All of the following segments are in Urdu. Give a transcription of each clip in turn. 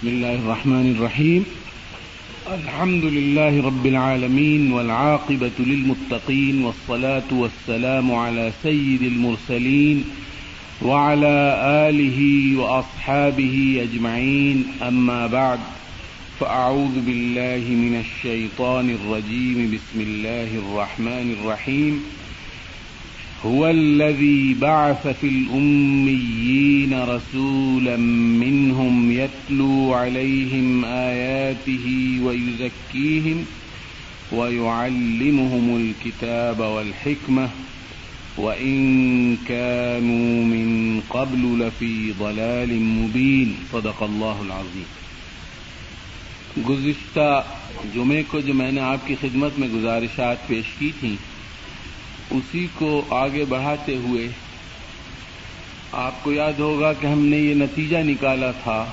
بسم الله الرحمن الرحيم. الحمد لله رب العالمين والعاقبة للمتقين والصلاة والسلام على سيد المرسلين وعلى آله وأصحابه أجمعين. أما بعد، فأعوذ بالله من الشيطان الرجيم. بسم الله الرحمن الرحيم. هو الذي بعث في الأميين رسولا منهم يتلو عليهم آياته ويزكيهم ويعلمهم الكتاب والحكمة وإن كانوا من قبل لفي ضلال مبين. صدق الله العظيم. گزشتہ جمعے کو جو میں نے آپ کی خدمت میں گزارشات پیش کی تھیں اسی کو آگے بڑھاتے ہوئے آپ کو یاد ہوگا کہ ہم نے یہ نتیجہ نکالا تھا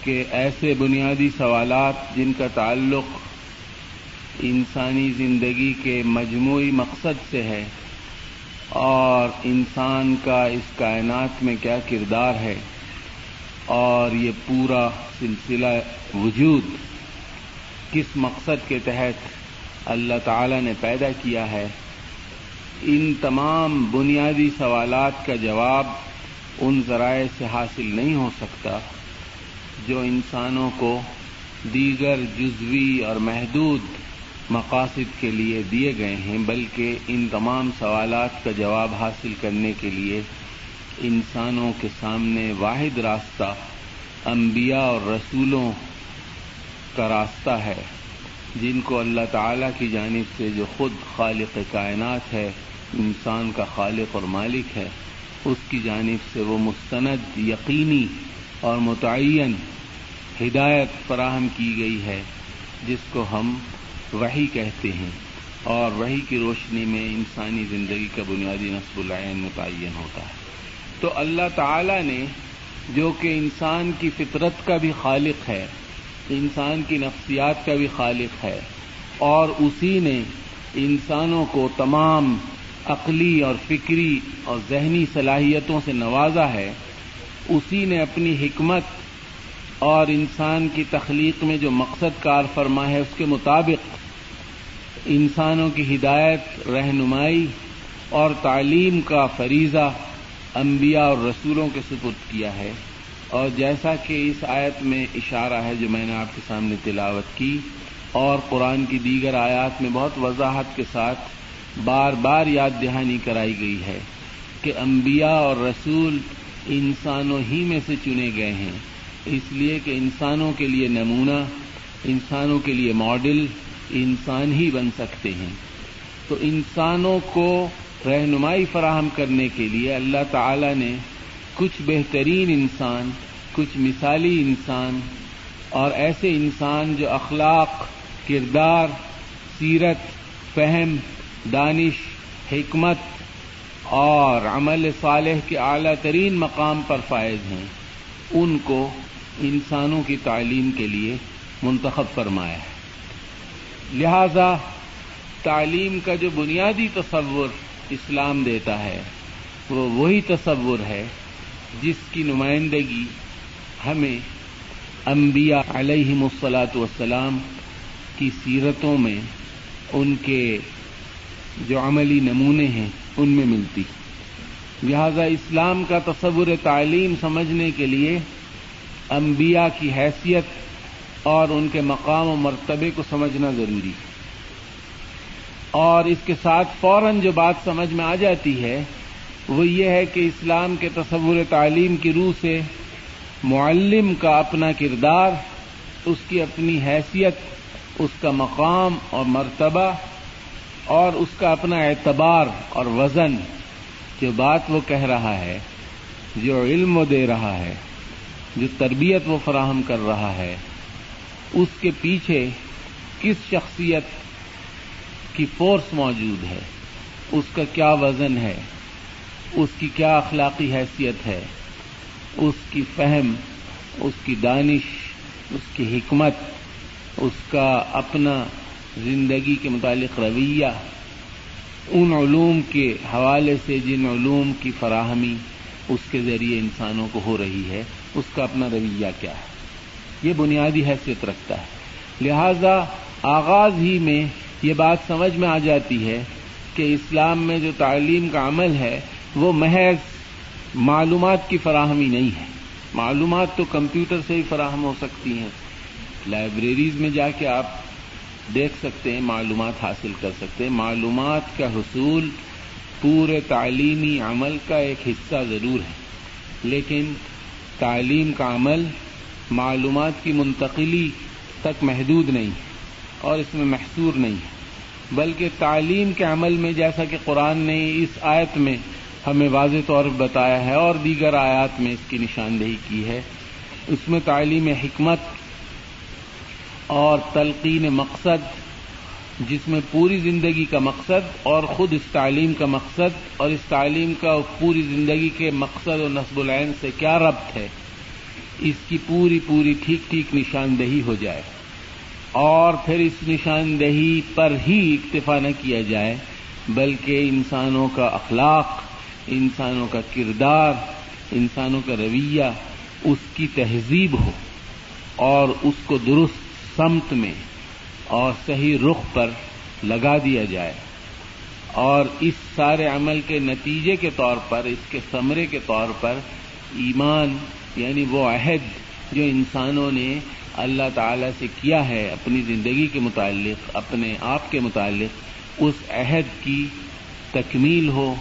کہ ایسے بنیادی سوالات جن کا تعلق انسانی زندگی کے مجموعی مقصد سے ہے اور انسان کا اس کائنات میں کیا کردار ہے اور یہ پورا سلسلہ وجود کس مقصد کے تحت اللہ تعالی نے پیدا کیا ہے ان تمام بنیادی سوالات کا جواب ان ذرائع سے حاصل نہیں ہو سکتا جو انسانوں کو دیگر جزوی اور محدود مقاصد کے لیے دیے گئے ہیں، بلکہ ان تمام سوالات کا جواب حاصل کرنے کے لیے انسانوں کے سامنے واحد راستہ انبیاء اور رسولوں کا راستہ ہے، جن کو اللہ تعالی کی جانب سے جو خود خالق کائنات ہے انسان کا خالق اور مالک ہے، اس کی جانب سے وہ مستند، یقینی اور متعین ہدایت فراہم کی گئی ہے، جس کو ہم وہی کہتے ہیں۔ اور وہی کی روشنی میں انسانی زندگی کا بنیادی نصب العین متعین ہوتا ہے۔ تو اللہ تعالی نے، جو کہ انسان کی فطرت کا بھی خالق ہے، انسان کی نفسیات کا بھی خالق ہے، اور اسی نے انسانوں کو تمام عقلی اور فکری اور ذہنی صلاحیتوں سے نوازا ہے، اسی نے اپنی حکمت اور انسان کی تخلیق میں جو مقصد کار فرما ہے، اس کے مطابق انسانوں کی ہدایت، رہنمائی اور تعلیم کا فریضہ انبیاء اور رسولوں کے سپرد کیا ہے۔ اور جیسا کہ اس آیت میں اشارہ ہے جو میں نے آپ کے سامنے تلاوت کی، اور قرآن کی دیگر آیات میں بہت وضاحت کے ساتھ بار بار یاد دہانی کرائی گئی ہے کہ انبیاء اور رسول انسانوں ہی میں سے چنے گئے ہیں۔ اس لیے کہ انسانوں کے لیے نمونہ، انسانوں کے لیے ماڈل، انسان ہی بن سکتے ہیں۔ تو انسانوں کو رہنمائی فراہم کرنے کے لیے اللہ تعالی نے کچھ بہترین انسان، کچھ مثالی انسان اور ایسے انسان جو اخلاق، کردار، سیرت، فہم دانش، حکمت اور عمل صالح کے اعلی ترین مقام پر فائز ہیں۔ ان کو انسانوں کی تعلیم کے لیے منتخب فرمایا ہے۔ لہذا تعلیم کا جو بنیادی تصور اسلام دیتا ہے، وہ وہی تصور ہے جس کی نمائندگی ہمیں انبیاء علیہ مسلاط والسلام کی سیرتوں میں ان کے جو عملی نمونے ہیں، ان میں ملتی۔ لہذا اسلام کا تصور تعلیم سمجھنے کے لیے انبیاء کی حیثیت اور ان کے مقام و مرتبے کو سمجھنا ضروری۔ ہے اور اس کے ساتھ فوراً جو بات سمجھ میں آ جاتی ہے، وہ یہ ہے کہ اسلام کے تصور تعلیم کی روح سے معلم کا اپنا کردار، اس کی اپنی حیثیت، اس کا مقام اور مرتبہ اور اس کا اپنا اعتبار اور وزن جو بات وہ کہہ رہا ہے، جو علم وہ دے رہا ہے، جو تربیت وہ فراہم کر رہا ہے، اس کے پیچھے کس شخصیت کی فورس موجود ہے؟ اس کا کیا وزن ہے؟ اس کی کیا اخلاقی حیثیت ہے؟ اس کی فہم، اس کی دانش، اس کی حکمت، اس کا اپنا زندگی کے متعلق رویہ، ان علوم کے حوالے سے جن علوم کی فراہمی اس کے ذریعے انسانوں کو ہو رہی ہے، اس کا اپنا رویہ کیا ہے؟ یہ بنیادی حیثیت رکھتا ہے۔ لہذا آغاز ہی میں یہ بات سمجھ میں آ جاتی ہے کہ اسلام میں جو تعلیم کا عمل ہے، وہ محض معلومات کی فراہمی نہیں ہے۔ معلومات تو کمپیوٹر سے ہی فراہم ہو سکتی ہیں۔ لائبریریز میں جا کے آپ دیکھ سکتے ہیں، معلومات حاصل کر سکتے ہیں۔ معلومات کا حصول پورے تعلیمی عمل کا ایک حصہ ضرور ہے۔ لیکن تعلیم کا عمل معلومات کی منتقلی تک محدود نہیں اور اس میں محصور نہیں ہے۔ بلکہ تعلیم کے عمل میں، جیسا کہ قرآن نے اس آیت میں ہمیں واضح طور پر بتایا ہے اور دیگر آیات میں اس کی نشاندہی کی ہے، اس میں تعلیم حکمت اور تلقین مقصد، جس میں پوری زندگی کا مقصد اور خود اس تعلیم کا مقصد، اور اس تعلیم کا پوری زندگی کے مقصد اور نصب العین سے کیا ربط ہے؟ اس کی پوری پوری ٹھیک ٹھیک نشاندہی ہو جائے، اور پھر اس نشاندہی پر ہی اکتفا نہ کیا جائے، بلکہ انسانوں کا اخلاق، انسانوں کا کردار، انسانوں کا رویہ اس کی تہذیب ہو، اور اس کو درست سمت میں اور صحیح رخ پر لگا دیا جائے اور اس سارے عمل کے نتیجے کے طور پر، اس کے ثمرے کے طور پر ایمان یعنی وہ عہد جو انسانوں نے اللہ تعالی سے کیا ہے اپنی زندگی کے متعلق، اپنے آپ کے متعلق، اس عہد کی تکمیل ہو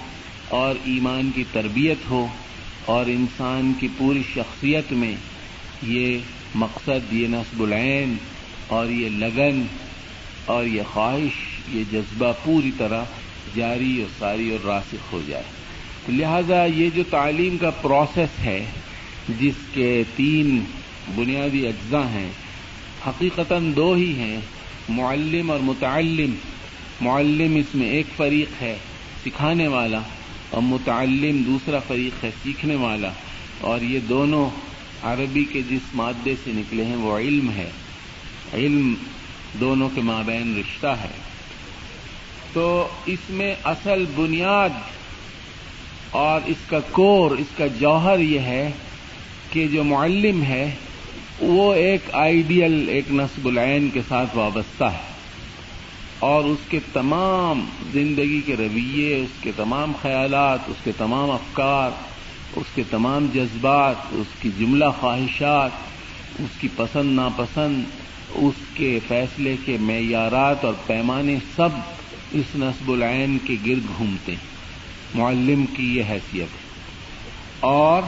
اور ایمان کی تربیت ہو اور انسان کی پوری شخصیت میں یہ مقصد، یہ نصب العین اور یہ لگن اور یہ خواہش، یہ جذبہ پوری طرح جاری اور ساری اور راسخ ہو جائے۔ لہذا یہ جو تعلیم کا پروسیس ہے، جس کے تین بنیادی اجزاء ہیں، حقیقتاً دو ہی ہیں۔ معلم اور متعلم۔ معلم اس میں ایک فریق ہے، سکھانے والا، اور متعلم دوسرا فریق ہے، سیکھنے والا۔ اور یہ دونوں عربی کے جس مادے سے نکلے ہیں، وہ علم ہے۔ علم دونوں کے مابین رشتہ ہے۔ تو اس میں اصل بنیاد اور اس کا کور، اس کا جوہر یہ ہے کہ جو معلم ہے، وہ ایک آئیڈیل، ایک نصب العین کے ساتھ وابستہ ہے۔ اور اس کے تمام زندگی کے رویے، اس کے تمام خیالات، اس کے تمام افکار، اس کے تمام جذبات، اس کی جملہ خواہشات، اس کی پسند ناپسند اس کے فیصلے کے معیارات اور پیمانے سب اس نصب العین کے گرد گھومتے ہیں۔ معلم کی یہ حیثیت ہے۔ اور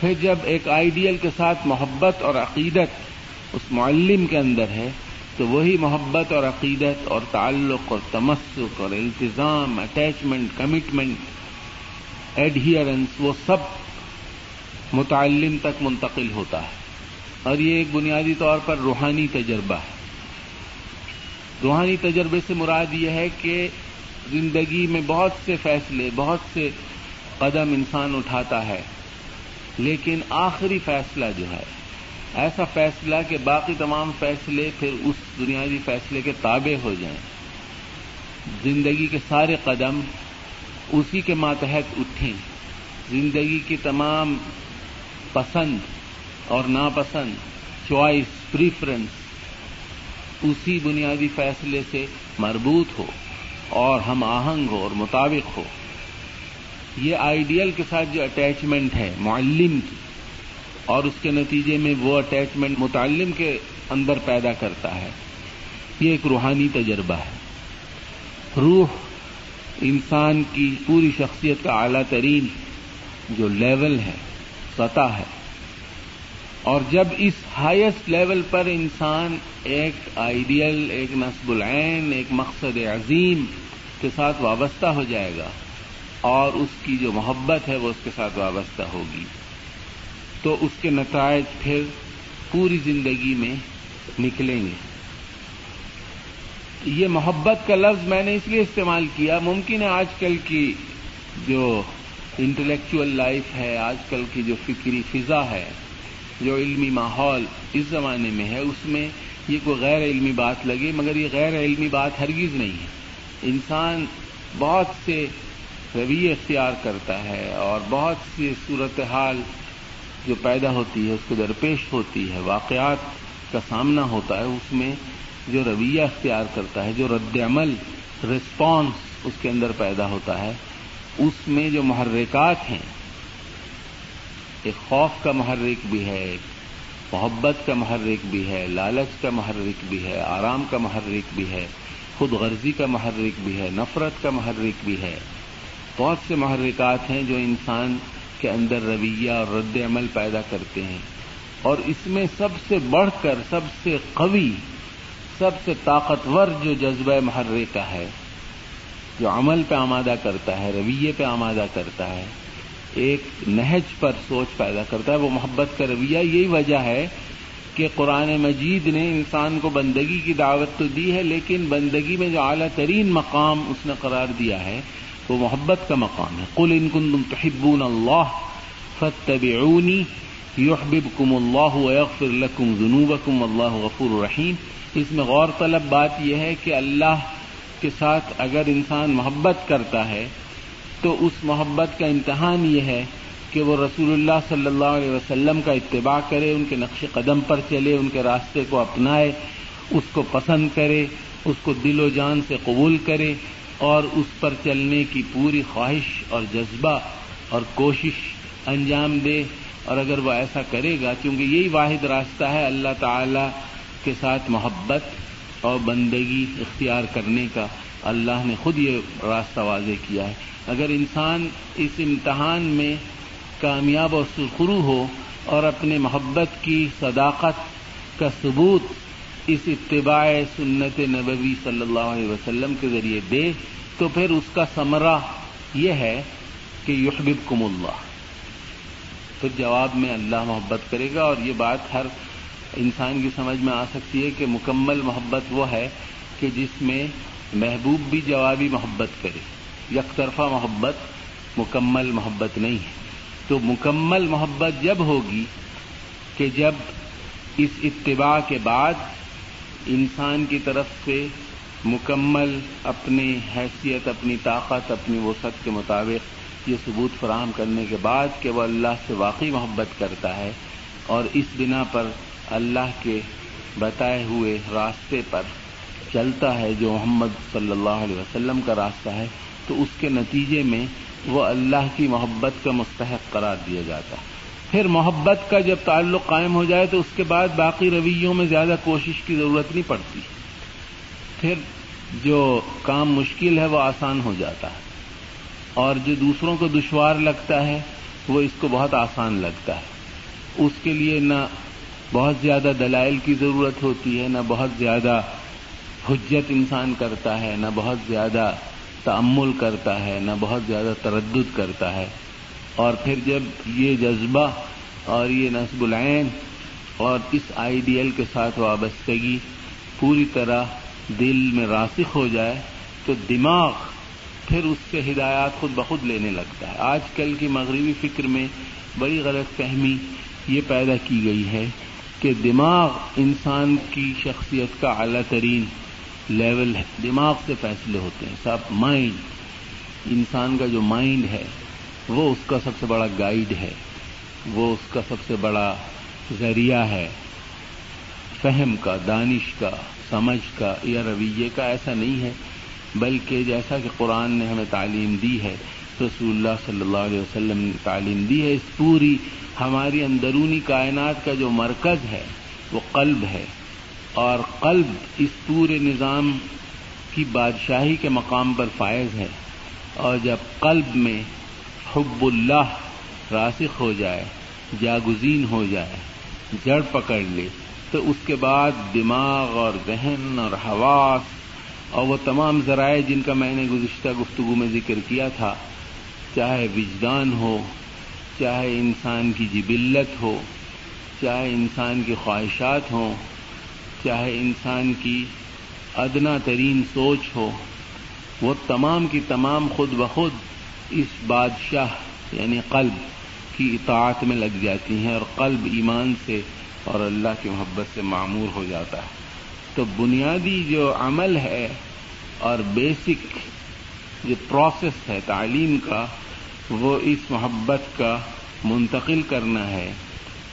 پھر جب ایک آئیڈیل کے ساتھ محبت اور عقیدت اس معلم کے اندر ہے، تو وہی محبت اور عقیدت اور تعلق اور تمسک اور التظام اٹیچمنٹ کمٹمنٹ ایڈہیئرنس وہ سب متعلم تک منتقل ہوتا ہے۔ اور یہ ایک بنیادی طور پر روحانی تجربہ ہے۔ روحانی تجربے سے مراد یہ ہے کہ زندگی میں بہت سے فیصلے، بہت سے قدم انسان اٹھاتا ہے، لیکن آخری فیصلہ جو ہے، ایسا فیصلہ کہ باقی تمام فیصلے پھر اس بنیادی فیصلے کے تابع ہو جائیں۔ زندگی کے سارے قدم اسی کے ماتحت اٹھیں۔ زندگی کی تمام پسند اور ناپسند چوائس پریفرنس اسی بنیادی فیصلے سے مربوط ہو اور ہم آہنگ ہو اور مطابق ہو۔ یہ آئیڈیل کے ساتھ جو اٹیچمنٹ ہے، معلم کی، اور اس کے نتیجے میں وہ اٹیچمنٹ متعلم کے اندر پیدا کرتا ہے۔ یہ ایک روحانی تجربہ ہے۔ روح انسان کی پوری شخصیت کا اعلیٰ ترین جو لیول ہے، سطح ہے۔ اور جب اس ہائیسٹ لیول پر انسان ایک آئیڈیل ایک نصب العین، ایک مقصد عظیم کے ساتھ وابستہ ہو جائے گا اور اس کی جو محبت ہے وہ اس کے ساتھ وابستہ ہوگی، تو اس کے نتائج پھر پوری زندگی میں نکلیں گے۔ یہ محبت کا لفظ میں نے اس لیے استعمال کیا، ممکن ہے آج کل کی جو انٹلیکچل لائف ہے، آج کل کی جو فکری فضا ہے جو علمی ماحول اس زمانے میں ہے، اس میں یہ کوئی غیر علمی بات لگے، مگر یہ غیر علمی بات ہرگز نہیں ہے۔ انسان بہت سے رویے اختیار کرتا ہے اور بہت سی صورتحال جو پیدا ہوتی ہے، اس کو درپیش ہوتی ہے۔ واقعات کا سامنا ہوتا ہے اس میں جو رویہ اختیار کرتا ہے، جو رد عمل رسپانس اس کے اندر پیدا ہوتا ہے۔ اس میں جو محرکات ہیں ایک خوف کا محرک بھی ہے، ایک محبت کا محرک بھی ہے، لالچ کا محرک بھی ہے، آرام کا محرک بھی ہے، خود غرضی کا محرک بھی ہے، نفرت کا محرک بھی ہے۔ بہت سے محرکات ہیں جو انسان کے اندر رویہ اور رد عمل پیدا کرتے ہیں۔ اور اس میں سب سے بڑھ کر سب سے قوی، سب سے طاقتور جو جذبہ محرے کا ہے، جو عمل پہ آمادہ کرتا ہے، رویے پہ آمادہ کرتا ہے ایک نہج پر سوچ پیدا کرتا ہے، وہ محبت کا رویہ۔ یہی وجہ ہے کہ قرآن مجید نے انسان کو بندگی کی دعوت تو دی ہے، لیکن بندگی میں جو اعلیٰ ترین مقام اس نے قرار دیا ہے، وہ محبت کا مقام ہے۔ قل ان کن تم تحبون اللہ فتبعونی یحببکم اللہ ویغفر لکم ذنوبکم اللہ غفور الرحیم اس میں غور طلب بات یہ ہے کہ اللہ کے ساتھ اگر انسان محبت کرتا ہے تو اس محبت کا امتحان یہ ہے کہ وہ رسول اللہ صلی اللہ علیہ وسلم کا اتباع کرے، ان کے نقش قدم پر چلے، ان کے راستے کو اپنائے، اس کو پسند کرے، اس کو دل و جان سے قبول کرے اور اس پر چلنے کی پوری خواہش اور جذبہ اور کوشش انجام دے۔ اور اگر وہ ایسا کرے گا کیونکہ یہی واحد راستہ ہے اللہ تعالی کے ساتھ محبت اور بندگی اختیار کرنے کا۔ اللہ نے خود یہ راستہ واضح کیا ہے۔ اگر انسان اس امتحان میں کامیاب اور سرخرو ہو اور اپنے محبت کی صداقت کا ثبوت اس اتباع سنت نبوی صلی اللہ علیہ وسلم کے ذریعے دے، تو پھر اس کا ثمرہ یہ ہے کہ یحبب کم اللہ۔ پھر جواب میں اللہ محبت کرے گا اور یہ بات ہر انسان کی سمجھ میں آ سکتی ہے کہ مکمل محبت وہ ہے کہ جس میں محبوب بھی جوابی محبت کرے، یک طرفہ محبت، مکمل محبت نہیں ہے۔ تو مکمل محبت جب ہوگی کہ جب اس اتباع کے بعد انسان کی طرف سے مکمل اپنی حیثیت، اپنی طاقت، اپنی وسعت کے مطابق یہ ثبوت فراہم کرنے کے بعد کہ وہ اللہ سے واقعی محبت کرتا ہے اور اس بنا پر اللہ کے بتائے ہوئے راستے پر چلتا ہے جو محمد صلی اللہ علیہ وسلم کا راستہ ہے، تو اس کے نتیجے میں وہ اللہ کی محبت کا مستحق قرار دیا جاتا ہے۔ پھر محبت کا جب تعلق قائم ہو جائے تو اس کے بعد باقی رویوں میں زیادہ کوشش کی ضرورت نہیں پڑتی۔ پھر جو کام مشکل ہے وہ آسان ہو جاتا ہے۔ اور جو دوسروں کو دشوار لگتا ہے، وہ اس کو بہت آسان لگتا ہے۔ اس کے لیے نہ بہت زیادہ دلائل کی ضرورت ہوتی ہے، نہ بہت زیادہ حجت انسان کرتا ہے، نہ بہت زیادہ تعمل کرتا ہے، نہ بہت زیادہ تردد کرتا ہے۔ اور پھر جب یہ جذبہ اور یہ نصب العین اور اس آئیڈیل کے ساتھ وابستگی پوری طرح دل میں راسخ ہو جائے تو دماغ پھر اس سے ہدایات خود بخود لینے لگتا ہے۔ آج کل کی مغربی فکر میں بڑی غلط فہمی یہ پیدا کی گئی ہے کہ دماغ انسان کی شخصیت کا اعلیٰ ترین لیول ہے، دماغ سے فیصلے ہوتے ہیں، سب مائنڈ انسان کا جو مائنڈ ہے، وہ اس کا سب سے بڑا گائیڈ ہے، وہ اس کا سب سے بڑا ذریعہ ہے، فہم کا، دانش کا، سمجھ کا، یا رویے کا، ایسا نہیں ہے، بلکہ جیسا کہ قرآن نے ہمیں تعلیم دی ہے، رسول اللہ صلی اللہ علیہ وسلم نے تعلیم دی ہے، اس پوری ہماری اندرونی کائنات کا جو مرکز ہے، وہ قلب ہے۔ اور قلب اس پورے نظام کی بادشاہی کے مقام پر فائز ہے۔ اور جب قلب میں حب اللہ راسخ ہو جائے، جاگزین ہو جائے، جڑ پکڑ لے، تو اس کے بعد دماغ اور ذہن اور حواس اور وہ تمام ذرائع جن کا میں نے گزشتہ گفتگو میں ذکر کیا تھا، چاہے وجدان ہو، چاہے انسان کی جبلت ہو، چاہے انسان کی خواہشات ہوں چاہے انسان کی ادنا ترین سوچ ہو، وہ تمام کی تمام خود بخود اس بادشاہ یعنی قلب کی اطاعت میں لگ جاتی ہیں اور قلب ایمان سے اور اللہ کی محبت سے معمور ہو جاتا ہے۔ تو بنیادی جو عمل ہے اور بیسک جو پروسیس ہے، تعلیم کا، وہ اس محبت کا منتقل کرنا ہے،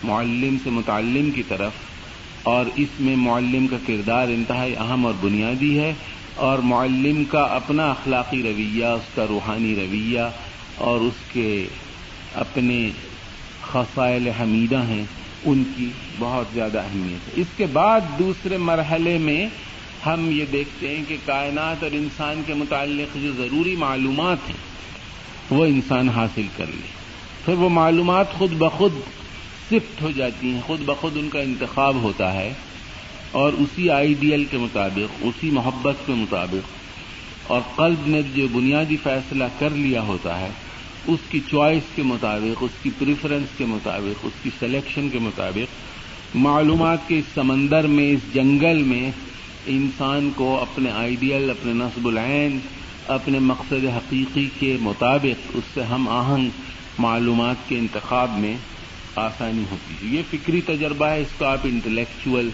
معلم سے متعلم کی طرف۔ اور اس میں معلم کا کردار انتہائی اہم اور بنیادی ہے اور معلم کا اپنا اخلاقی رویہ، اس کا روحانی رویہ اور اس کے اپنے خسائل حمیدہ ہیں، ان کی بہت زیادہ اہمیت ہے۔ اس کے بعد دوسرے مرحلے میں ہم یہ دیکھتے ہیں کہ کائنات اور انسان کے متعلق جو ضروری معلومات ہیں، وہ انسان حاصل کر لے۔ پھر وہ معلومات خود بخود سفٹ ہو جاتی ہیں، خود بخود ان کا انتخاب ہوتا ہے۔ اور اسی آئیڈیل کے مطابق، اسی محبت کے مطابق اور قلب نے جو بنیادی فیصلہ کر لیا ہوتا ہے، اس کی چوائس کے مطابق، اس کی پریفرنس کے مطابق، اس کی سلیکشن کے مطابق، معلومات کے اس سمندر میں، اس جنگل میں انسان کو اپنے آئیڈیل، اپنے نصب العین، اپنے مقصد حقیقی کے مطابق، اس سے ہم آہنگ معلومات کے انتخاب میں آسانی ہوتی ہے۔ یہ فکری تجربہ ہے، اس کو آپ انٹلیکچل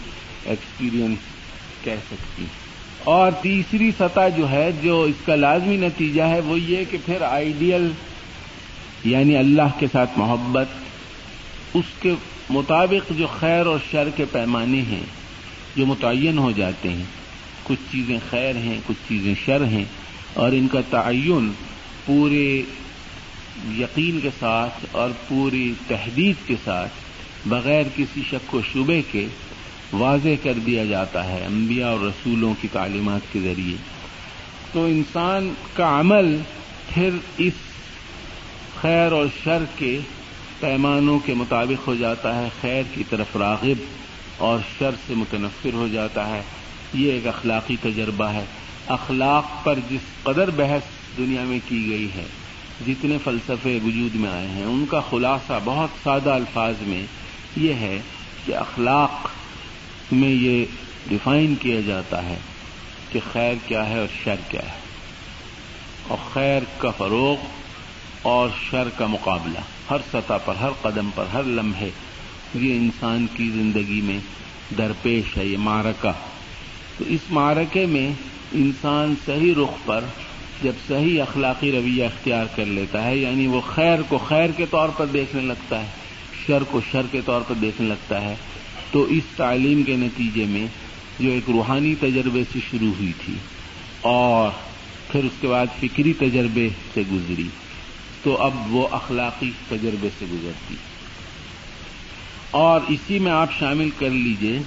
ایکسپیرئنس کہہ سکتی ہیں۔ اور تیسری سطح جو ہے، جو اس کا لازمی نتیجہ ہے، وہ یہ کہ پھر آئیڈیل یعنی اللہ کے ساتھ محبت، اس کے مطابق جو خیر اور شر کے پیمانے ہیں، جو متعین ہو جاتے ہیں۔ کچھ چیزیں خیر ہیں، کچھ چیزیں شر ہیں، اور ان کا تعین پورے یقین کے ساتھ اور پوری تحدید کے ساتھ بغیر کسی شک و شبے کے واضح کر دیا جاتا ہے انبیاء اور رسولوں کی تعلیمات کے ذریعے۔ تو انسان کا عمل پھر اس خیر اور شر کے پیمانوں کے مطابق ہو جاتا ہے، خیر کی طرف راغب اور شر سے متنفر ہو جاتا ہے۔ یہ ایک اخلاقی تجربہ ہے۔ اخلاق پر جس قدر بحث دنیا میں کی گئی ہے جتنے فلسفے وجود میں آئے ہیں، ان کا خلاصہ بہت سادہ الفاظ میں یہ ہے کہ اخلاق میں یہ ڈیفائن کیا جاتا ہے کہ خیر کیا ہے اور شر کیا ہے۔ اور خیر کا فروغ اور شر کا مقابلہ، ہر سطح پر، ہر قدم پر، ہر لمحے، یہ انسان کی زندگی میں درپیش ہے، یہ مارکا تو اس مارکے میں انسان صحیح رخ پر جب صحیح اخلاقی رویہ اختیار کر لیتا ہے یعنی وہ خیر کو خیر کے طور پر دیکھنے لگتا ہے، شر کو شر کے طور پر دیکھنے لگتا ہے۔ تو اس تعلیم کے نتیجے میں جو ایک روحانی تجربے سے شروع ہوئی تھی اور پھر اس کے بعد فکری تجربے سے گزری، تو اب وہ اخلاقی تجربے سے گزرتی۔ اور اسی میں آپ شامل کر لیجیے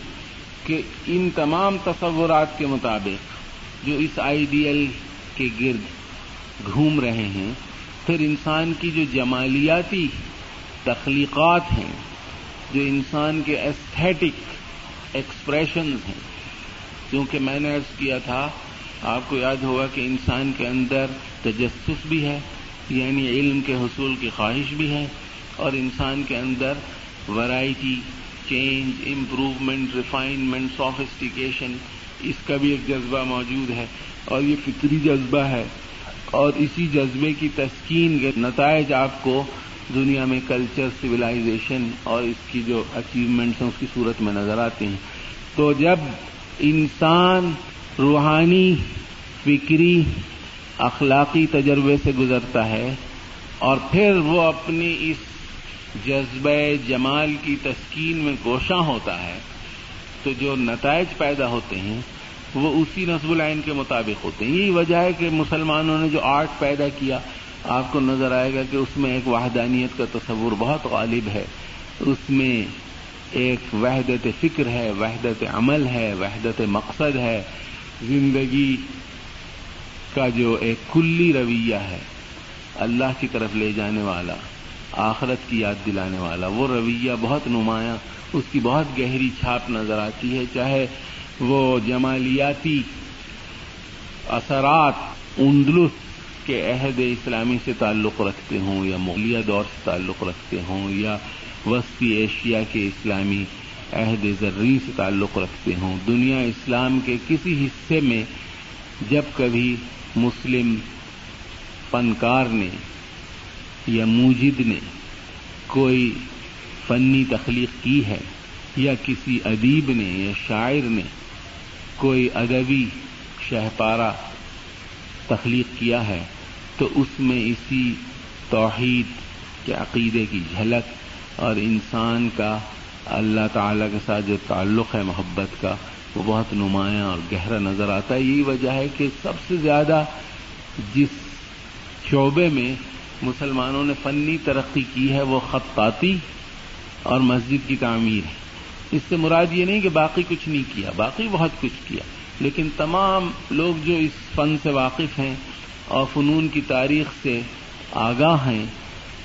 کہ ان تمام تصورات کے مطابق جو اس آئیڈیل کے گرد گھوم رہے ہیں، پھر انسان کی جو جمالیاتی تخلیقات ہیں، جو انسان کے ایستھیٹک ایکسپریشنز ہیں، کیونکہ میں نے ارض کیا تھا، آپ کو یاد ہوگا کہ انسان کے اندر تجسس بھی ہے یعنی علم کے حصول کی خواہش بھی ہے، اور انسان کے اندر variety change improvement refinement sophistication اس کا بھی ایک جذبہ موجود ہے اور یہ فطری جذبہ ہے اور اسی جذبے کی تسکین کے نتائج آپ کو دنیا میں کلچر سویلائزیشن اور اس کی جو اچیومنٹس ہیں، اس کی صورت میں نظر آتے ہیں۔ تو جب انسان روحانی، فکری، اخلاقی تجربے سے گزرتا ہے اور پھر وہ اپنی اس جذبہ جمال کی تسکین میں گوشاں ہوتا ہے تو جو نتائج پیدا ہوتے ہیں، وہ اسی نصب العین کے مطابق ہوتے ہیں۔ یہی وجہ ہے کہ مسلمانوں نے جو آرٹ پیدا کیا، آپ کو نظر آئے گا کہ اس میں ایک وحدانیت کا تصور بہت غالب ہے۔ اس میں ایک وحدت فکر ہے، وحدت عمل ہے، وحدت مقصد ہے۔ زندگی کا جو ایک کلی رویہ ہے، اللہ کی طرف لے جانے والا، آخرت کی یاد دلانے والا، وہ رویہ بہت نمایاں اس کی بہت گہری چھاپ نظر آتی ہے، چاہے وہ جمالیاتی اثرات اندلس کے عہد اسلامی سے تعلق رکھتے ہوں یا مغلیہ دور سے تعلق رکھتے ہوں یا وسطی ایشیا کے اسلامی عہد زرین سے تعلق رکھتے ہوں۔ دنیا اسلام کے کسی حصے میں جب کبھی مسلم فنکار نے یا موجد نے کوئی فنی تخلیق کی ہے یا کسی ادیب نے یا شاعر نے کوئی ادبی شہپارہ تخلیق کیا ہے تو اس میں اسی توحید کے عقیدے کی جھلک اور انسان کا اللہ تعالی کے ساتھ جو تعلق ہے محبت کا وہ بہت نمایاں اور گہرا نظر آتا ہے۔ یہی وجہ ہے کہ سب سے زیادہ جس شعبے میں مسلمانوں نے فنی ترقی کی ہے وہ خطاطی اور مسجد کی تعمیر ہے۔ اس سے مراد یہ نہیں کہ باقی کچھ نہیں کیا، باقی بہت کچھ کیا۔ لیکن تمام لوگ جو اس فن سے واقف ہیں اور فنون کی تاریخ سے آگاہ ہیں،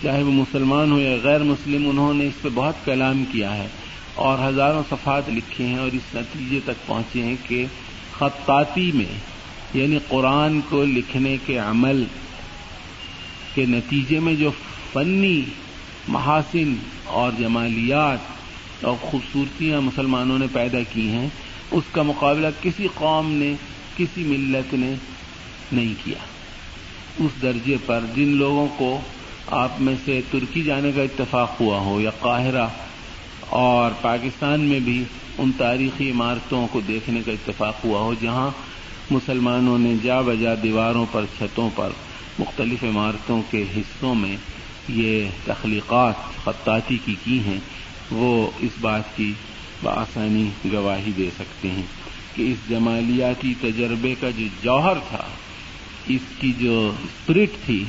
چاہے وہ مسلمان ہو یا غیر مسلم، انہوں نے اس پہ بہت کلام کیا ہے اور ہزاروں صفحات لکھے ہیں اور اس نتیجے تک پہنچے ہیں کہ خطاطی میں یعنی قرآن کو لکھنے کے عمل کے نتیجے میں جو فنی محاسن اور جمالیات اور خوبصورتیاں مسلمانوں نے پیدا کی ہیں، اس کا مقابلہ کسی قوم نے، کسی ملت نے نہیں کیا۔ اس درجے پر جن لوگوں کو آپ میں سے ترکی جانے کا اتفاق ہوا ہو یا قاہرہ اور پاکستان میں بھی ان تاریخی عمارتوں کو دیکھنے کا اتفاق ہوا ہو، جہاں مسلمانوں نے جا بجا دیواروں پر، چھتوں پر مختلف عمارتوں کے حصوں میں یہ تخلیقات خطاطی کی کی ہیں، وہ اس بات کی بآسانی گواہی دے سکتے ہیں کہ اس جمالیاتی تجربے کا جو جوہر تھا، اس کی جو اسپرٹ تھی،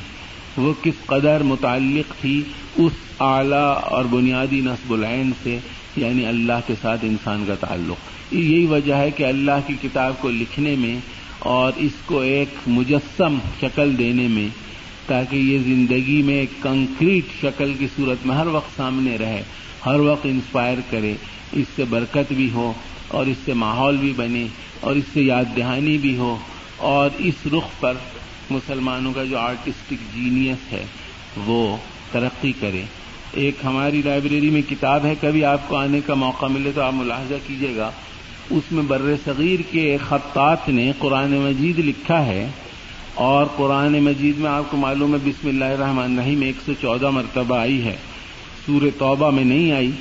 وہ کس قدر متعلق تھی اس اعلی اور بنیادی نصب العین سے یعنی اللہ کے ساتھ انسان کا تعلق۔ یہی وجہ ہے کہ اللہ کی کتاب کو لکھنے میں اور اس کو ایک مجسم شکل دینے میں تاکہ یہ زندگی میں ایک کنکریٹ شکل کی صورت میں ہر وقت سامنے رہے، ہر وقت انسپائر کرے، اس سے برکت بھی ہو اور اس سے ماحول بھی بنے اور اس سے یاد دہانی بھی ہو اور اس رخ پر مسلمانوں کا جو آرٹسٹک جینیس ہے، وہ ترقی کرے۔ ایک ہماری لائبریری میں کتاب ہے، کبھی آپ کو آنے کا موقع ملے تو آپ ملاحظہ کیجیے گا۔ اس میں بر صغیر کے خطاط نے قرآن مجید لکھا ہے اور قرآن مجید میں آپ کو معلوم ہے بسم اللہ الرحمن الرحیم، ایک سو چودہ مرتبہ آئی ہے۔ سور توبہ میں نہیں آئی،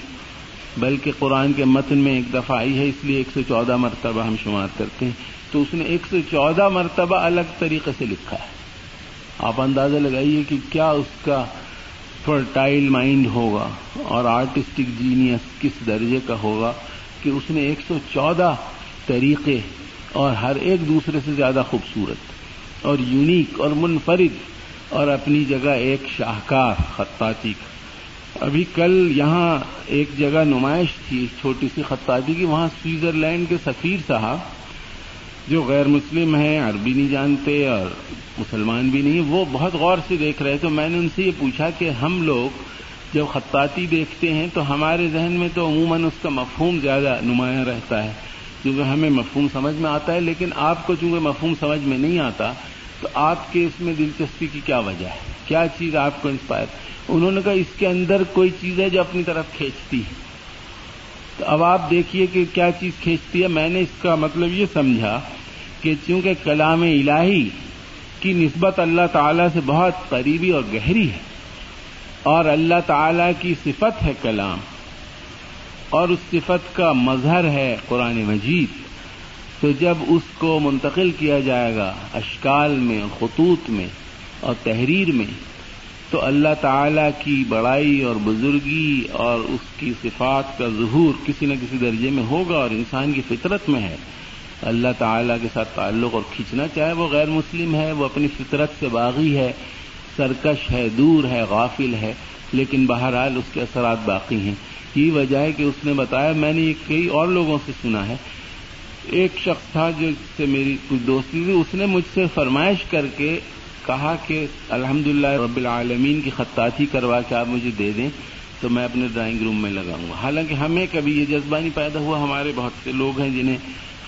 بلکہ قرآن کے متن میں ایک دفعہ آئی ہے، اس لیے ایک سو چودہ مرتبہ ہم شمار کرتے ہیں۔ تو اس نے ایک سو چودہ مرتبہ الگ طریقے سے لکھا ہے۔ آپ اندازہ لگائیے کہ کیا اس کا فرٹائل مائنڈ ہوگا اور آرٹسٹک جینیس کس درجے کا ہوگا کہ اس نے ایک سو چودہ طریقے اور ہر ایک دوسرے سے زیادہ خوبصورت اور یونیک اور منفرد اور اپنی جگہ ایک شاہکار خطاطی کا۔ ابھی کل یہاں ایک جگہ نمائش تھی چھوٹی سی خطاطی کی، وہاں سوئٹزرلینڈ کے سفیر صاحب، جو غیر مسلم ہیں، عربی نہیں جانتے اور مسلمان بھی نہیں، وہ بہت غور سے دیکھ رہے تو میں نے ان سے یہ پوچھا کہ ہم لوگ جب خطاطی دیکھتے ہیں تو ہمارے ذہن میں تو عموماً اس کا مفہوم زیادہ نمایاں رہتا ہے، کیونکہ ہمیں مفہوم سمجھ میں آتا ہے، لیکن آپ کو چونکہ مفہوم سمجھ میں نہیں آتا تو آپ کے اس میں دلچسپی کی کیا وجہ ہے؟ کیا چیز آپ کو انسپائر انہوں نے کہا اس کے اندر کوئی چیز ہے جو اپنی طرف کھینچتی ہے۔ تو اب آپ دیکھیے کہ کیا چیز کھینچتی ہے۔ میں نے اس کا مطلب یہ سمجھا کہ چونکہ کلام الہی کی نسبت اللہ تعالی سے بہت قریبی اور گہری ہے اور اللہ تعالی کی صفت ہے کلام اور اس صفت کا مظہر ہے قرآن مجید تو جب اس کو منتقل کیا جائے گا اشکال میں، خطوط میں اور تحریر میں، تو اللہ تعالی کی بڑائی اور بزرگی اور اس کی صفات کا ظہور کسی نہ کسی درجے میں ہوگا اور انسان کی فطرت میں ہے۔ اللہ تعالی کے ساتھ تعلق اور کھینچنا چاہے وہ غیر مسلم ہے، وہ اپنی فطرت سے باغی ہے، سرکش ہے، دور ہے، غافل ہے، لیکن بہرحال اس کے اثرات باقی ہیں۔ یہ وجہ ہے کہ اس نے بتایا، میں نے یہ کئی اور لوگوں سے سنا ہے ایک شخص تھا جو سے میری کچھ دوستی تھی، اس نے مجھ سے فرمائش کر کے کہا کہ الحمد رب العالمین کی خطاطی کروا کے آپ مجھے دے دیں، تو میں اپنے ڈرائنگ روم میں لگاؤں گا۔ حالانکہ ہمیں کبھی یہ جذبہ نہیں پیدا ہوا، ہمارے بہت سے لوگ ہیں جنہیں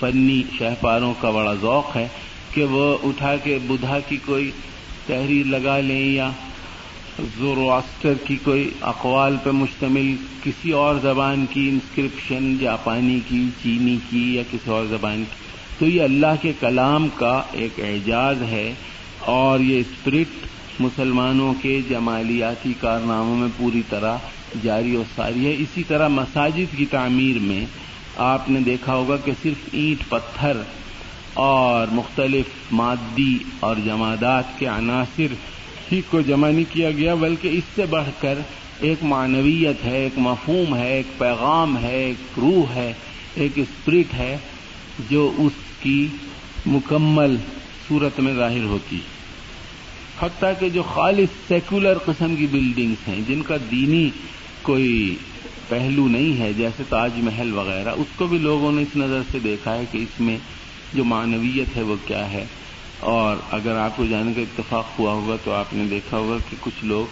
فنی شہپاروں کا بڑا ذوق ہے کہ وہ اٹھا کے بدھا کی کوئی تحریر لگا لیں یا زورواسٹر کی کوئی اقوال پہ مشتمل کسی اور زبان کی انسکرپشن جاپانی کی، چینی کی یا کسی اور زبان کی۔ تو یہ اللہ کے کلام کا ایک اعجاز ہے اور یہ اسپرٹ مسلمانوں کے جمالیاتی کارناموں میں پوری طرح جاری و ساری ہے۔ اسی طرح مساجد کی تعمیر میں آپ نے دیکھا ہوگا کہ صرف اینٹ، پتھر اور مختلف مادی اور جمادات کے عناصر ہی کو جمع نہیں کیا گیا، بلکہ اس سے بڑھ کر ایک معنویت ہے، ایک مفہوم ہے، ایک پیغام ہے، ایک روح ہے، ایک اسپرٹ ہے، جو اس کی مکمل صورت میں ظاہر ہوتی۔ حتیٰ کہ جو خالص سیکولر قسم کی بلڈنگز ہیں، جن کا دینی کوئی پہلو نہیں ہے، جیسے تاج محل وغیرہ، اس کو بھی لوگوں نے اس نظر سے دیکھا ہے کہ اس میں جو معنویت ہے وہ کیا ہے۔ اور اگر آپ کو جانے کا اتفاق ہوا ہوگا تو آپ نے دیکھا ہوگا کہ کچھ لوگ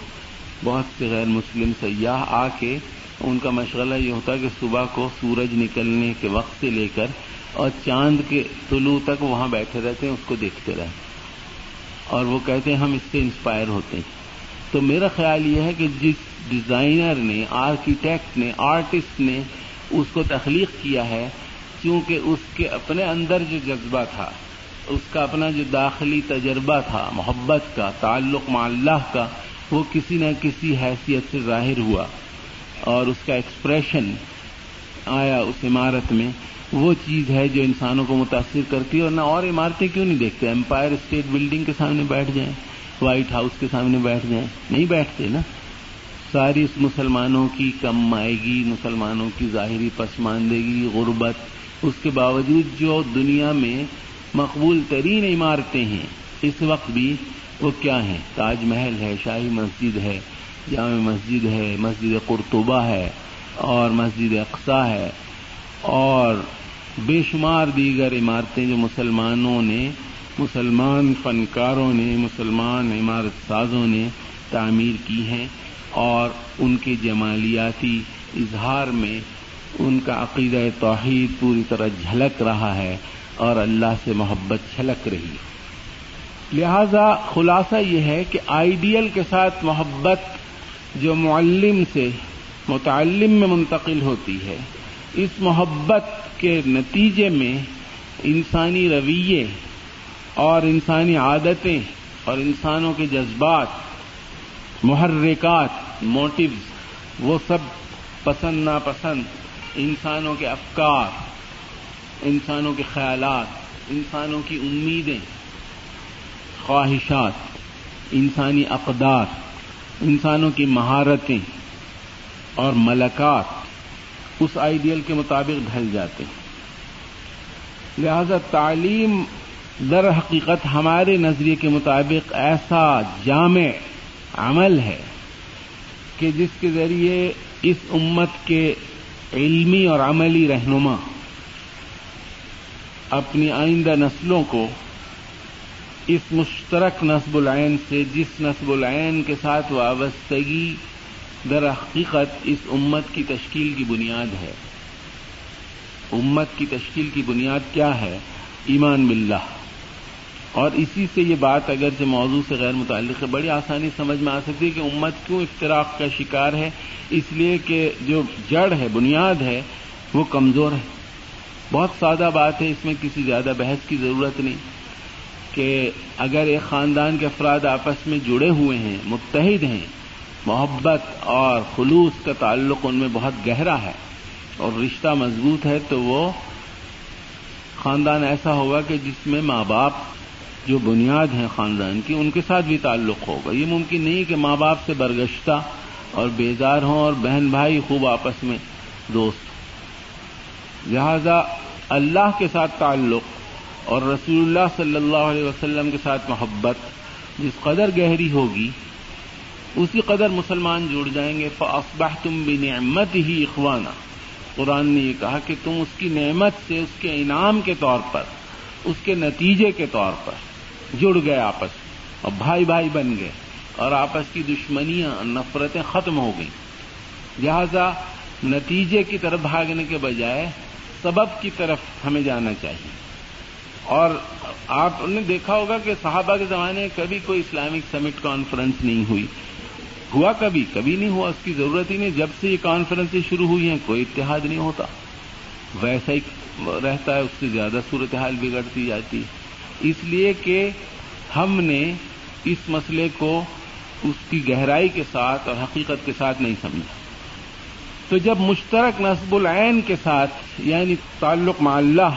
بہت سے غیر مسلم سیاح آ کے ان کا مشغلہ یہ ہوتا ہے کہ صبح کو سورج نکلنے کے وقت سے لے کر اور چاند کے طلوع تک وہاں بیٹھے رہتے ہیں، اس کو دیکھتے رہتے اور وہ کہتے ہیں، ہم اس سے انسپائر ہوتے ہیں۔ تو میرا خیال یہ ہے کہ جس ڈیزائنر نے، آرکیٹیکٹ نے، آرٹسٹ نے اس کو تخلیق کیا ہے کیونکہ اس کے اپنے اندر جو جذبہ تھا اس کا اپنا جو داخلی تجربہ تھا، محبت کا، تعلق مع اللہ کا، وہ کسی نہ کسی حیثیت سے ظاہر ہوا۔ اور اس کا ایکسپریشن آیا اس عمارت میں۔ وہ چیز ہے جو انسانوں کو متاثر کرتی ہے اور نہ اور عمارتیں کیوں نہیں دیکھتے؟ امپائر اسٹیٹ بلڈنگ کے سامنے بیٹھ جائیں وائٹ ہاؤس کے سامنے بیٹھ جائیں۔ نہیں بیٹھتے نا۔ ساری مسلمانوں کی کم آئے گی، مسلمانوں کی ظاہری پسماندگی غربت، اس کے باوجود جو دنیا میں مقبول ترین عمارتیں ہیں۔ اس وقت بھی وہ کیا ہیں؟ تاج محل ہے، شاہی مسجد ہے، جامع مسجد ہے، مسجد قرطبہ ہے اور مسجد اقسا ہے۔ اور بے شمار دیگر عمارتیں جو مسلمانوں نے، مسلمان فنکاروں نے، مسلمان عمارت سازوں نے تعمیر کی ہیں۔ اور ان کے جمالیاتی اظہار میں ان کا عقیدہ توحید پوری طرح جھلک رہا ہے۔ اور اللہ سے محبت چھلک رہی ہے۔ لہذا خلاصہ یہ ہے کہ آئیڈیل کے ساتھ محبت جو معلم سے متعلم میں منتقل ہوتی ہے، اس محبت کے نتیجے میں انسانی رویے اور انسانی عادتیں اور انسانوں کے جذبات، محرکات موٹیوز وہ سب پسند ناپسند انسانوں کے افکار انسانوں کے خیالات، انسانوں کی امیدیں، خواہشات، انسانی اقدار، انسانوں کی مہارتیں اور ملکات اس آئیڈیل کے مطابق ڈھل جاتے ہیں۔ لہذا تعلیم در حقیقت ہمارے نظریے کے مطابق ایسا جامع عمل ہے کہ جس کے ذریعے اس امت کے علمی اور عملی رہنما اپنی آئندہ نسلوں کو اس مشترک نصب العین سے جس نصب العین کے ساتھ وابستگی در حقیقت اس امت کی تشکیل کی بنیاد ہے۔ امت کی تشکیل کی بنیاد کیا ہے؟ ایمان باللہ۔ اور اسی سے یہ بات اگرچہ موضوع سے غیر متعلق ہے، بڑی آسانی سمجھ میں آ سکتی ہے کہ امت کیوں اختراق کا شکار ہے۔ اس لیے کہ جو جڑ ہے، بنیاد ہے، وہ کمزور ہے۔ بہت سادہ بات ہے، اس میں کسی زیادہ بحث کی ضرورت نہیں کہ اگر ایک خاندان کے افراد آپس میں جڑے ہوئے ہیں، متحد ہیں، محبت اور خلوص کا تعلق ان میں بہت گہرا ہے اور رشتہ مضبوط ہے، تو وہ خاندان ایسا ہوگا کہ جس میں ماں باپ جو بنیاد ہیں خاندان کی، ان کے ساتھ بھی تعلق ہوگا۔ یہ ممکن نہیں کہ ماں باپ سے برگشتہ اور بیزار ہوں اور بہن بھائی خوب آپس میں دوست لہذا اللہ کے ساتھ تعلق اور رسول اللہ صلی اللہ علیہ وسلم کے ساتھ محبت جس قدر گہری ہوگی، اسی قدر مسلمان جڑ جائیں گے۔ فاصبح تم بھی نعمت ہی اخوانہ قرآن نے یہ کہا کہ تم اس کی نعمت سے، اس کے انعام کے طور پر، اس کے نتیجے کے طور پر جڑ گئے آپس۔ اور بھائی بھائی بن گئے اور آپس کی دشمنیاں، نفرتیں ختم ہو گئیں۔ لہذا نتیجے کی طرف بھاگنے کے بجائے سبب کی طرف ہمیں جانا چاہیے۔ اور آپ نے دیکھا ہوگا کہ صحابہ کے زمانے میں کبھی کوئی اسلامک سمٹ کانفرنس نہیں ہوئی۔ ہوا کبھی؟ کبھی نہیں ہوا، اس کی ضرورت ہی نہیں۔ جب سے یہ کانفرنس شروع ہوئی ہیں، کوئی اتحاد نہیں ہوتا۔ ویسا ہی رہتا ہے، اس سے زیادہ صورتحال بگڑتی جاتی۔ ہے اس لیے کہ ہم نے اس مسئلے کو اس کی گہرائی کے ساتھ اور حقیقت کے ساتھ نہیں سمجھا۔ تو جب مشترک نصب العین کے ساتھ یعنی تعلق مع اللہ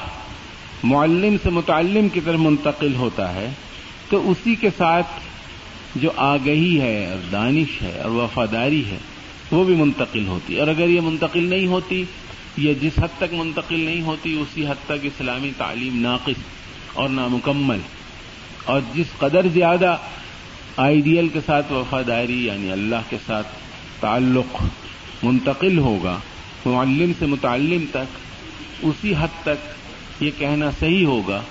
معلم سے متعلم کی طرف منتقل ہوتا ہے، تو اسی کے ساتھ جو آگہی ہے، اور دانش ہے، اور وفاداری ہے، وہ بھی منتقل ہوتی۔ اور اگر یہ منتقل نہیں ہوتی یہ جس حد تک منتقل نہیں ہوتی، اسی حد تک اسلامی تعلیم ناقص اور نامکمل۔ اور جس قدر زیادہ آئیڈیل کے ساتھ وفاداری یعنی اللہ کے ساتھ تعلق منتقل ہوگا، معلم سے متعلم تک، اسی حد تک یہ کہنا صحیح ہوگا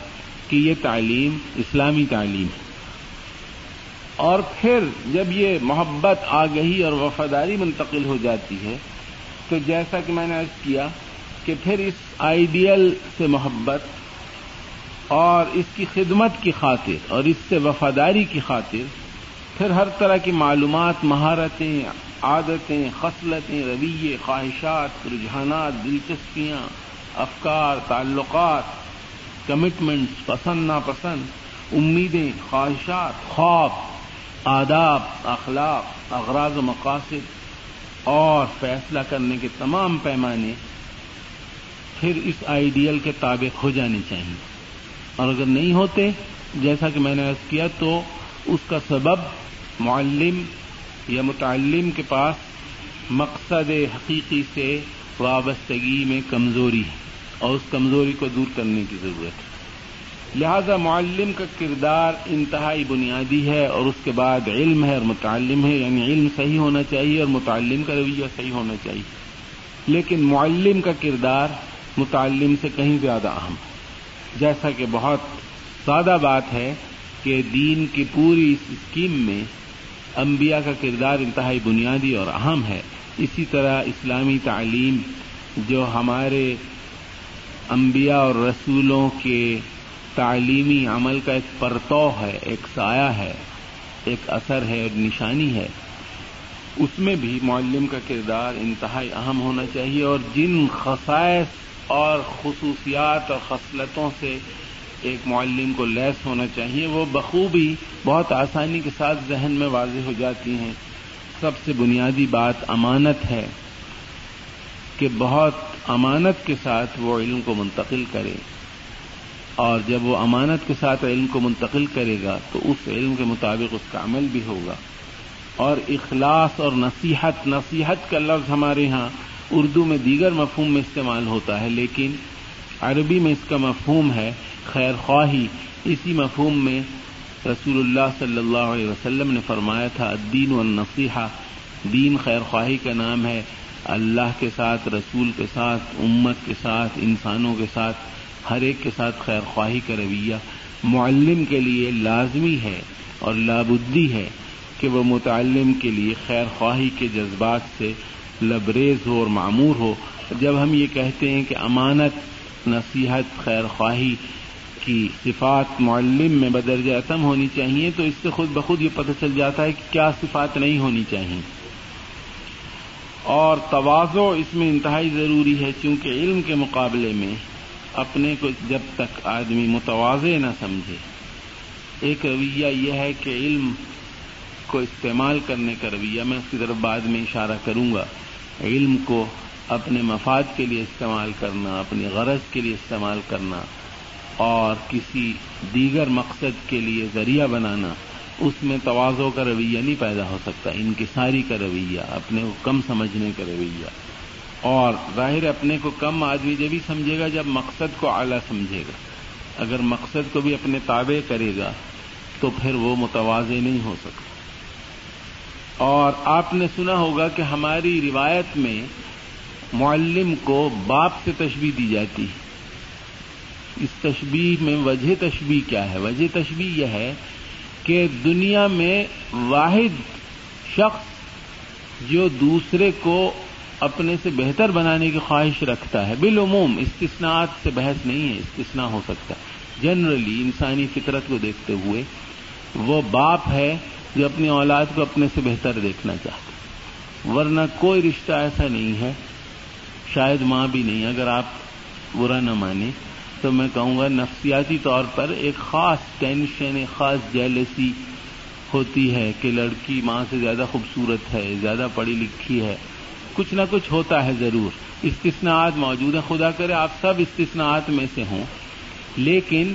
کہ یہ تعلیم اسلامی تعلیم ہے۔ اور پھر جب یہ محبت آگہی اور وفاداری منتقل ہو جاتی ہے، تو جیسا کہ میں نے عرض کیا کہ پھر اس آئیڈیل سے محبت اور اس کی خدمت کی خاطر اور اس سے وفاداری کی خاطر پھر ہر طرح کی معلومات، مہارتیں عادتیں، خصلتیں، رویے، خواہشات، رجحانات، دلچسپیاں، افکار، تعلقات کمٹمنٹس پسند، ناپسند، امیدیں، خواہشات خواب آداب، اخلاق، اغراض و مقاصد اور فیصلہ کرنے کے تمام پیمانے پھر اس آئیڈیل کے تابع ہو جانے چاہیے۔ اور اگر نہیں ہوتے، جیسا کہ میں نے عرض کیا، تو اس کا سبب معلم یا متعلم کے پاس مقصد حقیقی سے وابستگی میں کمزوری ہے اور اس کمزوری کو دور کرنے کی ضرورت ہے۔ لہذا معلم کا کردار انتہائی بنیادی ہے اور اس کے بعد علم ہے اور متعلم ہے یعنی علم صحیح ہونا چاہیے اور متعلم کا رویہ صحیح ہونا چاہیے۔ لیکن معلم کا کردار متعلم سے کہیں زیادہ اہم ہے۔ جیسا کہ بہت سادہ بات ہے کہ دین کی پوری اس اسکیم میں انبیاء کا کردار انتہائی بنیادی اور اہم ہے۔ اسی طرح اسلامی تعلیم جو ہمارے انبیاء اور رسولوں کے تعلیمی عمل کا ایک پرتو ہے، ایک سایہ ہے، ایک اثر ہے، ایک نشانی ہے۔ اس میں بھی معلم کا کردار انتہائی اہم ہونا چاہیے اور جن خصائص اور خصوصیات اور خصلتوں سے ایک معلم کو لیس ہونا چاہیے، وہ بخوبی بہت آسانی کے ساتھ ذہن میں واضح ہو جاتی ہیں۔ سب سے بنیادی بات امانت ہے کہ بہت امانت کے ساتھ وہ علم کو منتقل کرے۔ اور جب وہ امانت کے ساتھ علم کو منتقل کرے گا، تو اس علم کے مطابق اس کا عمل بھی ہوگا۔ اور اخلاص اور نصیحت نصیحت کا لفظ ہمارے ہاں اردو میں دیگر مفہوم میں استعمال ہوتا ہے، لیکن عربی میں اس کا مفہوم ہے خیر خواہی اسی مفہوم میں رسول اللہ صلی اللہ علیہ وسلم نے فرمایا تھا، الدین والنصیحہ۔ دین خیر خواہی کا نام ہے۔ اللہ کے ساتھ، رسول کے ساتھ، امت کے ساتھ، انسانوں کے ساتھ، ہر ایک کے ساتھ خیر خواہی کا رویہ معلم کے لیے لازمی ہے اور لابدی ہے کہ وہ متعلم کے لیے خیر خواہی کے جذبات سے لبریز ہو اور معمور ہو۔ جب ہم یہ کہتے ہیں کہ امانت، نصیحت خیر خواہی کی صفات معلم میں بدرجہ اتم ہونی چاہیے، تو اس سے خود بخود یہ پتہ چل جاتا ہے کہ کیا صفات نہیں ہونی چاہیے۔ اور توازو اس میں انتہائی ضروری ہے، چونکہ علم کے مقابلے میں اپنے کو جب تک آدمی متوازے نہ سمجھے۔ ایک رویہ یہ ہے کہ علم کو استعمال کرنے کا رویہ، میں اس کی طرف بعد میں اشارہ کروں گا۔ علم کو اپنے مفاد کے لیے استعمال کرنا، اپنی غرض کے لیے استعمال کرنا اور کسی دیگر مقصد کے لیے ذریعہ بنانا، اس میں توازوں کا رویہ نہیں پیدا ہو سکتا، انکساری کا رویہ، اپنے کو کم سمجھنے کا رویہ۔ اور ظاہر اپنے کو کم آدمی جب بھی سمجھے گا، جب مقصد کو اعلیٰ سمجھے گا۔ اگر مقصد کو بھی اپنے تابع کرے گا، تو پھر وہ متوازے نہیں ہو سکتا۔ اور آپ نے سنا ہوگا کہ ہماری روایت میں معلم کو باپ سے تشبیح دی جاتی ہے۔ اس تشبیح میں وجہ تشبیح کیا ہے؟ وجہ تشبیح یہ ہے کہ دنیا میں واحد شخص جو دوسرے کو اپنے سے بہتر بنانے کی خواہش رکھتا ہے، بالعموم استثناءات سے بحث نہیں ہے، استثناء ہو سکتا جنرلی انسانی فطرت کو دیکھتے ہوئے وہ باپ ہے جو اپنی اولاد کو اپنے سے بہتر دیکھنا چاہتا ورنہ کوئی رشتہ ایسا نہیں ہے، شاید ماں بھی نہیں، اگر آپ برا نہ مانیں۔ تو میں کہوں گا نفسیاتی طور پر ایک خاص ٹینشن، ایک خاص جیلسی ہوتی ہے کہ لڑکی ماں سے زیادہ خوبصورت ہے، زیادہ پڑھی لکھی ہے۔ کچھ نہ کچھ ہوتا ہے ضرور۔ استثناءات موجود ہیں، خدا کرے آپ سب استثناءات میں سے ہوں۔ لیکن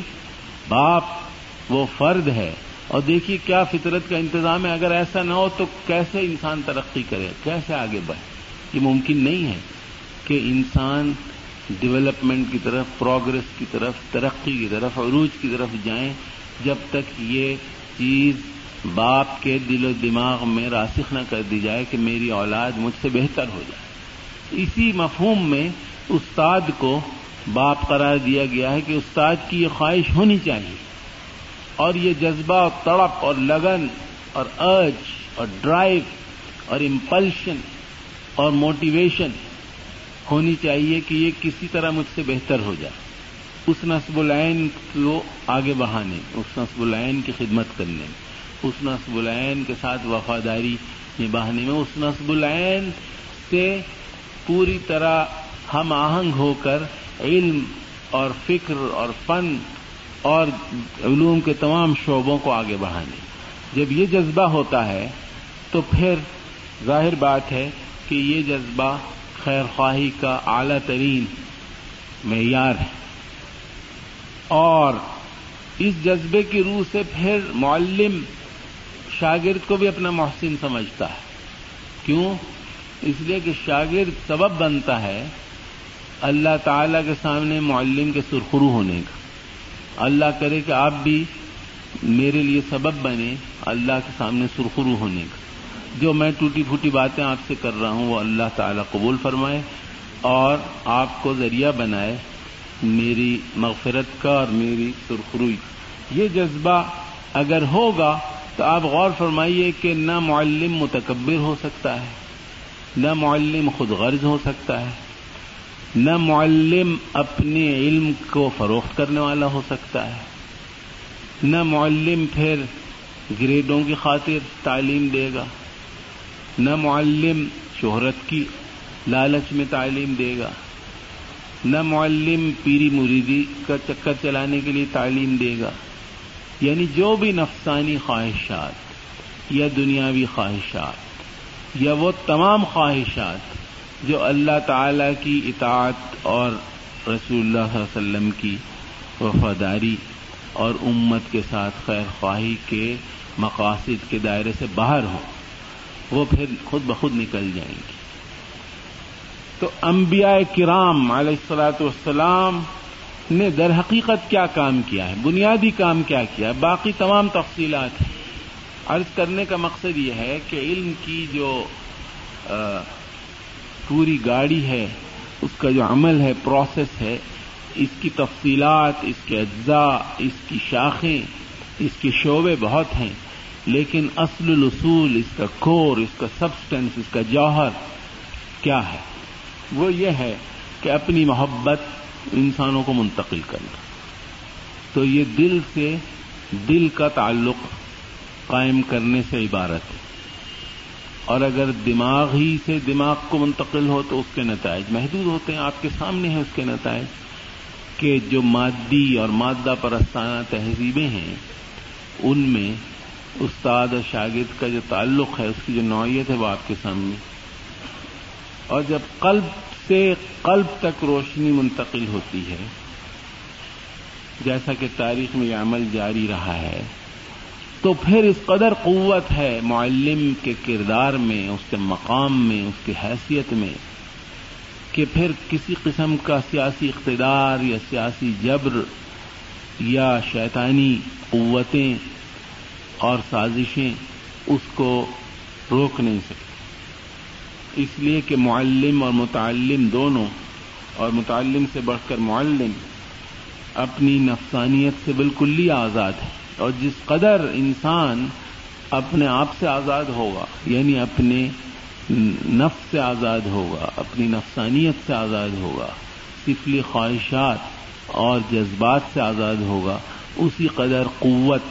باپ وہ فرد ہے۔ اور دیکھیے کیا فطرت کا انتظام ہے۔ اگر ایسا نہ ہو تو کیسے انسان ترقی کرے؟ کیسے آگے بڑھے؟ یہ ممکن نہیں ہے کہ انسان ڈیولپمنٹ کی طرف، پروگرس کی طرف، ترقی کی طرف، عروج کی طرف جائیں جب تک یہ چیز باپ کے دل و دماغ میں راسخ نہ کر دی جائے کہ میری اولاد مجھ سے بہتر ہو جائے۔ اسی مفہوم میں استاد کو باپ قرار دیا گیا ہے کہ استاد کی یہ خواہش ہونی چاہیے۔ اور یہ جذبہ اور تڑپ اور لگن اور ارج اور ڈرائیو اور امپلشن اور موٹیویشن ہونی چاہیے کہ یہ کسی طرح مجھ سے بہتر ہو جائے۔ اس نصب العین کو آگے بڑھانے، اس نصب العین کی خدمت کرنے، اس نصب العین کے ساتھ وفاداری نبھانے میں، اس نصب العین سے پوری طرح ہم آہنگ ہو کر علم اور فکر اور فن اور علوم کے تمام شعبوں کو آگے بڑھانے۔ جب یہ جذبہ ہوتا ہے تو پھر ظاہر بات ہے کہ یہ جذبہ خیر خواہی کا اعلی ترین معیار ہے۔ اور اس جذبے کی روح سے پھر معلم شاگرد کو بھی اپنا محسن سمجھتا ہے۔ کیوں؟ اس لیے کہ شاگرد سبب بنتا ہے اللہ تعالی کے سامنے معلم کے سرخرو ہونے کا۔ اللہ کرے کہ آپ بھی میرے لیے سبب بنے اللہ کے سامنے سرخرو ہونے کا۔ جو میں ٹوٹی پھوٹی باتیں آپ سے کر رہا ہوں وہ اللہ تعالی قبول فرمائے اور آپ کو ذریعہ بنائے میری مغفرت کا اور میری سرخروئی۔ یہ جذبہ اگر ہوگا تو آپ غور فرمائیے کہ نہ معلم متکبر ہو سکتا ہے، نہ معلم خود غرض ہو سکتا ہے، نہ معلم اپنے علم کو فروخت کرنے والا ہو سکتا ہے، نہ معلم پھر گریڈوں کی خاطر تعلیم دے گا۔ نہ معلم شہرت کی لالچ میں تعلیم دے گا، نہ معلم پیری مریدی کا چکر چلانے کے لیے تعلیم دے گا۔ یعنی جو بھی نفسانی خواہشات یا دنیاوی خواہشات یا وہ تمام خواہشات جو اللہ تعالی کی اطاعت اور رسول اللہ صلی اللہ علیہ وسلم کی وفاداری اور امت کے ساتھ خیر خواہی کے مقاصد کے دائرے سے باہر ہوں۔ وہ پھر خود بخود نکل جائیں گی تو انبیاء کرام علیہ السلاۃ والسلام نے در حقیقت کیا کام کیا ہے؟ بنیادی کام کیا کیا ہے؟ باقی تمام تفصیلات ہیں۔ عرض کرنے کا مقصد یہ ہے کہ علم کی جو پوری گاڑی ہے، اس کا جو عمل ہے، پروسیس ہے، اس کی تفصیلات، اس کے اجزاء، اس کی شاخیں، اس کے شعبے بہت ہیں۔ لیکن اصل الاصول، اس کا کور، اس کا سبسٹنس، اس کا جوہر کیا ہے؟ وہ یہ ہے کہ اپنی محبت انسانوں کو منتقل کرنا۔ تو یہ دل سے دل کا تعلق قائم کرنے سے عبارت ہے۔ اور اگر دماغ ہی سے دماغ کو منتقل ہو تو اس کے نتائج محدود ہوتے ہیں۔ آپ کے سامنے ہیں اس کے نتائج۔ کہ جو مادی اور مادہ پرستانہ تہذیبیں ہیں، ان میں استاد اور شاگرد کا جو تعلق ہے، اس کی جو نوعیت ہے وہ آپ کے سامنے۔ اور جب قلب سے قلب تک روشنی منتقل ہوتی ہے، جیسا کہ تاریخ میں یہ عمل جاری رہا ہے، تو پھر اس قدر قوت ہے معلم کے کردار میں، اس کے مقام میں، اس کی حیثیت میں، کہ پھر کسی قسم کا سیاسی اقتدار یا سیاسی جبر یا شیطانی قوتیں اور سازشیں اس کو روک نہیں سکتی اس لیے کہ معلم اور متعلم دونوں اور متعلم سے بڑھ کر معلم اپنی نفسانیت سے بالکل ہی آزاد ہے اور جس قدر انسان اپنے آپ سے آزاد ہوگا یعنی اپنے نفس سے آزاد ہوگا، اپنی نفسانیت سے آزاد ہوگا سفلی خواہشات اور جذبات سے آزاد ہوگا، اسی قدر قوت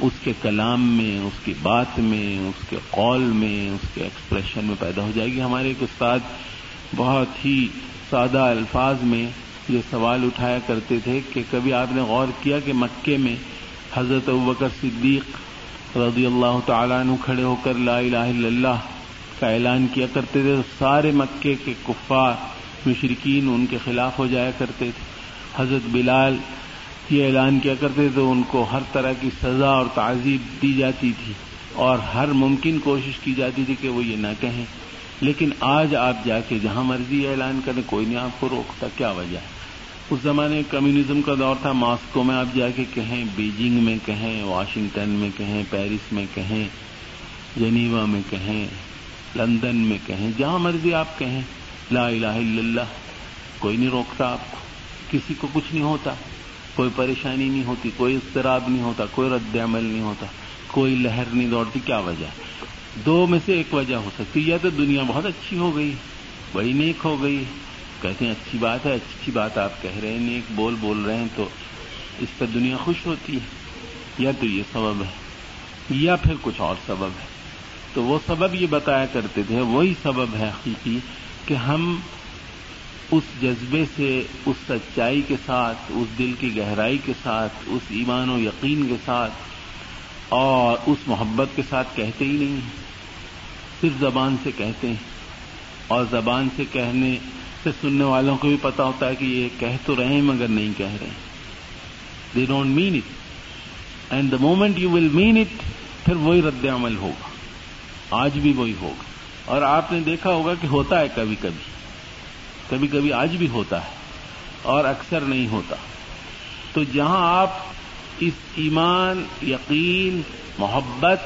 اس کے کلام میں، اس کی بات میں، اس کے قول میں، اس کے ایکسپریشن میں پیدا ہو جائے گی ہمارے ایک استاد بہت ہی سادہ الفاظ میں یہ سوال اٹھایا کرتے تھے کہ کبھی آپ نے غور کیا کہ مکے میں حضرت ابکر صدیق رضی اللہ تعالیٰ عنہ کھڑے ہو کر لا الہ الا اللہ کا اعلان کیا کرتے تھے؟ سارے مکے کے کفار مشرقین ان کے خلاف ہو جایا کرتے تھے۔ حضرت بلال یہ اعلان کیا کرتے تو ان کو ہر طرح کی سزا اور تعزیب دی جاتی تھی اور ہر ممکن کوشش کی جاتی تھی کہ وہ یہ نہ کہیں۔ لیکن آج آپ جا کے جہاں مرضی اعلان کریں، کوئی نہیں، آپ کو روکتا، کیا وجہ؟ ہے اس زمانے میں کمیونزم کا دور تھا، ماسکو میں آپ جا کے کہیں، بیجنگ میں کہیں، واشنگٹن میں کہیں، پیرس میں کہیں، جنیوا میں کہیں، لندن میں کہیں، جہاں مرضی آپ کہیں۔ لا الہ الا اللہ، کوئی نہیں روکتا آپ کو، کسی کو کچھ نہیں ہوتا۔ کوئی پریشانی نہیں ہوتی، کوئی اضطراب نہیں ہوتا، کوئی رد عمل نہیں ہوتا، کوئی لہر نہیں دوڑتی، کیا وجہ؟ دو میں سے ایک وجہ ہو سکتی، یا تو دنیا بہت اچھی ہو گئی، بڑی نیک ہو گئی، کہتے ہیں اچھی بات ہے، اچھی بات آپ کہہ رہے ہیں، نیک بول بول رہے ہیں، تو اس پر دنیا خوش ہوتی ہے، یا تو یہ سبب ہے، یا پھر کچھ اور سبب ہے۔ تو وہ سبب یہ بتایا کرتے تھے، وہی سبب ہے حقیقی کہ ہم اس جذبے سے، اس سچائی کے ساتھ، اس دل کی گہرائی کے ساتھ، اس ایمان و یقین کے ساتھ، اور اس محبت کے ساتھ کہتے ہی نہیں صرف زبان سے کہتے ہیں۔ اور زبان سے کہنے سے سننے والوں کو بھی پتا ہوتا ہے کہ یہ کہہ تو رہے ہیں مگر نہیں کہہ رہے they don't mean it and the moment you will mean it پھر وہی رد عمل ہوگا۔ آج بھی وہی ہوگا۔ اور آپ نے دیکھا ہوگا کہ ہوتا ہے کبھی کبھی۔ کبھی کبھی آج بھی ہوتا ہے اور اکثر نہیں ہوتا۔ تو جہاں آپ اس ایمان، یقین، محبت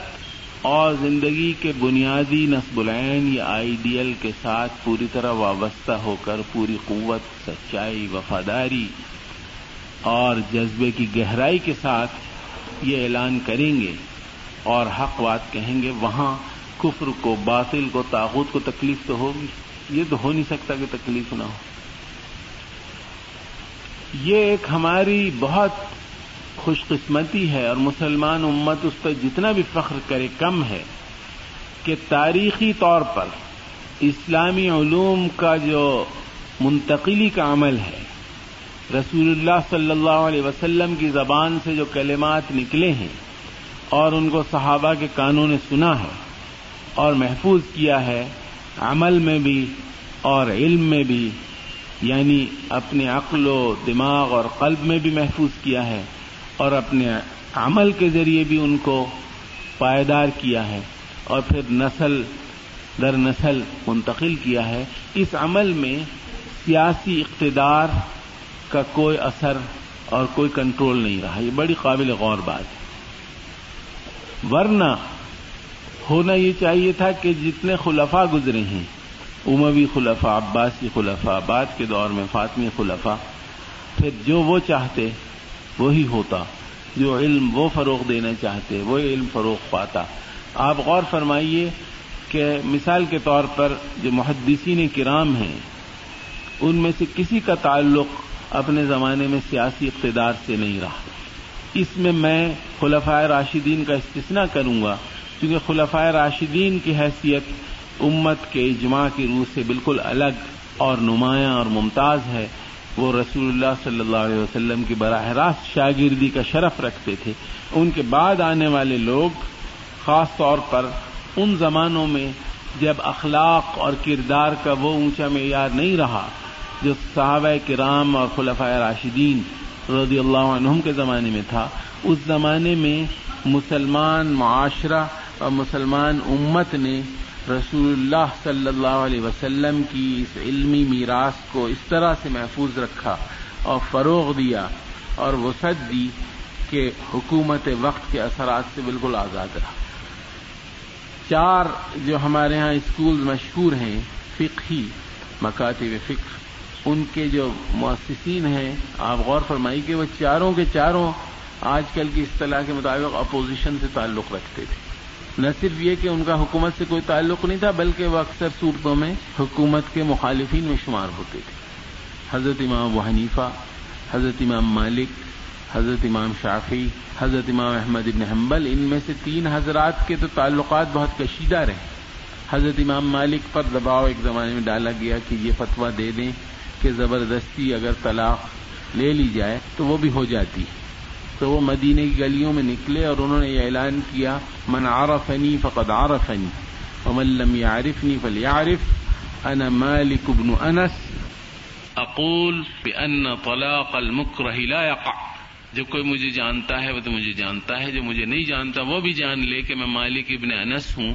اور زندگی کے بنیادی نصب العین یا آئیڈیل کے ساتھ پوری طرح وابستہ ہو کر پوری قوت، سچائی، وفاداری اور جذبے کی گہرائی کے ساتھ یہ اعلان کریں گے اور حق بات کہیں گے، وہاں کفر کو، باطل کو تاغت کو تکلیف تو ہوگی۔ یہ تو ہو نہیں سکتا کہ تکلیف نہ ہو۔ یہ ایک ہماری بہت خوش قسمتی ہے اور مسلمان امت اس پر جتنا بھی فخر کرے کم ہے کہ تاریخی طور پر اسلامی علوم کا جو منتقلی کا عمل ہے، رسول اللہ صلی اللہ علیہ وسلم کی زبان سے جو کلمات نکلے ہیں اور ان کو صحابہ کے کانوں نے سنا ہے اور محفوظ کیا ہے عمل میں بھی اور علم میں بھی یعنی اپنے عقل و دماغ اور قلب میں بھی محفوظ کیا ہے اور اپنے عمل کے ذریعے بھی ان کو پائیدار کیا ہے اور پھر نسل در نسل منتقل کیا ہے۔ اس عمل میں سیاسی اقتدار کا کوئی اثر اور کوئی کنٹرول نہیں رہا۔ یہ بڑی قابل غور بات ہے۔ ورنہ ہونا یہ چاہیے تھا کہ جتنے خلفاء گزرے ہیں، اموی خلفاء، عباسی خلفاء، بعد کے دور میں فاطمی خلفاء، پھر جو وہ چاہتے، وہی ہوتا۔ جو علم وہ فروغ دینا چاہتے وہ علم فروغ پاتا۔ آپ غور فرمائیے کہ مثال کے طور پر جو محدثین کرام ہیں، ان میں سے کسی کا تعلق اپنے زمانے میں سیاسی اقتدار سے نہیں رہا۔ اس میں میں خلفۂ راشدین کا استثنا کروں گا۔ کیونکہ خلفۂ راشدین کی حیثیت امت کے اجماع کی روح سے بالکل الگ اور نمایاں اور ممتاز ہے، وہ رسول اللہ صلی اللہ علیہ وسلم کی براہ راست شاگردی کا شرف رکھتے تھے۔ ان کے بعد آنے والے لوگ، خاص طور پر ان زمانوں میں جب اخلاق اور کردار کا وہ اونچا معیار نہیں رہا، جو صحابہ کرام اور خلفۂ راشدین رضی اللہ عنہم کے زمانے میں تھا۔ اس زمانے میں مسلمان معاشرہ اور مسلمان امت نے رسول اللہ صلی اللہ علیہ وسلم کی اس علمی میراث کو اس طرح سے محفوظ رکھا اور فروغ دیا اور وسعت دی کہ حکومت وقت کے اثرات سے بالکل آزاد رہا۔ چار جو ہمارے ہاں اسکول مشہور ہیں، فقہی، مکاتب فکر ان کے جو مؤسسین ہیں، آپ غور فرمائی کہ وہ چاروں کے چاروں آج کل کی اصطلاح کے مطابق اپوزیشن سے تعلق رکھتے تھے۔ نہ صرف یہ کہ ان کا حکومت سے کوئی تعلق نہیں تھا، بلکہ وہ اکثر صورتوں میں حکومت کے مخالفین میں شمار ہوتے تھے۔ حضرت امام و حنیفہ، حضرت امام مالک، حضرت امام شافی حضرت امام احمد ابن حنبل، ان میں سے تین حضرات کے تو تعلقات بہت کشیدہ رہے۔ حضرت امام مالک پر دباؤ ایک زمانے میں ڈالا گیا کہ یہ فتویٰ دے دیں۔ کہ زبردستی اگر طلاق لے لی جائے تو وہ بھی ہو جاتی تو وہ مدینے کی گلیوں میں نکلے اور انہوں نے یہ اعلان کیا من عرفنی فقد عرفنی ومن لم يعرفني فليعرف انا مالك بن انس. اقول بان طلاق المكره لا يقع جو کوئی مجھے جانتا ہے وہ تو مجھے جانتا ہے جو مجھے نہیں جانتا وہ بھی جان لے کہ میں مالک ابن انس ہوں۔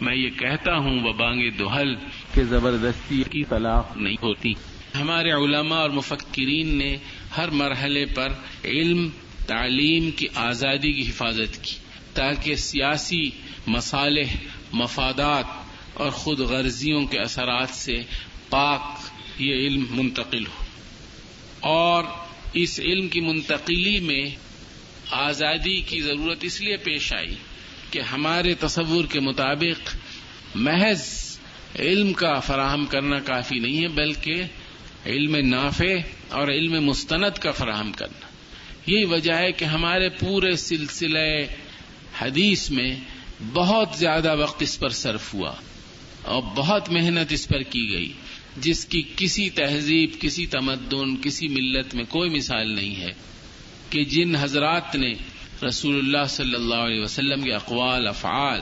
میں یہ کہتا ہوں وہ بانگ دہل کہ زبردستی کی طلاق نہیں ہوتی۔ ہمارے علماء اور مفکرین نے ہر مرحلے پر علم، تعلیم کی آزادی کی حفاظت کی تاکہ سیاسی مصالح، مفادات اور خود غرضیوں کے اثرات سے پاک یہ علم منتقل ہو۔ اور اس علم کی منتقلی میں آزادی کی ضرورت اس لیے پیش آئی کہ ہمارے تصور کے مطابق محض علم کا فراہم کرنا کافی نہیں ہے، بلکہ علم نافع اور علم مستند کا فراہم کرنا۔ یہی وجہ ہے کہ ہمارے پورے سلسلے حدیث میں بہت زیادہ وقت اس پر صرف ہوا اور بہت محنت اس پر کی گئی، جس کی کسی تہذیب، کسی تمدن، کسی ملت میں کوئی مثال نہیں ہے کہ جن حضرات نے رسول اللہ صلی اللہ علیہ وسلم کے اقوال، افعال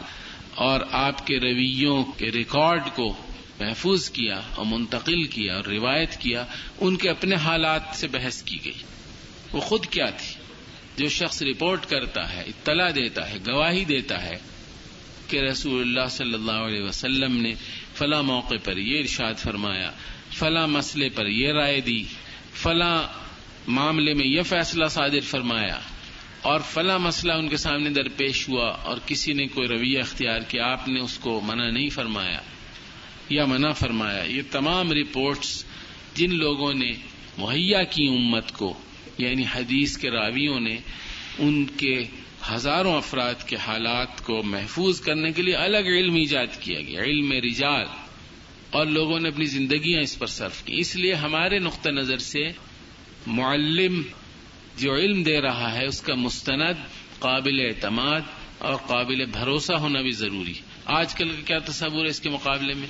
اور آپ کے رویوں کے ریکارڈ کو محفوظ کیا اور منتقل کیا اور روایت کیا، ان کے اپنے حالات سے بحث کی گئی۔ وہ خود کیا تھی؟ جو شخص رپورٹ کرتا ہے، اطلاع دیتا ہے، گواہی دیتا ہے کہ رسول اللہ صلی اللہ علیہ وسلم نے فلاں موقع پر یہ ارشاد فرمایا، فلاں مسئلے پر یہ رائے دی، فلاں معاملے میں یہ فیصلہ صادر فرمایا اور فلاں مسئلہ ان کے سامنے درپیش ہوا اور کسی نے کوئی رویہ اختیار کیا، آپ نے اس کو منع نہیں فرمایا۔ یا منع فرمایا۔ یہ تمام رپورٹس جن لوگوں نے مہیا کی امت کو یعنی حدیث کے راویوں نے، ان کے ہزاروں افراد کے حالات کو محفوظ کرنے کے لیے الگ علم ایجاد کیا گیا، علم رجال۔ اور لوگوں نے اپنی زندگیاں اس پر صرف کی۔ اس لیے ہمارے نقطہ نظر سے معلم جو علم دے رہا ہے، اس کا مستند، قابل اعتماد اور قابل بھروسہ ہونا بھی ضروری۔ آج کل کا کیا تصور ہے اس کے مقابلے میں؟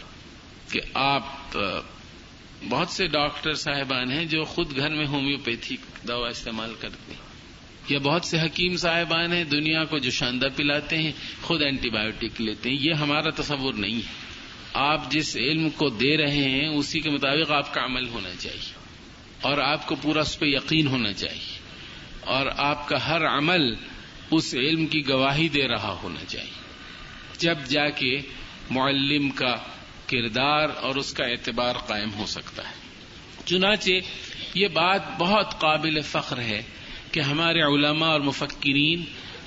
کہ آپ بہت سے ڈاکٹر صاحبان ہیں جو خود گھر میں ہومیوپیتھک دوا استعمال کرتے ہیں، یا بہت سے حکیم صاحبان ہیں دنیا کو جو شاندہ پلاتے ہیں، خود اینٹی بایوٹک لیتے ہیں، یہ ہمارا تصور نہیں ہے۔ آپ جس علم کو دے رہے ہیں، اسی کے مطابق آپ کا عمل ہونا چاہیے، اور آپ کو پورا اس پہ یقین ہونا چاہیے، اور آپ کا ہر عمل اس علم کی گواہی دے رہا ہونا چاہیے۔ جب جا کے معلم کا کردار اور اس کا اعتبار قائم ہو سکتا ہے۔ چنانچہ یہ بات بہت قابل فخر ہے کہ ہمارے علماء اور مفکرین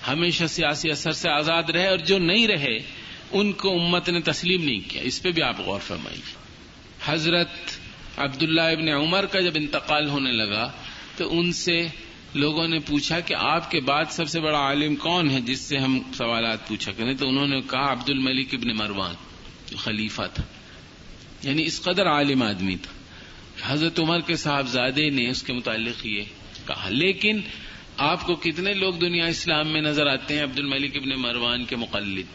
ہمیشہ سیاسی اثر سے آزاد رہے اور جو نہیں رہے، ان کو امت نے تسلیم نہیں کیا۔ اس پہ بھی آپ غور فرمائیے۔ حضرت عبداللہ ابن عمر کا جب انتقال ہونے لگا تو ان سے لوگوں نے پوچھا کہ آپ کے بعد سب سے بڑا عالم کون ہے، جس سے ہم سوالات پوچھا کریں۔ تو انہوں نے کہا عبد الملک ابن مروان۔ خلیفہ تھا۔ یعنی اس قدر عالم آدمی تھا۔ حضرت عمر کے صاحبزادے نے اس کے متعلق یہ کہا۔ لیکن آپ کو کتنے لوگ دنیا اسلام میں نظر آتے ہیں؟ عبد الملک ابن مروان کے مقلد۔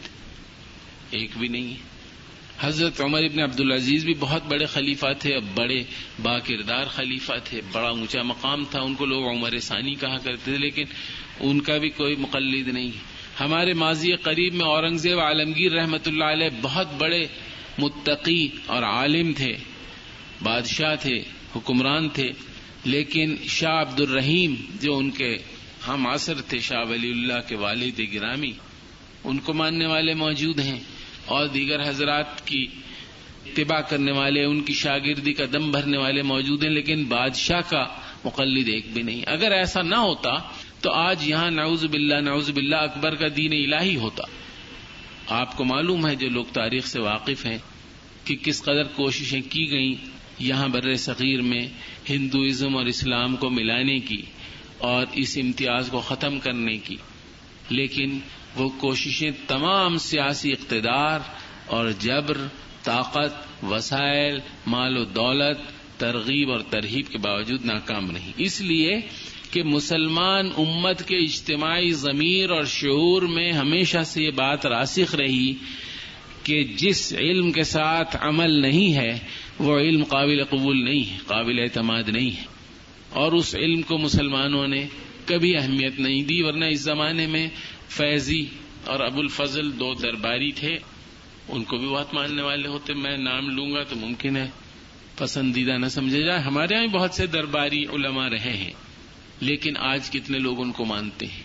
ایک بھی نہیں ہے۔ حضرت عمر ابن عبد العزیز بھی بہت بڑے خلیفہ تھے، اب بڑے با کردار خلیفہ تھے۔ بڑا اونچا مقام تھا۔ ان کو لوگ عمر ثانی کہا کرتے تھے، لیکن ان کا بھی کوئی مقلد نہیں۔ ہمارے ماضی قریب میں اورنگزیب عالمگیر رحمت اللہ علیہ بہت بڑے متقی اور عالم تھے، بادشاہ تھے، حکمران تھے، لیکن شاہ عبد الرحیم جو ان کے ہم عصر تھے، شاہ ولی اللہ کے والد گرامی، ان کو ماننے والے موجود ہیں اور دیگر حضرات کی اتباع کرنے والے، ان کی شاگردی کا دم بھرنے والے موجود ہیں، لیکن بادشاہ کا مقلد ایک بھی نہیں۔ اگر ایسا نہ ہوتا تو آج یہاں نعوذ باللہ نعوذ باللہ اکبر کا دین الہی ہوتا۔ آپ کو معلوم ہے جو لوگ تاریخ سے واقف ہیں کہ کس قدر کوششیں کی گئیں یہاں بر صغیر میں ہندوازم اور اسلام کو ملانے کی اور اس امتیاز کو ختم کرنے کی۔ لیکن وہ کوششیں تمام سیاسی اقتدار اور جبر، طاقت، وسائل، مال و دولت، ترغیب اور ترہیب کے باوجود ناکام نہیں۔ اس لیے کہ مسلمان امت کے اجتماعی ضمیر اور شعور میں ہمیشہ سے یہ بات راسخ رہی کہ جس علم کے ساتھ عمل نہیں ہے، وہ علم قابل قبول نہیں ہے، قابل اعتماد نہیں ہے۔ اور اس علم کو مسلمانوں نے کبھی اہمیت نہیں دی، ورنہ اس زمانے میں فیضی اور ابو الفضل دو درباری تھے۔ ان کو بھی بہت ماننے والے ہوتے، میں نام لوں گا تو ممکن ہے پسندیدہ نہ سمجھے جائے۔ ہمارے یہاں بہت سے درباری علماء رہے ہیں۔ لیکن آج کتنے لوگ ان کو مانتے ہیں؟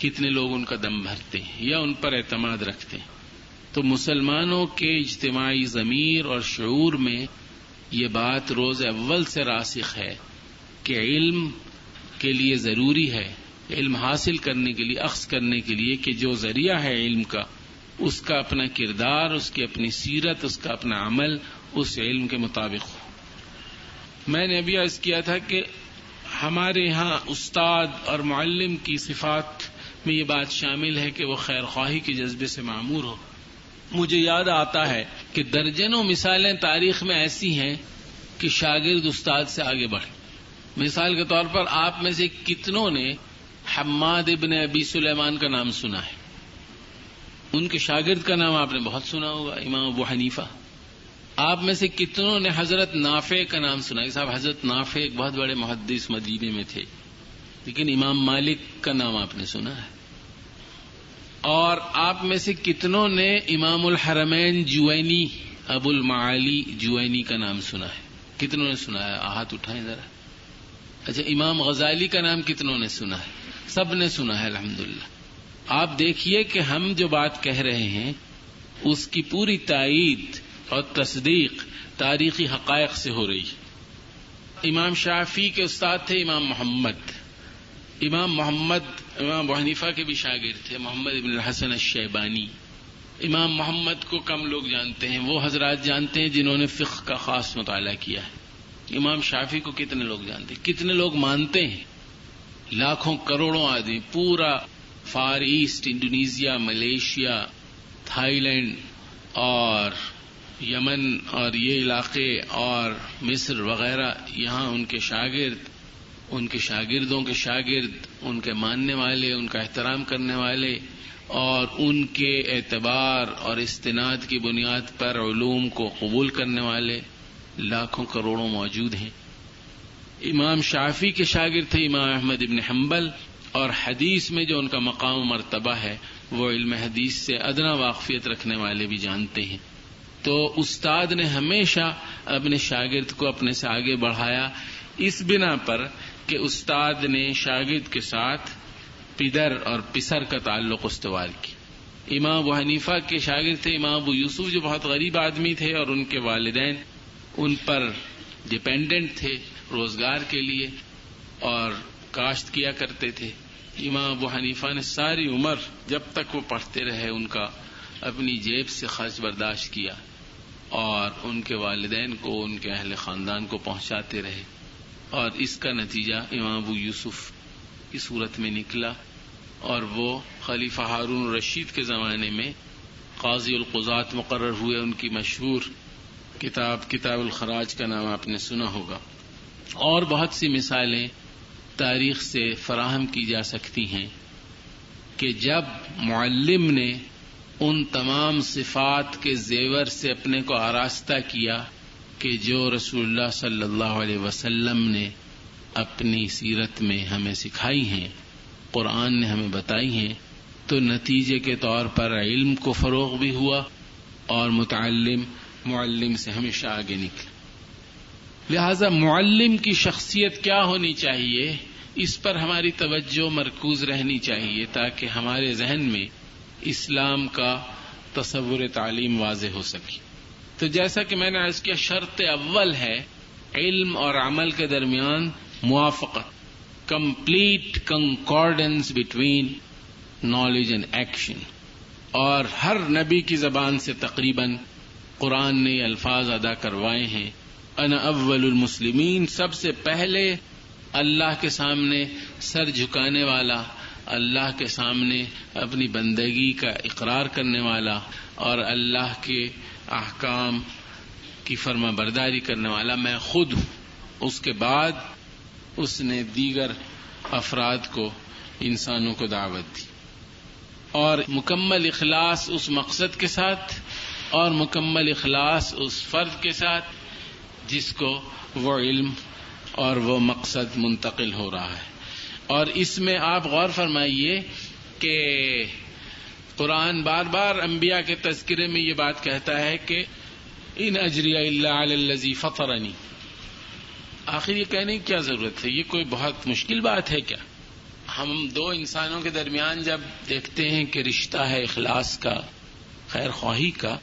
کتنے لوگ ان کا دم بھرتے ہیں یا ان پر اعتماد رکھتے ہیں؟ تو مسلمانوں کے اجتماعی ضمیر اور شعور میں یہ بات روز اول سے راسخ ہے کہ علم کے لیے ضروری ہے، علم حاصل کرنے کے لیے، اخذ کرنے کے لیے کہ جو ذریعہ ہے علم کا، اس کا اپنا کردار، اس کی اپنی سیرت، اس کا اپنا عمل، اس علم کے مطابق ہو۔ میں نے ابھی عرض کیا تھا کہ ہمارے یہاں استاد اور معلم کی صفات میں یہ بات شامل ہے کہ وہ خیر خواہی کے جذبے سے معمور ہو۔ مجھے یاد آتا ہے کہ درجنوں مثالیں تاریخ میں ایسی ہیں کہ شاگرد استاد سے آگے بڑھے مثال کے طور پر آپ میں سے کتنوں نے حماد ابن ابی سلیمان کا نام سنا ہے۔ ان کے شاگرد کا نام آپ نے بہت سنا ہوگا، امام ابو حنیفہ۔ آپ میں سے کتنوں نے حضرت نافع کا نام سنا ہے؟ صاحب، حضرت نافع ایک بہت بڑے محدث مدینے میں تھے، لیکن امام مالک کا نام آپ نے سنا ہے۔ اور آپ میں سے کتنوں نے امام الحرمین جوینی، ابو المعالی جوینی کا نام سنا ہے۔ کتنوں نے سنا ہے؟ ہاتھ اٹھائیں ذرا۔ اچھا امام غزالی کا نام کتنوں نے سنا ہے؟ سب نے سنا ہے الحمد آپ دیکھیے کہ ہم جو بات کہہ رہے ہیں، اس کی پوری تائید اور تصدیق تاریخی حقائق سے ہو رہی ہے۔ امام شافی کے استاد تھے امام محمد۔ امام محمد، امام حنیفہ کے بھی شاگرد تھے، محمد ابن الحسن الشیبانی۔ امام محمد کو کم لوگ جانتے ہیں، وہ حضرات جانتے ہیں جنہوں نے فقہ کا خاص مطالعہ کیا ہے۔ امام شافی کو کتنے لوگ جانتے ہیں؟ کتنے لوگ مانتے ہیں؟ لاکھوں کروڑوں آدمی، پورا Far East, Indonesia, Malaysia, Thailand اور یمن اور یہ علاقے اور مصر وغیرہ، یہاں ان کے شاگرد، ان کے شاگردوں کے شاگرد، ان کے ماننے والے، ان کا احترام کرنے والے اور ان کے اعتبار اور استناد کی بنیاد پر علوم کو قبول کرنے والے لاکھوں کروڑوں موجود ہیں۔ امام شافی کے شاگرد تھے امام احمد ابن حنبل اور حدیث میں جو ان کا مقام و مرتبہ ہے، وہ علم حدیث سے ادنا واقفیت رکھنے والے بھی جانتے ہیں۔ تو استاد نے ہمیشہ اپنے شاگرد کو اپنے سے آگے بڑھایا۔ اس بنا پر کہ استاد نے شاگرد کے ساتھ پدر اور پسر کا تعلق استوار کی۔ امام ابو حنیفہ کے شاگرد تھے، امام ابو یوسف جو بہت غریب آدمی تھے اور ان کے والدین ان پر ڈپینڈنٹ تھے روزگار کے لیے اور کاشت کیا کرتے تھے۔ امام ابو حنیفہ نے ساری عمر جب تک وہ پڑھتے رہے ان کا اپنی جیب سے خرچ برداشت کیا۔ اور ان کے والدین کو، ان کے اہل خاندان کو پہنچاتے رہے۔ اور اس کا نتیجہ امام ابو یوسف کی صورت میں نکلا۔ اور وہ خلیفہ ہارون رشید کے زمانے میں قاضی القضات مقرر ہوئے۔ ان کی مشہور کتاب کتاب الخراج کا نام آپ نے سنا ہوگا۔ اور بہت سی مثالیں تاریخ سے فراہم کی جا سکتی ہیں کہ جب معلم نے ان تمام صفات کے زیور سے اپنے کو آراستہ کیا کہ جو رسول اللہ صلی اللہ علیہ وسلم نے اپنی سیرت میں ہمیں سکھائی ہیں، قرآن نے ہمیں بتائی ہیں، تو نتیجے کے طور پر علم کو فروغ بھی ہوا اور متعلم، معلم سے ہمیشہ آگے نکلے لہذا معلم کی شخصیت کیا ہونی چاہیے؟ اس پر ہماری توجہ مرکوز رہنی چاہیے تاکہ ہمارے ذہن میں اسلام کا تصور تعلیم واضح ہو سکے تو جیسا کہ میں نے عرض کیا، شرط اول ہے علم اور عمل کے درمیان موافقت complete concordance between knowledge and action اور ہر نبی کی زبان سے تقریباً قرآن نے الفاظ ادا کروائے ہیں۔ ان اول المسلمین، سب سے پہلے اللہ کے سامنے سر جھکانے والا اللہ کے سامنے اپنی بندگی کا اقرار کرنے والا اور اللہ کے احکام کی فرما برداری کرنے والا میں خود ہوں۔ اس کے بعد اس نے دیگر افراد کو، انسانوں کو دعوت دی۔ اور مکمل اخلاص اس مقصد کے ساتھ اور مکمل اخلاص اس فرد کے ساتھ جس کو وہ علم اور وہ مقصد منتقل ہو رہا ہے۔ اور اس میں آپ غور فرمائیے کہ قرآن بار بار انبیاء کے تذکرے میں یہ بات کہتا ہے کہ ان اجری اللہ الزی فطرنی۔ آخر یہ کہنے کی کیا ضرورت ہے؟ یہ کوئی بہت مشکل بات ہے کیا؟ ہم دو انسانوں کے درمیان جب دیکھتے ہیں کہ رشتہ ہے اخلاص کا، خیر خواہی کا،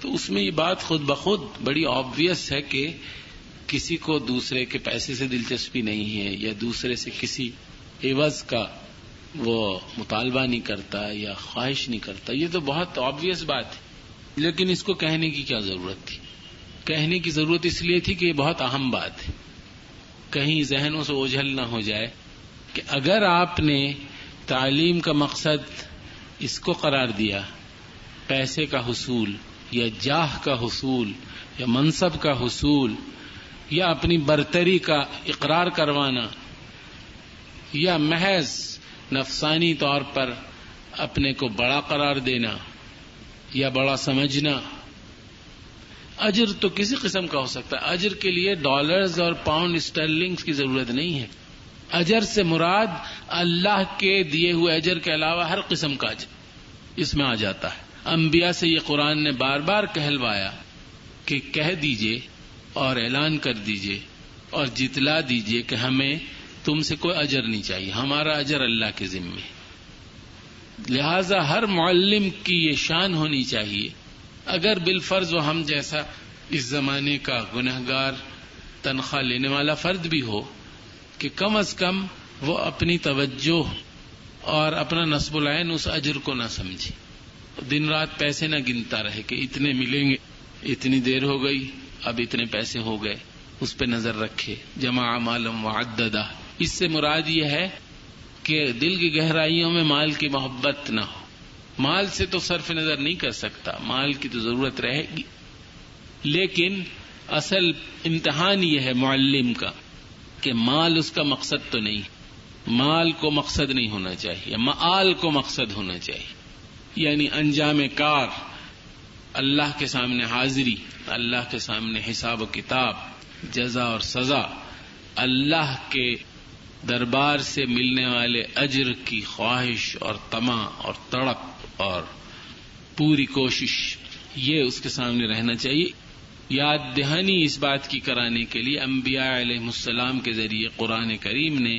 تو اس میں یہ بات خود بخود بڑی آبویس ہے کہ کسی کو دوسرے کے پیسے سے دلچسپی نہیں ہے یا دوسرے سے کسی عوض کا وہ مطالبہ نہیں کرتا یا خواہش نہیں کرتا، یہ تو بہت آبویس بات ہے۔ لیکن اس کو کہنے کی کیا ضرورت تھی؟ کہنے کی ضرورت اس لیے تھی کہ یہ بہت اہم بات ہے۔ کہیں ذہنوں سے اوجھل نہ ہو جائے کہ اگر آپ نے تعلیم کا مقصد اس کو قرار دیا، پیسے کا حصول یا جاہ کا حصول یا منصب کا حصول یا اپنی برتری کا اقرار کروانا یا محض نفسانی طور پر اپنے کو بڑا قرار دینا یا بڑا سمجھنا۔ اجر تو کسی قسم کا ہو سکتا ہے۔ اجر کے لیے ڈالرز اور پاؤنڈ اسٹرلنگز کی ضرورت نہیں ہے۔ اجر سے مراد اللہ کے دیے ہوئے اجر کے علاوہ ہر قسم کا اجر اس میں آ جاتا ہے۔ انبیاء سے یہ قرآن نے بار بار کہلوایا کہ کہہ دیجیے اور اعلان کر دیجیے اور جتلا دیجیے کہ ہمیں تم سے کوئی اجر نہیں چاہیے، ہمارا اجر اللہ کے ذمے لہذا ہر معلم کی یہ شان ہونی چاہیے۔ اگر بالفرض و ہم جیسا اس زمانے کا گنہگار، تنخواہ لینے والا فرد بھی ہو، کہ کم از کم وہ اپنی توجہ اور اپنا نصب العین اس اجر کو نہ سمجھے۔ دن رات پیسے نہ گنتا رہے کہ اتنے ملیں گے، اتنی دیر ہو گئی، اب اتنے پیسے ہو گئے، اس پہ نظر رکھے۔ جمع معلوم وعددہ۔ اس سے مراد یہ ہے کہ دل کی گہرائیوں میں مال کی محبت نہ ہو۔ مال سے تو صرف نظر نہیں کر سکتا، مال کی تو ضرورت رہے گی۔ لیکن اصل امتحان یہ ہے معلم کا کہ مال اس کا مقصد تو نہیں، مال کو مقصد نہیں ہونا چاہیے معال کو مقصد ہونا چاہیے۔ یعنی انجام کار، اللہ کے سامنے حاضری، اللہ کے سامنے حساب و کتاب، جزا اور سزا، اللہ کے دربار سے ملنے والے اجر کی خواہش اور تما اور تڑپ اور پوری کوشش، یہ اس کے سامنے رہنا چاہیے۔ یاد دہانی اس بات کی کرانے کے لیے انبیاء علیہ السلام کے ذریعے قرآن کریم نے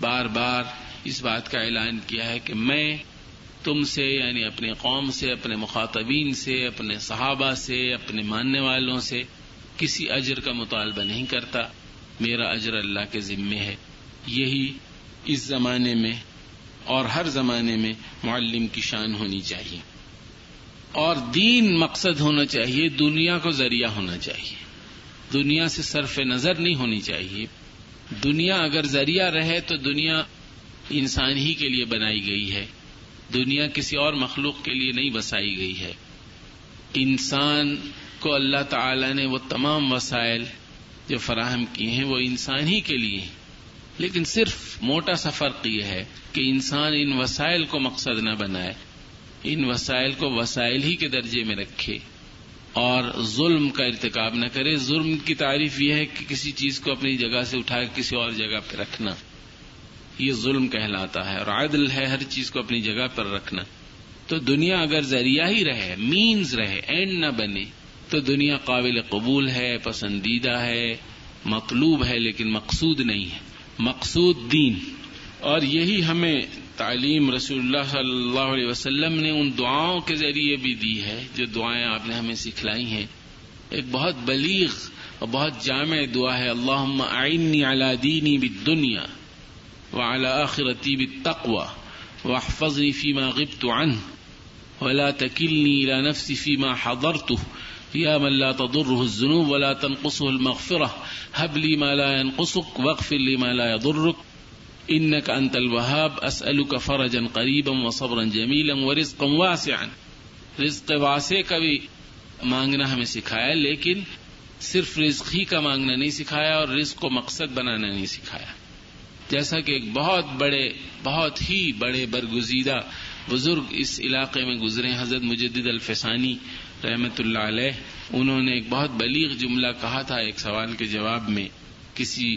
بار بار اس بات کا اعلان کیا ہے کہ میں تم سے یعنی اپنے قوم سے، اپنے مخاطبین سے، اپنے صحابہ سے، اپنے ماننے والوں سے کسی اجر کا مطالبہ نہیں کرتا۔ میرا اجر اللہ کے ذمے ہے۔ یہی اس زمانے میں اور ہر زمانے میں معلم کی شان ہونی چاہیے اور دین مقصد ہونا چاہیے، دنیا کو ذریعہ ہونا چاہیے۔ دنیا سے صرف نظر نہیں ہونی چاہیے۔ دنیا اگر ذریعہ رہے تو دنیا انسان ہی کے لیے بنائی گئی ہے۔ دنیا کسی اور مخلوق کے لیے نہیں بسائی گئی ہے۔ انسان کو اللہ تعالی نے وہ تمام وسائل جو فراہم کیے ہیں وہ انسان ہی کے لیے لیکن صرف موٹا سا فرق یہ ہے کہ انسان ان وسائل کو مقصد نہ بنائے، ان وسائل کو وسائل ہی کے درجے میں رکھے اور ظلم کا ارتکاب نہ کرے۔ ظلم کی تعریف یہ ہے کہ کسی چیز کو اپنی جگہ سے اٹھا کے کسی اور جگہ پہ رکھنا، یہ ظلم کہلاتا ہے اور عادل ہے ہر چیز کو اپنی جگہ پر رکھنا۔ تو دنیا اگر ذریعہ ہی رہے مینز رہے اینڈ نہ بنے، تو دنیا قابل قبول ہے، پسندیدہ ہے، مطلوب ہے، لیکن مقصود نہیں ہے۔ مقصود دین اور یہی ہمیں تعلیم رسول اللہ صلی اللہ علیہ وسلم نے ان دعاؤں کے ذریعے بھی دی ہے، جو دعائیں آپ نے ہمیں سکھلائی ہیں۔ ایک بہت بلیغ اور بہت جامع دعا ہے اللہ آئینی علی دینی بالدنیا وعلى آخرتي بالتقوى واحفظني فيما غبت عنه ولا تكلني إلى نفسي فيما حضرته يا من لا تضره الذنوب ولا تنقصه المغفرة، هب لي ما لا ينقصك واغفر لي ما لا يضرك. إنك أنت الوهاب، أسألك فرجا قريبا وصبرا جميلا ورزقا واسعا. رزق واسع کا بھی مانگنا ہمیں سکھایا، لیکن صرف رزق ہی کا مانگنا نہیں سکھایا اور رزق کو مقصد بنانا نہیں سکھایا۔ جیسا کہ ایک بہت بڑے، بہت ہی بڑے برگزیدہ بزرگ اس علاقے میں گزرے، حضرت مجدد الفسانی رحمت اللہ علیہ، انہوں نے ایک بہت بلیغ جملہ کہا تھا ایک سوال کے جواب میں۔ کسی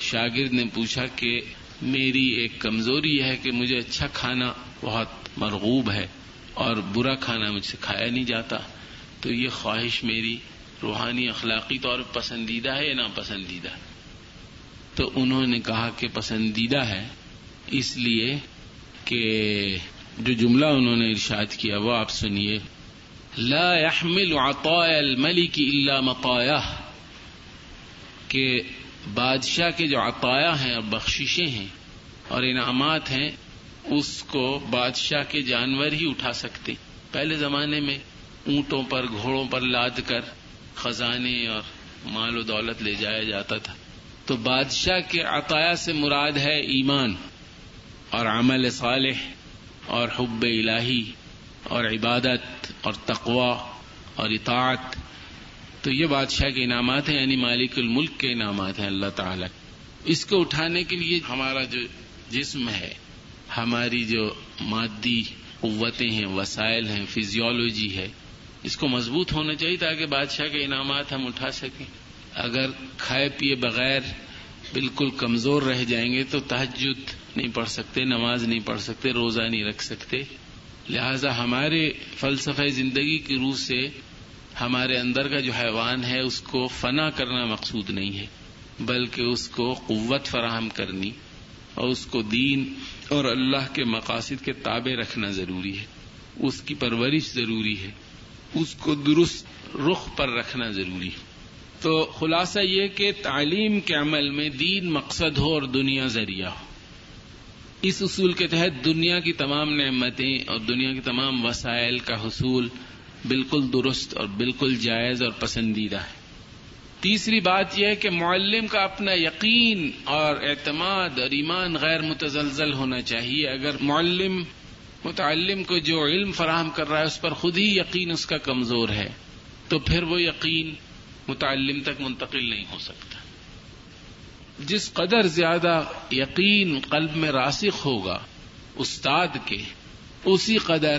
شاگرد نے پوچھا کہ میری ایک کمزوری ہے کہ مجھے اچھا کھانا بہت مرغوب ہے اور برا کھانا مجھ سے کھایا نہیں جاتا، تو یہ خواہش میری روحانی اخلاقی طور پر پسندیدہ ہے یا ناپسندیدہ؟ تو انہوں نے کہا کہ پسندیدہ ہے، اس لیے کہ جو جملہ انہوں نے ارشاد کیا وہ آپ سنیے۔ لا يحمل عطاء الملك الا مطايا کہ بادشاہ کے جو عطایا ہیں اور بخششیں ہیں اور انعامات ہیں، اس کو بادشاہ کے جانور ہی اٹھا سکتے۔ پہلے زمانے میں اونٹوں پر، گھوڑوں پر لاد کر خزانے اور مال و دولت لے جایا جاتا تھا۔ تو بادشاہ کے عطایا سے مراد ہے ایمان اور عمل صالح اور حب الہی۔ اور عبادت اور تقوا اور اطاعت، تو یہ بادشاہ کے انعامات ہیں یعنی مالک الملک کے انعامات ہیں، اللہ تعالی۔ اس کو اٹھانے کے لیے ہمارا جو جسم ہے، ہماری جو مادی قوتیں ہیں، وسائل ہیں، فزیولوجی ہے، اس کو مضبوط ہونا چاہیے تاکہ بادشاہ کے انعامات ہم اٹھا سکیں۔ اگر کھائے پیے بغیر بالکل کمزور رہ جائیں گے تو تحجد نہیں پڑھ سکتے، نماز نہیں پڑھ سکتے، روزہ نہیں رکھ سکتے۔ لہذا ہمارے فلسفہ زندگی کی روح سے ہمارے اندر کا جو حیوان ہے، اس کو فنا کرنا مقصود نہیں ہے، بلکہ اس کو قوت فراہم کرنی اور اس کو دین اور اللہ کے مقاصد کے تابع رکھنا ضروری ہے۔ اس کی پرورش ضروری ہے۔ اس کو درست رخ پر رکھنا ضروری ہے۔ تو خلاصہ یہ کہ تعلیم کے عمل میں دین مقصد ہو اور دنیا ذریعہ ہو۔ اس اصول کے تحت دنیا کی تمام نعمتیں اور دنیا کے تمام وسائل کا حصول بالکل درست اور بالکل جائز اور پسندیدہ ہے۔ تیسری بات یہ ہے کہ معلم کا اپنا یقین اور اعتماد اور ایمان غیر متزلزل ہونا چاہیے۔ اگر معلم، متعلم کو جو علم فراہم کر رہا ہے، اس پر خود ہی یقین اس کا کمزور ہے، تو پھر وہ یقین متعلم تک منتقل نہیں ہو سکتا۔ جس قدر زیادہ یقین قلب میں راسخ ہوگا استاد کے، اسی قدر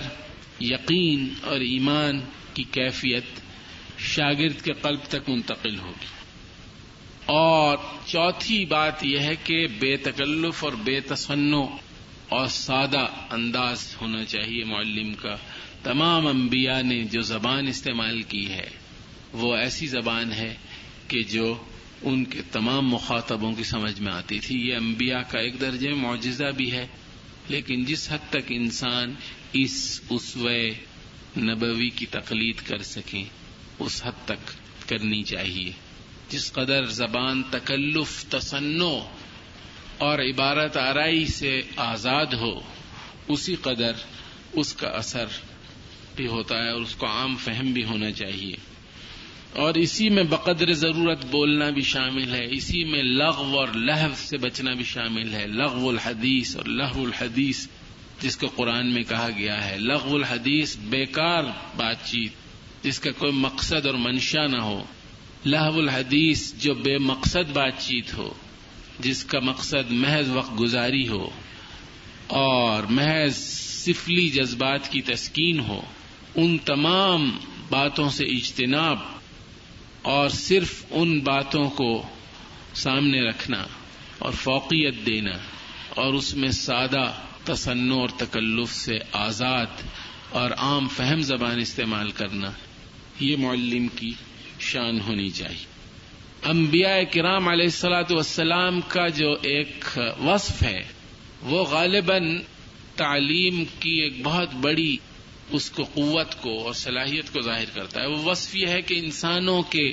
یقین اور ایمان کی کیفیت شاگرد کے قلب تک منتقل ہوگی۔ اور چوتھی بات یہ ہے کہ بے تکلف اور بے تصنع اور سادہ انداز ہونا چاہیے۔ معلم کا تمام انبیاء نے جو زبان استعمال کی ہے، وہ ایسی زبان ہے کہ جو ان کے تمام مخاطبوں کی سمجھ میں آتی تھی۔ یہ انبیاء کا ایک درجے معجزہ بھی ہے، لیکن جس حد تک انسان اس اسوے نبوی کی تقلید کر سکیں، اس حد تک کرنی چاہیے۔ جس قدر زبان تکلف تسنو اور عبارت آرائی سے آزاد ہو، اسی قدر اس کا اثر بھی ہوتا ہے اور اس کو عام فہم بھی ہونا چاہیے۔ اور اسی میں بقدر ضرورت بولنا بھی شامل ہے، اسی میں لغو اور لہو سے بچنا بھی شامل ہے۔ لغو الحدیث اور لہو الحدیث، جس کو قرآن میں کہا گیا ہے۔ لغو الحدیث، بیکار بات چیت، جس کا کوئی مقصد اور منشا نہ ہو۔ لہو الحدیث، جو بے مقصد بات چیت ہو، جس کا مقصد محض وقت گزاری ہو اور محض سفلی جذبات کی تسکین ہو۔ ان تمام باتوں سے اجتناب اور صرف ان باتوں کو سامنے رکھنا اور فوقیت دینا اور اس میں سادہ تصن اور تکلف سے آزاد اور عام فہم زبان استعمال کرنا، یہ معلم کی شان ہونی چاہیے۔ انبیاء کرام علیہ السلاۃ والسلام کا جو ایک وصف ہے، وہ غالباً تعلیم کی ایک بہت بڑی اس کو قوت کو اور صلاحیت کو ظاہر کرتا ہے۔ وہ وصف یہ ہے کہ انسانوں کے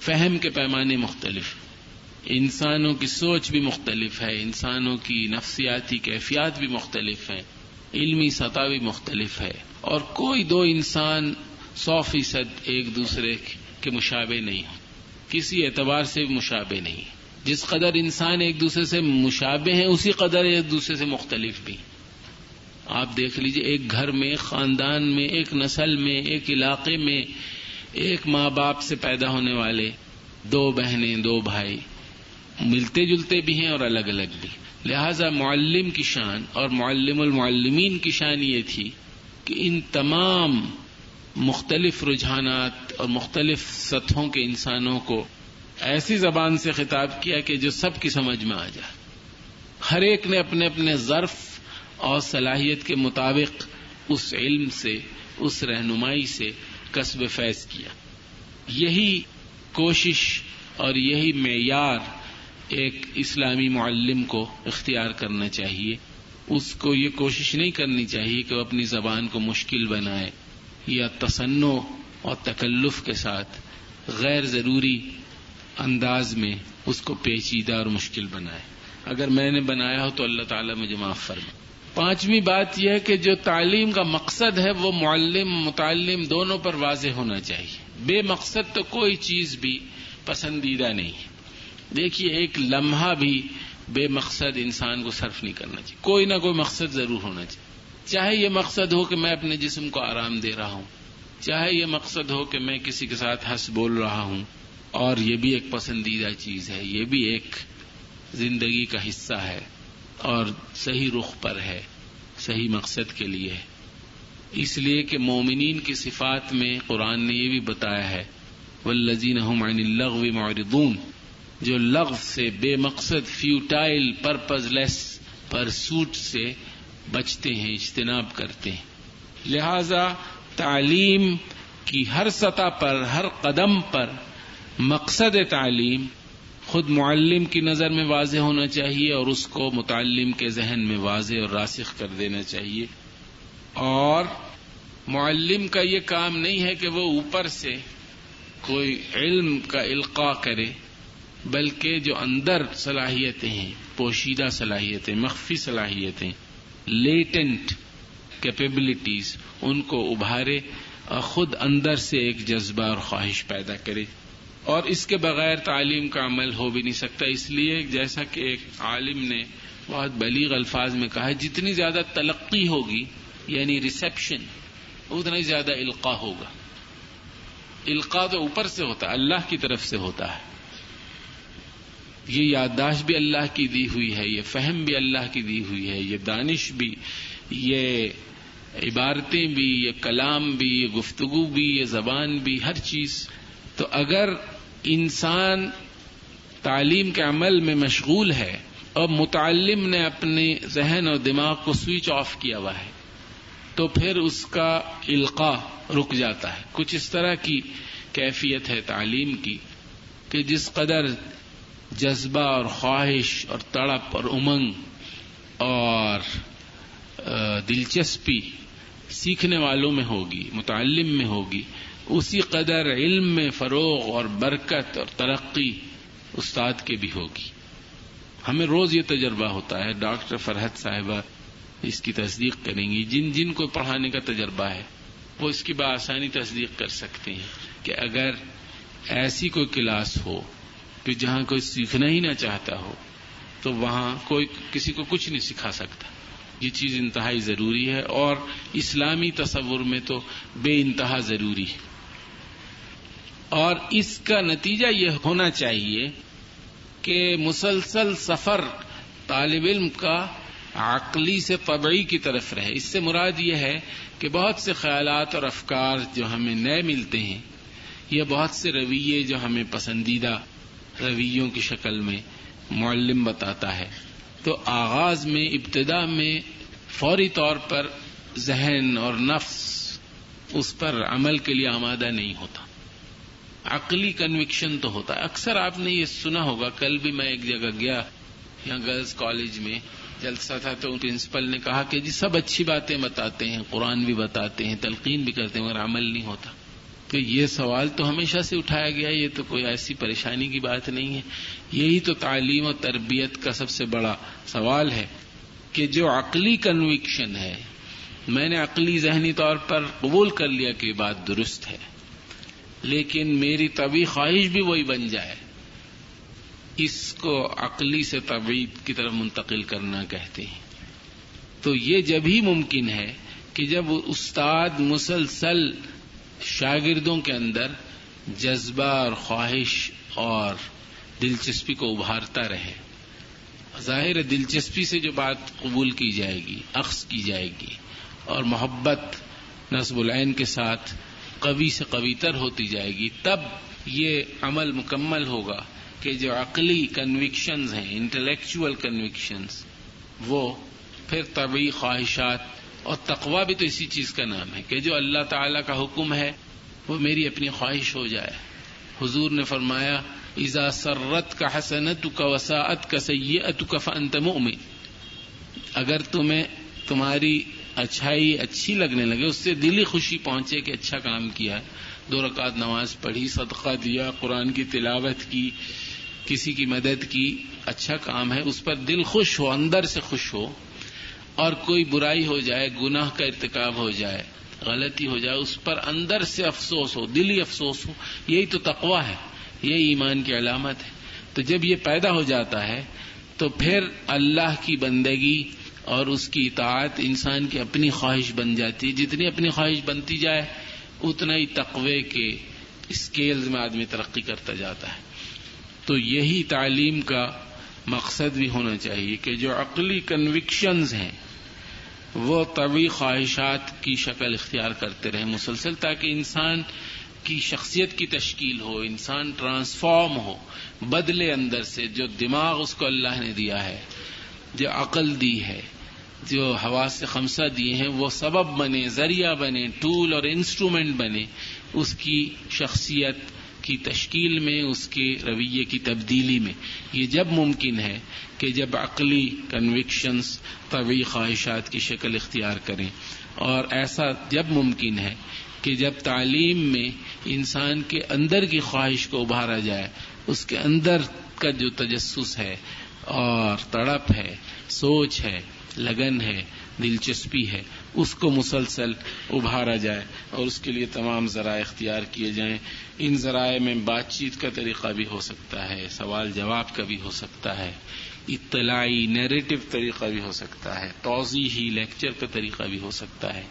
فہم کے پیمانے مختلف انسانوں کی سوچ بھی مختلف ہے، انسانوں کی نفسیاتی کیفیات بھی مختلف ہیں، علمی سطح بھی مختلف ہے۔ اور کوئی دو انسان سو فیصد ایک دوسرے کے مشابے نہیں ہو کسی اعتبار سے بھی مشابے نہیں۔ جس قدر انسان ایک دوسرے سے مشابے ہیں، اسی قدر ایک دوسرے سے مختلف بھی۔ آپ دیکھ لیجیے، ایک گھر میں ایک خاندان میں، ایک نسل میں، ایک علاقے میں ایک ماں باپ سے پیدا ہونے والے دو بہنیں، دو بھائی ملتے جلتے بھی ہیں اور الگ الگ بھی لہذا معلم کی شان اور معلم المعلمین کی شان یہ تھی کہ ان تمام مختلف رجحانات اور مختلف سطحوں کے انسانوں کو ایسی زبان سے خطاب کیا کہ جو سب کی سمجھ میں آ جائے۔ ہر ایک نے اپنے اپنے ظرف اور صلاحیت کے مطابق اس علم سے، اس رہنمائی سے قصب فیض کیا۔ یہی کوشش اور یہی معیار ایک اسلامی معلم کو اختیار کرنا چاہیے۔ اس کو یہ کوشش نہیں کرنی چاہیے کہ وہ اپنی زبان کو مشکل بنائے یا تصنع اور تکلف کے ساتھ غیر ضروری انداز میں اس کو پیچیدہ اور مشکل بنائے۔ اگر میں نے بنایا ہو تو اللہ تعالیٰ مجھے معاف فرما پانچویں بات یہ ہے کہ جو تعلیم کا مقصد ہے وہ معلم، متعلم دونوں پر واضح ہونا چاہیے۔ بے مقصد تو کوئی چیز بھی پسندیدہ نہیں۔ ہے دیکھیے، ایک لمحہ بھی بے مقصد انسان کو صرف نہیں کرنا چاہیے۔ کوئی نہ کوئی مقصد ضرور ہونا چاہیے۔ چاہے یہ مقصد ہو کہ میں اپنے جسم کو آرام دے رہا ہوں، چاہے یہ مقصد ہو کہ میں کسی کے ساتھ ہنس بول رہا ہوں، اور یہ بھی ایک پسندیدہ چیز ہے، یہ بھی ایک زندگی کا حصہ ہے۔ اور صحیح رخ پر ہے، صحیح مقصد کے لیے۔ اس لیے کہ مومنین کی صفات میں قرآن نے یہ بھی بتایا ہے ولزین اللغو معرضون، جو لغو سے بے مقصد فیوٹائل پرپز لیس پرسوٹ سے بچتے ہیں، اجتناب کرتے ہیں۔ لہذا تعلیم کی ہر سطح پر، ہر قدم پر مقصد تعلیم خود معلم کی نظر میں واضح ہونا چاہیے اور اس کو متعلم کے ذہن میں واضح اور راسخ کر دینا چاہیے۔ اور معلم کا یہ کام نہیں ہے کہ وہ اوپر سے کوئی علم کا القاع کرے، بلکہ جو اندر صلاحیتیں ہیں، پوشیدہ صلاحیتیں، مخفی صلاحیتیں لیٹنٹ کیپیبلٹیز ان کو ابھارے اور خود اندر سے ایک جذبہ اور خواہش پیدا کرے۔ اور اس کے بغیر تعلیم کا عمل ہو بھی نہیں سکتا۔ اس لیے جیسا کہ ایک عالم نے بہت بلیغ الفاظ میں کہا ہے، جتنی زیادہ تلقی ہوگی یعنی ریسپشن اتنا ہی زیادہ القاع ہوگا۔ القاع تو اوپر سے ہوتا ہے، اللہ کی طرف سے ہوتا ہے۔ یہ یادداشت بھی اللہ کی دی ہوئی ہے، یہ فہم بھی اللہ کی دی ہوئی ہے، یہ دانش بھی، یہ عبارتیں بھی، یہ کلام بھی، یہ گفتگو بھی، یہ زبان بھی، ہر چیز۔ تو اگر انسان تعلیم کے عمل میں مشغول ہے اور متعلم نے اپنے ذہن اور دماغ کو سوئچ آف کیا ہوا ہے، تو پھر اس کا القاع رک جاتا ہے۔ کچھ اس طرح کی کیفیت ہے تعلیم کی کہ جس قدر جذبہ اور خواہش اور تڑپ اور امنگ اور دلچسپی سیکھنے والوں میں ہوگی، متعلم میں ہوگی اسی قدر علم میں فروغ اور برکت اور ترقی استاد کے بھی ہوگی۔ ہمیں روز یہ تجربہ ہوتا ہے، ڈاکٹر فرحت صاحبہ اس کی تصدیق کریں گی۔ جن جن کو پڑھانے کا تجربہ ہے، وہ اس کی بآسانی تصدیق کر سکتے ہیں کہ اگر ایسی کوئی کلاس ہو کہ جہاں کوئی سیکھنا ہی نہ چاہتا ہو، تو وہاں کوئی کسی کو کچھ نہیں سکھا سکتا۔ یہ چیز انتہائی ضروری ہے اور اسلامی تصور میں تو بے انتہا ضروری ہے۔ اور اس کا نتیجہ یہ ہونا چاہیے کہ مسلسل سفر طالب علم کا عقلی سے طبعی کی طرف رہے۔ اس سے مراد یہ ہے کہ بہت سے خیالات اور افکار جو ہمیں نئے ملتے ہیں، یا بہت سے رویے جو ہمیں پسندیدہ رویوں کی شکل میں معلم بتاتا ہے۔ تو آغاز میں، ابتدا میں فوری طور پر ذہن اور نفس اس پر عمل کے لیے آمادہ نہیں ہوتا۔ عقلی کنوکشن تو ہوتا ہے۔ اکثر آپ نے یہ سنا ہوگا، کل بھی میں ایک جگہ گیا یہاں گرلز کالج میں، جلسہ تھا تو پرنسپل نے کہا کہ جی سب اچھی باتیں بتاتے ہیں، قرآن بھی بتاتے ہیں، تلقین بھی کرتے ہیں، مگر عمل نہیں ہوتا۔ تو یہ سوال تو ہمیشہ سے اٹھایا گیا، یہ تو کوئی ایسی پریشانی کی بات نہیں ہے۔ یہی تو تعلیم اور تربیت کا سب سے بڑا سوال ہے کہ جو عقلی کنوکشن ہے، میں نے عقلی ذہنی طور پر قبول کر لیا کہ یہ بات درست ہے۔ لیکن میری طبی خواہش بھی وہی بن جائے۔ اس کو عقلی سے طبیعت کی طرف منتقل کرنا کہتے ہیں۔ تو یہ جب ہی ممکن ہے کہ جب استاد مسلسل شاگردوں کے اندر جذبہ اور خواہش اور دلچسپی کو ابھارتا رہے، ظاہر دلچسپی سے جو بات قبول کی جائے گی عکس کی جائے گی اور محبت نصب العین کے ساتھ قوی سے قوی تر ہوتی جائے گی، تب یہ عمل مکمل ہوگا کہ جو عقلی کنوکشنز ہیں انٹلیکچل کنوکشنز وہ پھر طبی خواہشات اور تقوا بھی تو اسی چیز کا نام ہے کہ جو اللہ تعالی کا حکم ہے، وہ میری اپنی خواہش ہو جائے۔ حضور نے فرمایا ایزا سرت کا حسنت کا وساعت کا سید کا فنت میں اگر تمہیں تمہاری اچھائی اچھی لگنے لگے، اس سے دلی خوشی پہنچے کہ اچھا کام کیا۔ دو رکعت نماز پڑھی، صدقہ دیا، قرآن کی تلاوت کی، کسی کی مدد کی۔ اچھا کام ہے، اس پر دل خوش ہو، اندر سے خوش ہو۔ اور کوئی برائی ہو جائے، گناہ کا ارتکاب ہو جائے، غلطی ہو جائے، اس پر اندر سے افسوس ہو دلی افسوس ہو۔ یہی تو تقوا ہے، یہی ایمان کی علامت ہے۔ تو جب یہ پیدا ہو جاتا ہے، تو پھر اللہ کی بندگی اور اس کی اطاعت انسان کی اپنی خواہش بن جاتی ہے۔ جتنی اپنی خواہش بنتی جائے، اتنا ہی تقوی کے اسکیلز میں آدمی ترقی کرتا جاتا ہے۔ تو یہی تعلیم کا مقصد بھی ہونا چاہیے کہ جو عقلی کنوکشنز ہیں، وہ طوی خواہشات کی شکل اختیار کرتے رہے۔ مسلسل تاکہ انسان کی شخصیت کی تشکیل ہو، انسان ٹرانسفارم ہو، بدلے اندر سے جو دماغ اس کو اللہ نے دیا ہے، جو عقل دی ہے۔ جو ہوا سے خمسہ دیے ہیں، وہ سبب بنے، ذریعہ بنے، ٹول اور انسٹرومنٹ بنے، اس کی شخصیت کی تشکیل میں، اس کے رویے کی تبدیلی میں۔ یہ جب ممکن ہے کہ جب عقلی کنوکشنز طوی خواہشات کی شکل اختیار کریں۔ اور ایسا جب ممکن ہے کہ جب تعلیم میں انسان کے اندر کی خواہش کو ابھارا جائے، اس کے اندر کا جو تجسس ہے اور تڑپ ہے، سوچ ہے لگن ہے، دلچسپی ہے، اس کو مسلسل ابھارا جائے اور اس کے لیے تمام ذرائع اختیار کیے جائیں۔ ان ذرائع میں بات چیت کا طریقہ بھی ہو سکتا ہے، سوال جواب کا بھی ہو سکتا ہے، اطلاعی نیریٹو طریقہ بھی ہو سکتا ہے، توضیحی لیکچر کا طریقہ بھی ہو سکتا ہے۔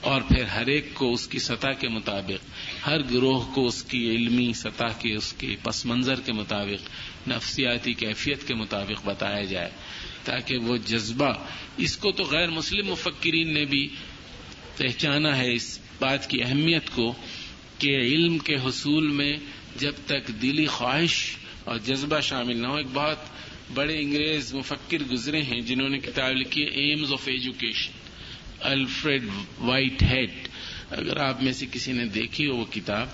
اور پھر ہر ایک کو اس کی سطح کے مطابق، ہر گروہ کو اس کی علمی سطح کے، اس کے پس منظر کے مطابق، نفسیاتی کیفیت کے مطابق بتایا جائے۔ تاکہ وہ جذبہ اس کو تو غیر مسلم مفکرین نے بھی پہچانا ہے اس بات کی اہمیت کو کہ علم کے حصول میں جب تک دلی خواہش اور جذبہ شامل نہ ہو، ایک بہت بڑے انگریز مفکر گزرے ہیں جنہوں نے کتاب لکھی ہے Aims of Education Alfred Whitehead اگر آپ میں سے کسی نے دیکھی ہو وہ کتاب،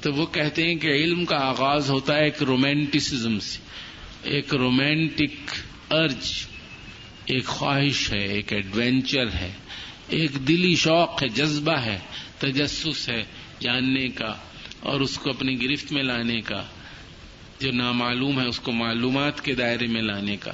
تو وہ کہتے ہیں کہ علم کا آغاز ہوتا ہے ایک رومینٹسزم سے، ایک رومانٹک ارج۔ ایک خواہش ہے، ایک ایڈوینچر ہے، ایک دلی شوق ہے، جذبہ ہے، تجسس ہے جاننے کا اور اس کو اپنی گرفت میں لانے کا، جو نامعلوم ہے اس کو معلومات کے دائرے میں لانے کا۔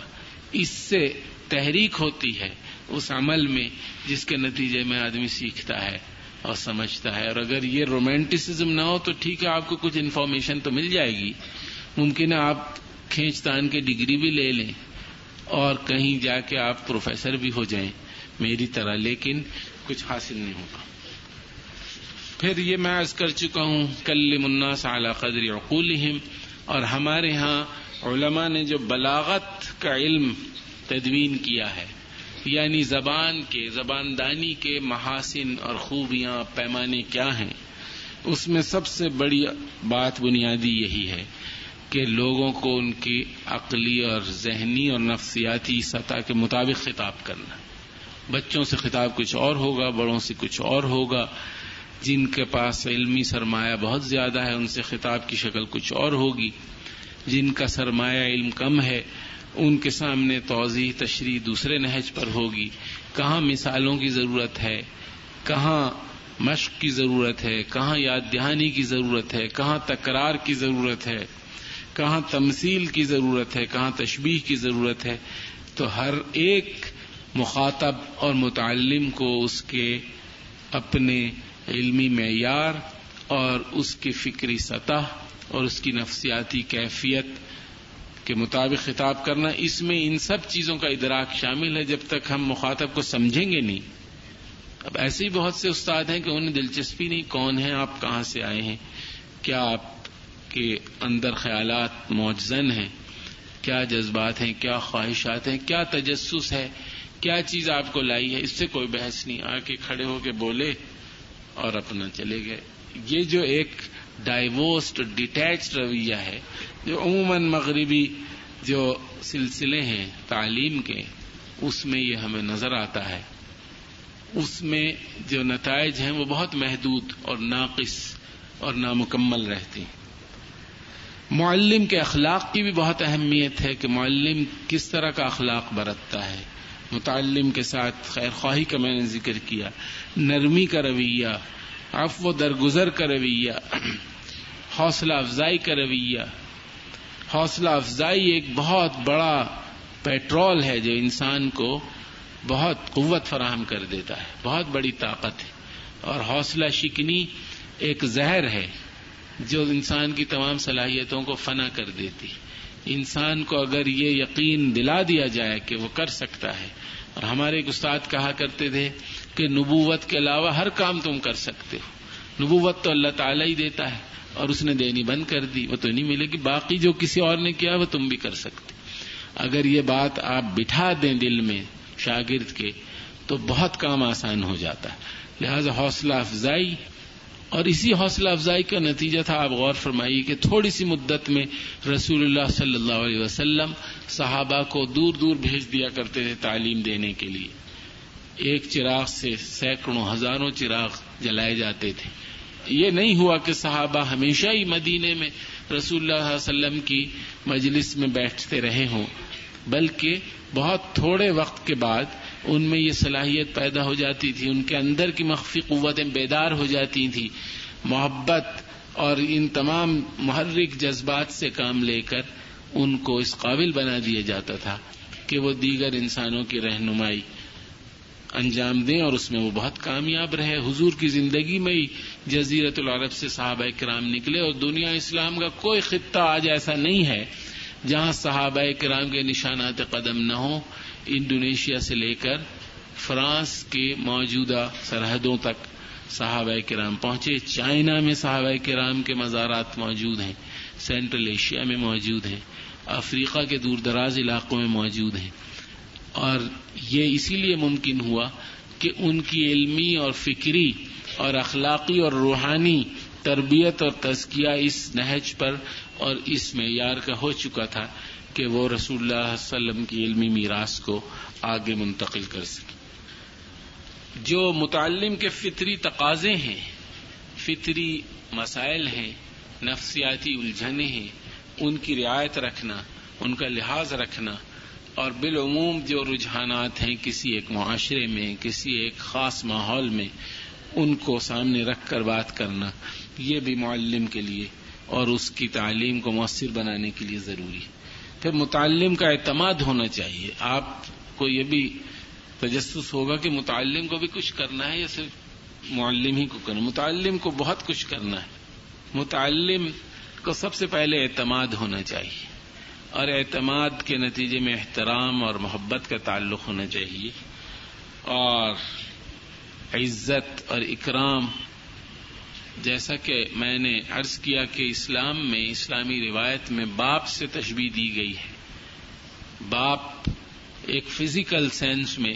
اس سے تحریک ہوتی ہے اس عمل میں جس کے نتیجے میں آدمی سیکھتا ہے اور سمجھتا ہے۔ اور اگر یہ رومانٹسزم نہ ہو تو ٹھیک ہے، آپ کو کچھ انفارمیشن تو مل جائے گی۔ ممکن ہے آپ کھینچتان کی ڈگری بھی لے لیں۔ اور کہیں جا کے آپ پروفیسر بھی ہو جائیں، میری طرح، لیکن کچھ حاصل نہیں ہوگا۔ پھر یہ میں عرض کر چکا ہوں کل منا اعلی قدر عقولہم، اور ہمارے ہاں علماء نے جو بلاغت کا علم تدوین کیا ہے یعنی زبان کے زبان دانی کے محاسن اور خوبیاں، پیمانے کیا ہیں، اس میں سب سے بڑی بات بنیادی یہی ہے کہ لوگوں کو ان کی عقلی اور ذہنی اور نفسیاتی سطح کے مطابق خطاب کرنا۔ بچوں سے خطاب کچھ اور ہوگا، بڑوں سے کچھ اور ہوگا۔ جن کے پاس علمی سرمایہ بہت زیادہ ہے، ان سے خطاب کی شکل کچھ اور ہوگی۔ جن کا سرمایہ علم کم ہے، ان کے سامنے توضیح، تشریح دوسرے نہج پر ہوگی۔ کہاں مثالوں کی ضرورت ہے؟ کہاں مشق کی ضرورت ہے؟ کہاں یاد دہانی کی ضرورت ہے؟ کہاں تکرار کی ضرورت ہے؟ کہاں تمثیل کی ضرورت ہے، کہاں تشبیح کی ضرورت ہے، تو ہر ایک مخاطب اور متعلم کو اس کے اپنے علمی معیار اور اس کی فکری سطح اور اس کی نفسیاتی کیفیت کے مطابق خطاب کرنا، اس میں ان سب چیزوں کا ادراک شامل ہے۔ جب تک ہم مخاطب کو سمجھیں گے نہیں۔ اب ایسے ہی بہت سے استاد ہیں کہ انہیں دلچسپی نہیں، کون ہیں، آپ کہاں سے آئے ہیں؟ کیا آپ کے اندر خیالات موجزن ہیں۔ کیا جذبات ہیں، کیا خواہشات ہیں، کیا تجسس ہے، کیا چیز آپ کو لائی ہے، اس سے کوئی بحث نہیں۔ آ کے کھڑے ہو کے بولے اور اپنا چلے گئے۔ یہ جو ایک ڈائیورسڈ ڈیٹیچڈ رویہ ہے، جو عموماً مغربی جو سلسلے ہیں تعلیم کے، اس میں یہ ہمیں نظر آتا ہے۔ اس میں جو نتائج ہیں وہ بہت محدود اور ناقص اور نامکمل رہتے ہیں۔ معلم کے اخلاق کی بھی بہت اہمیت ہے کہ معلم کس طرح کا اخلاق برتتا ہے۔ متعلم کے ساتھ خیر خواہی کا میں نے ذکر کیا، نرمی کا رویہ، عفو و درگزر کا رویہ، حوصلہ افزائی کا رویہ۔ حوصلہ افزائی ایک بہت بڑا پیٹرول ہے جو انسان کو بہت قوت فراہم کر دیتا ہے، بہت بڑی طاقت ہے۔ اور حوصلہ شکنی ایک زہر ہے۔ جو انسان کی تمام صلاحیتوں کو فنا کر دیتی۔ انسان کو اگر یہ یقین دلا دیا جائے کہ وہ کر سکتا ہے۔ اور ہمارے ایک استاد کہا کرتے تھے کہ نبوت کے علاوہ ہر کام تم کر سکتے ہو۔ نبوت تو اللہ تعالیٰ ہی دیتا ہے اور اس نے دینی بند کر دی۔ وہ تو نہیں ملے گی۔ باقی جو کسی اور نے کیا وہ تم بھی کر سکتے۔ اگر یہ بات آپ بٹھا دیں دل میں شاگرد کے تو بہت کام آسان ہو جاتا۔ ہے لہذا حوصلہ افزائی اور اسی حوصلہ افزائی کا نتیجہ تھا، آپ غور فرمائیے کہ تھوڑی سی مدت میں رسول اللہ صلی اللہ علیہ وسلم صحابہ کو دور دور بھیج دیا کرتے تھے تعلیم دینے کے لیے۔ ایک چراغ سے سینکڑوں، ہزاروں چراغ جلائے جاتے تھے۔ یہ نہیں ہوا کہ صحابہ ہمیشہ ہی مدینے میں رسول اللہ علیہ وسلم کی مجلس میں بیٹھتے رہے ہوں، بلکہ بہت تھوڑے وقت کے بعد ان میں یہ صلاحیت پیدا ہو جاتی تھی، ان کے اندر کی مخفی قوتیں بیدار ہو جاتی تھیں محبت اور ان تمام محرک جذبات سے کام لے کر ان کو اس قابل بنا دیا جاتا تھا کہ وہ دیگر انسانوں کی رہنمائی انجام دیں اور اس میں وہ بہت کامیاب رہے۔ حضور کی زندگی میں ہی جزیرت العرب سے صحابہ کرام نکلے اور دنیا اسلام کا کوئی خطہ آج ایسا نہیں ہے جہاں صحابہ کرام کے نشانات قدم نہ ہوں۔ انڈونیشیا سے لے کر فرانس کے موجودہ سرحدوں تک صحابہ کرام پہنچے۔ چائنا میں صحابہ کرام کے مزارات موجود ہیں، سینٹرل ایشیا میں موجود ہیں، افریقہ کے دور دراز علاقوں میں موجود ہیں۔ اور یہ اسی لیے ممکن ہوا کہ ان کی علمی اور فکری اور اخلاقی اور روحانی تربیت اور تزکیہ اس نہج پر اور اس معیار کا ہو چکا تھا۔ کہ وہ رسول اللہ علیہ وسلم کی علمی میراث کو آگے منتقل کر سکے۔ جو متعلم کے فطری تقاضے ہیں، فطری مسائل ہیں، نفسیاتی الجھنیں ہیں، ان کی رعایت رکھنا، ان کا لحاظ رکھنا، اور بالعموم جو رجحانات ہیں کسی ایک معاشرے میں، کسی ایک خاص ماحول میں، ان کو سامنے رکھ کر بات کرنا، یہ بھی معلم کے لیے اور اس کی تعلیم کو مؤثر بنانے کے لیے ضروری ہے۔ پھر متعلم کا اعتماد ہونا چاہیے۔ آپ کو یہ بھی تجسس ہوگا کہ متعلم کو بھی کچھ کرنا ہے یا صرف معلم ہی کو کرنا متعلم کو بہت کچھ کرنا ہے۔ متعلم کو سب سے پہلے اعتماد ہونا چاہیے۔ اور اعتماد کے نتیجے میں احترام اور محبت کا تعلق ہونا چاہیے۔ اور عزت اور اکرام جیسا کہ میں نے عرض کیا کہ اسلام میں، اسلامی روایت میں باپ سے تشبیح دی گئی ہے۔ باپ ایک فزیکل سینس میں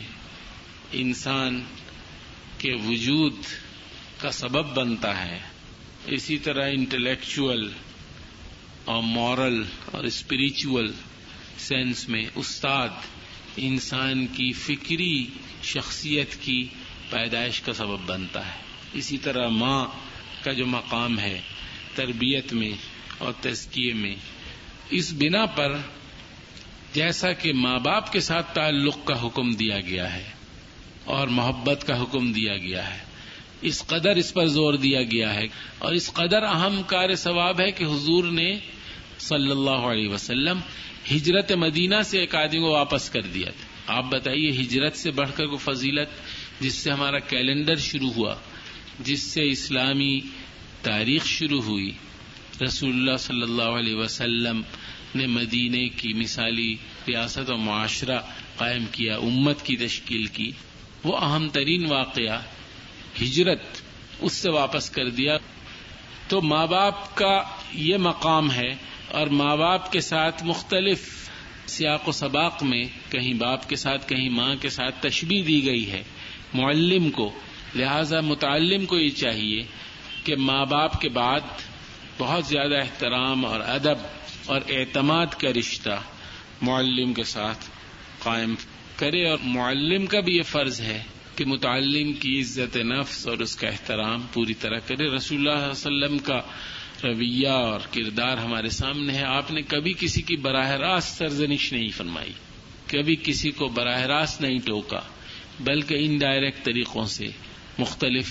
انسان کے وجود کا سبب بنتا ہے۔ اسی طرح انٹلیکچل اور مورل اور اسپریچل سینس میں استاد انسان کی فکری شخصیت کی پیدائش کا سبب بنتا ہے۔ اسی طرح ماں کا جو مقام ہے، تربیت میں اور تزکیے میں، اس بنا پر جیسا کہ ماں باپ کے ساتھ تعلق کا حکم دیا گیا ہے اور محبت کا حکم دیا گیا ہے، اس قدر اس پر زور دیا گیا ہے اور اس قدر اہم کار ثواب ہے کہ حضور نے صلی اللہ علیہ وسلم ہجرت مدینہ سے ایک آدمی کو واپس کر دیا تھا۔ آپ بتائیے، ہجرت سے بڑھ کر کو فضیلت جس سے ہمارا کیلنڈر شروع ہوا۔ جس سے اسلامی تاریخ شروع ہوئی۔ رسول اللہ صلی اللہ علیہ وسلم نے مدینے کی مثالی، ریاست و معاشرہ قائم کیا، امت کی تشکیل کی۔ وہ اہم ترین واقعہ ہجرت اس سے واپس کر دیا۔ تو ماں باپ کا یہ مقام ہے اور ماں باپ کے ساتھ مختلف سیاق و سباق میں کہیں باپ کے ساتھ، کہیں ماں کے ساتھ تشبیح دی گئی ہے۔ معلم کو لہذا متعلم کو یہ چاہیے کہ ماں باپ کے بعد بہت زیادہ احترام اور ادب اور اعتماد کا رشتہ معلم کے ساتھ قائم کرے اور معلم کا بھی یہ فرض ہے کہ متعلم کی عزت نفس اور اس کا احترام پوری طرح کرے۔ رسول اللہ علیہ وسلم کا رویہ اور کردار ہمارے سامنے ہے۔ آپ نے کبھی کسی کی براہ راست سرزنش نہیں فرمائی، کبھی کسی کو براہ راست نہیں ٹوکا، بلکہ انڈائریکٹ طریقوں سے مختلف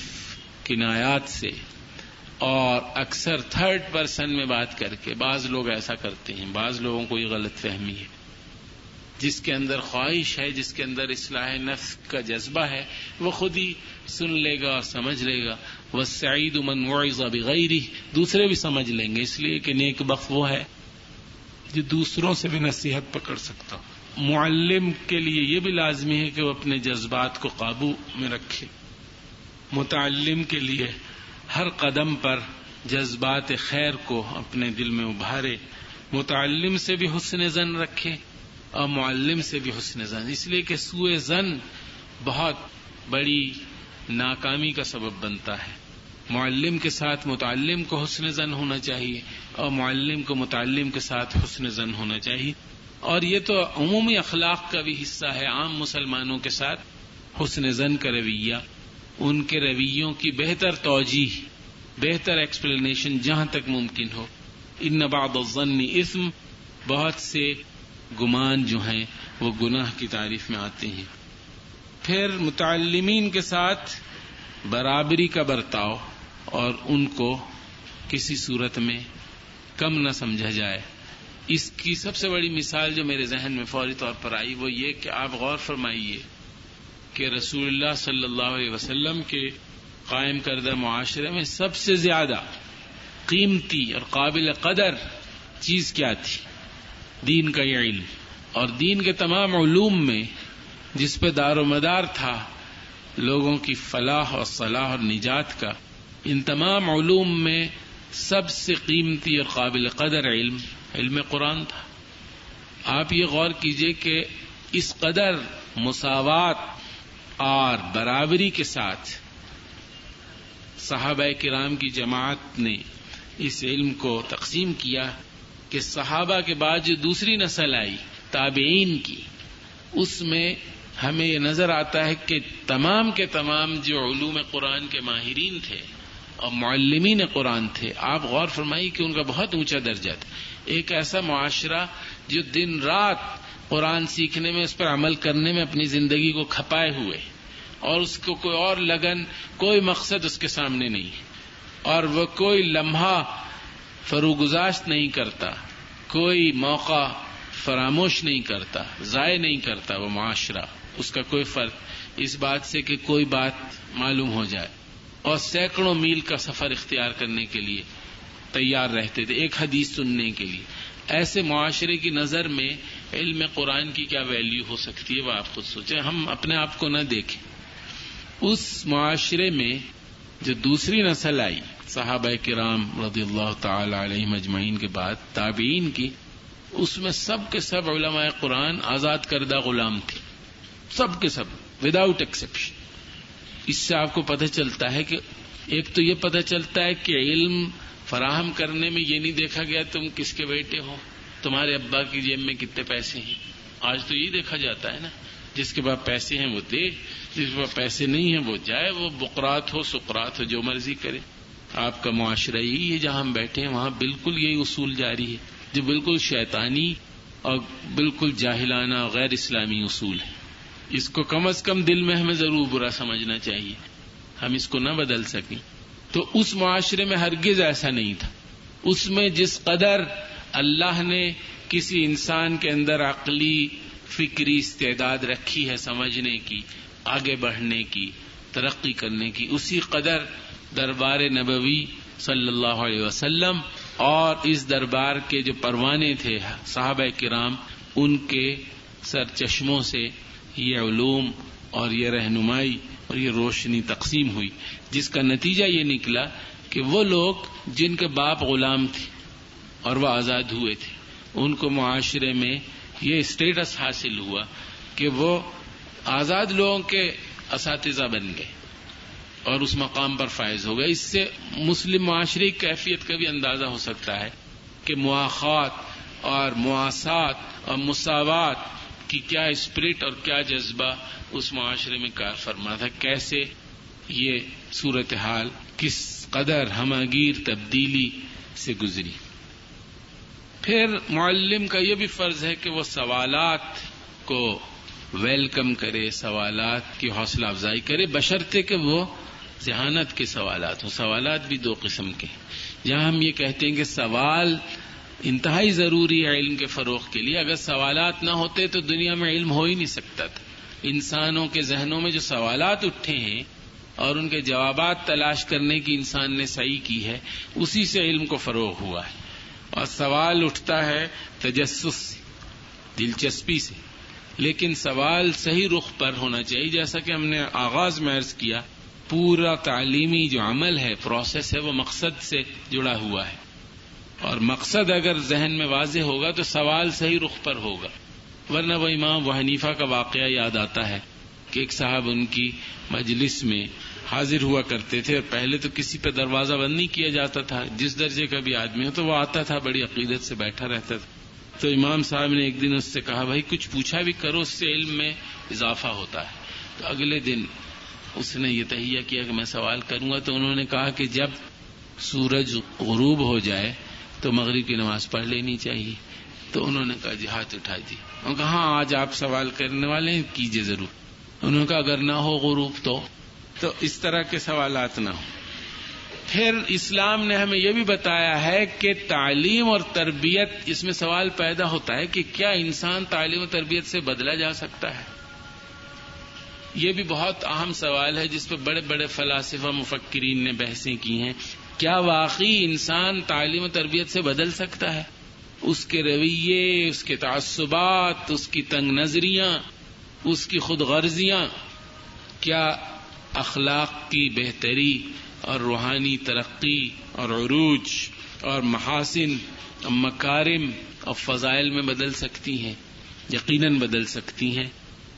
کنایات سے اور اکثر تھرڈ پرسن میں بات کر کے بعض لوگ ایسا کرتے ہیں، بعض لوگوں کو یہ غلط فہمی ہے۔ جس کے اندر خواہش ہے، جس کے اندر اصلاح نفس کا جذبہ ہے، وہ خود ہی سن لے گا اور سمجھ لے گا۔ وہ سعید امن معیزہ بغیر دوسرے بھی سمجھ لیں گے، اس لیے کہ نیک بخ وہ ہے جو دوسروں سے بھی نصیحت پکڑ سکتا معلم کے لیے یہ بھی لازمی ہے کہ وہ اپنے جذبات کو قابو میں رکھے۔ متعلم کے لیے ہر قدم پر جذبات خیر کو اپنے دل میں ابھارے، متعلم سے بھی حسن زن رکھے اور معلم سے بھی حسن زن۔ اس لیے کہ سوئے زن بہت بڑی ناکامی کا سبب بنتا ہے۔ معلم کے ساتھ متعلم کو حسن زن ہونا چاہیے اور معلم کو متعلم کے ساتھ حسن زن ہونا چاہیے۔ اور یہ تو عمومی اخلاق کا بھی حصہ ہے، عام مسلمانوں کے ساتھ حسن زن کا رویہ۔ ان کے رویوں کی بہتر توجہ بہتر ایکسپلینیشن جہاں تک ممکن ہو۔ ان بعض الظن اسم بہت سے گمان جو ہیں، وہ گناہ کی تعریف میں آتے ہیں۔ پھر متعلمین کے ساتھ برابری کا برتاؤ اور ان کو کسی صورت میں کم نہ سمجھا جائے۔ اس کی سب سے بڑی مثال جو میرے ذہن میں فوری طور پر آئی وہ یہ کہ آپ غور فرمائیے۔ کہ رسول اللہ صلی اللہ علیہ وسلم کے قائم کردہ معاشرے میں سب سے زیادہ قیمتی اور قابل قدر چیز کیا تھی؟ دین کا یہ علم۔ اور دین کے تمام علوم میں جس پہ دار و مدار تھا، لوگوں کی فلاح اور صلاح اور نجات کا، ان تمام علوم میں سب سے قیمتی اور قابل قدر علم علم قرآن تھا۔ آپ یہ غور کیجیے کہ اس قدر مساوات اور برابری کے ساتھ صحابہ کرام کی جماعت نے اس علم کو تقسیم کیا کہ صحابہ کے بعد جو دوسری نسل آئی، تابعین کی، اس میں ہمیں یہ نظر آتا ہے کہ تمام کے تمام جو علوم قرآن کے ماہرین تھے اور معلمین قرآن تھے، آپ غور فرمائیے کہ ان کا بہت اونچا درجہ تھا۔ ایک ایسا معاشرہ جو دن رات قرآن سیکھنے میں، اس پر عمل کرنے میں اپنی زندگی کو کھپائے ہوئے۔ اور اس کو کوئی اور لگن، کوئی مقصد اس کے سامنے نہیں۔ اور وہ کوئی لمحہ فروگزاشت نہیں کرتا، کوئی موقع فراموش نہیں کرتا، ضائع نہیں کرتا وہ معاشرہ۔ اس کا کوئی فرق اس بات سے کہ کوئی بات معلوم ہو جائے۔ اور سینکڑوں میل کا سفر اختیار کرنے کے لیے تیار رہتے تھے، ایک حدیث سننے کے لیے۔ ایسے معاشرے کی نظر میں علم قرآن کی کیا ویلیو ہو سکتی ہے وہ آپ خود سوچیں۔ ہم اپنے آپ کو نہ دیکھیں۔ اس معاشرے میں جو دوسری نسل آئی، صحابہ کرام رضی اللہ تعالی علیہ مجمعین کے بعد، تابعین کی، اس میں سب کے سب علماء قرآن آزاد کردہ غلام تھے۔ سب کے سب وداؤٹ ایکسپشن اس سے آپ کو پتہ چلتا ہے کہ، ایک تو یہ پتہ چلتا ہے کہ علم فراہم کرنے میں یہ نہیں دیکھا گیا تم کس کے بیٹے ہو۔ تمہارے ابا کی جیب میں کتنے پیسے ہیں؟ آج تو یہ دیکھا جاتا ہے نا، جس کے پاس پیسے ہیں وہ دے، جس کے پاس پیسے نہیں ہیں وہ جائے، وہ بکرات ہو، سکرات ہو، جو مرضی کرے۔ آپ کا معاشرہ یہی ہے، جہاں ہم بیٹھے ہیں، وہاں بالکل یہی اصول جاری ہے۔ جو بالکل شیطانی اور بالکل جاہلانہ غیر اسلامی اصول ہے۔ اس کو کم از کم دل میں ہمیں ضرور برا سمجھنا چاہیے۔ ہم اس کو نہ بدل سکیں۔ تو اس معاشرے میں ہرگز ایسا نہیں تھا۔ اس میں جس قدر اللہ نے کسی انسان کے اندر عقلی فکری استعداد رکھی ہے سمجھنے کی، آگے بڑھنے کی، ترقی کرنے کی، اسی قدر دربار نبوی صلی اللہ علیہ وسلم اور اس دربار کے جو پروانے تھے صحابہ کرام، ان کے سر چشموں سے یہ علوم اور یہ رہنمائی اور یہ روشنی تقسیم ہوئی، جس کا نتیجہ یہ نکلا کہ وہ لوگ جن کے باپ غلام تھے اور وہ آزاد ہوئے تھے۔ ان کو معاشرے میں یہ اسٹیٹس حاصل ہوا کہ وہ آزاد لوگوں کے اساتذہ بن گئے اور اس مقام پر فائز ہو گئے۔ اس سے مسلم معاشرے کی کیفیت کا بھی اندازہ ہو سکتا ہے کہ مواقعات اور مواصلات اور مساوات کی کیا اسپرٹ اور کیا جذبہ اس معاشرے میں کار فرما تھا۔ کیسے یہ صورتحال کس قدر ہماگیر تبدیلی سے گزری۔ پھر معلم کا یہ بھی فرض ہے کہ وہ سوالات کو ویلکم کرے، سوالات کی حوصلہ افزائی کرے، بشرطے کہ وہ ذہانت کے سوالات ہوں۔ سوالات بھی دو قسم کے جہاں ہم یہ کہتے ہیں کہ سوال انتہائی ضروری ہے علم کے فروغ کے لیے۔ اگر سوالات نہ ہوتے تو دنیا میں علم ہو ہی نہیں سکتا تھا۔ انسانوں کے ذہنوں میں جو سوالات اٹھے ہیں اور ان کے جوابات تلاش کرنے کی انسان نے صحیح کی ہے، اسی سے علم کو فروغ ہوا ہے۔ اور سوال اٹھتا ہے تجسس سے، دلچسپی سے۔ لیکن سوال صحیح رخ پر ہونا چاہیے، جیسا کہ ہم نے آغاز میں عرض کیا، پورا تعلیمی جو عمل ہے، پروسیس ہے، وہ مقصد سے جڑا ہوا ہے۔ اور مقصد اگر ذہن میں واضح ہوگا تو سوال صحیح رخ پر ہوگا۔ ورنہ وہ امام وہ حنیفہ کا واقعہ یاد آتا ہے کہ ایک صاحب ان کی مجلس میں حاضر ہوا کرتے تھے اور پہلے تو کسی پہ دروازہ بند نہیں کیا جاتا تھا۔ جس درجے کا بھی آدمی ہو تو وہ آتا تھا، بڑی عقیدت سے بیٹھا رہتا تھا۔ تو امام صاحب نے ایک دن اس سے کہا، بھائی، کچھ پوچھا بھی کرو، اس سے علم میں اضافہ ہوتا ہے۔ تو اگلے دن اس نے یہ تہیہ کیا کہ میں سوال کروں گا۔ تو انہوں نے کہا کہ جب سورج غروب ہو جائے تو مغرب کی نماز پڑھ لینی چاہیے۔ تو انہوں نے کہا جی ہاتھ اٹھائی دی انہوں نے کہا ہاں آج آپ سوال کرنے والے ہیں کیجیے ضرور۔ انہوں نے کہا، اگر نہ ہو غروب تو تو اس طرح کے سوالات نہ ہوں۔ پھر اسلام نے ہمیں یہ بھی بتایا ہے کہ تعلیم اور تربیت، اس میں سوال پیدا ہوتا ہے کہ کیا انسان تعلیم و تربیت سے بدلا جا سکتا ہے؟ یہ بھی بہت اہم سوال ہے جس پہ بڑے بڑے فلاسفہ مفکرین نے بحثیں کی ہیں۔ کیا واقعی انسان تعلیم و تربیت سے بدل سکتا ہے؟ اس کے رویے، اس کے تعصبات، اس کی تنگ نظریاں، اس کی خود غرضیاں۔ کیا اخلاق کی بہتری اور روحانی ترقی اور عروج اور محاسن اور مکارم اور فضائل میں بدل سکتی ہیں، یقیناً بدل سکتی ہیں۔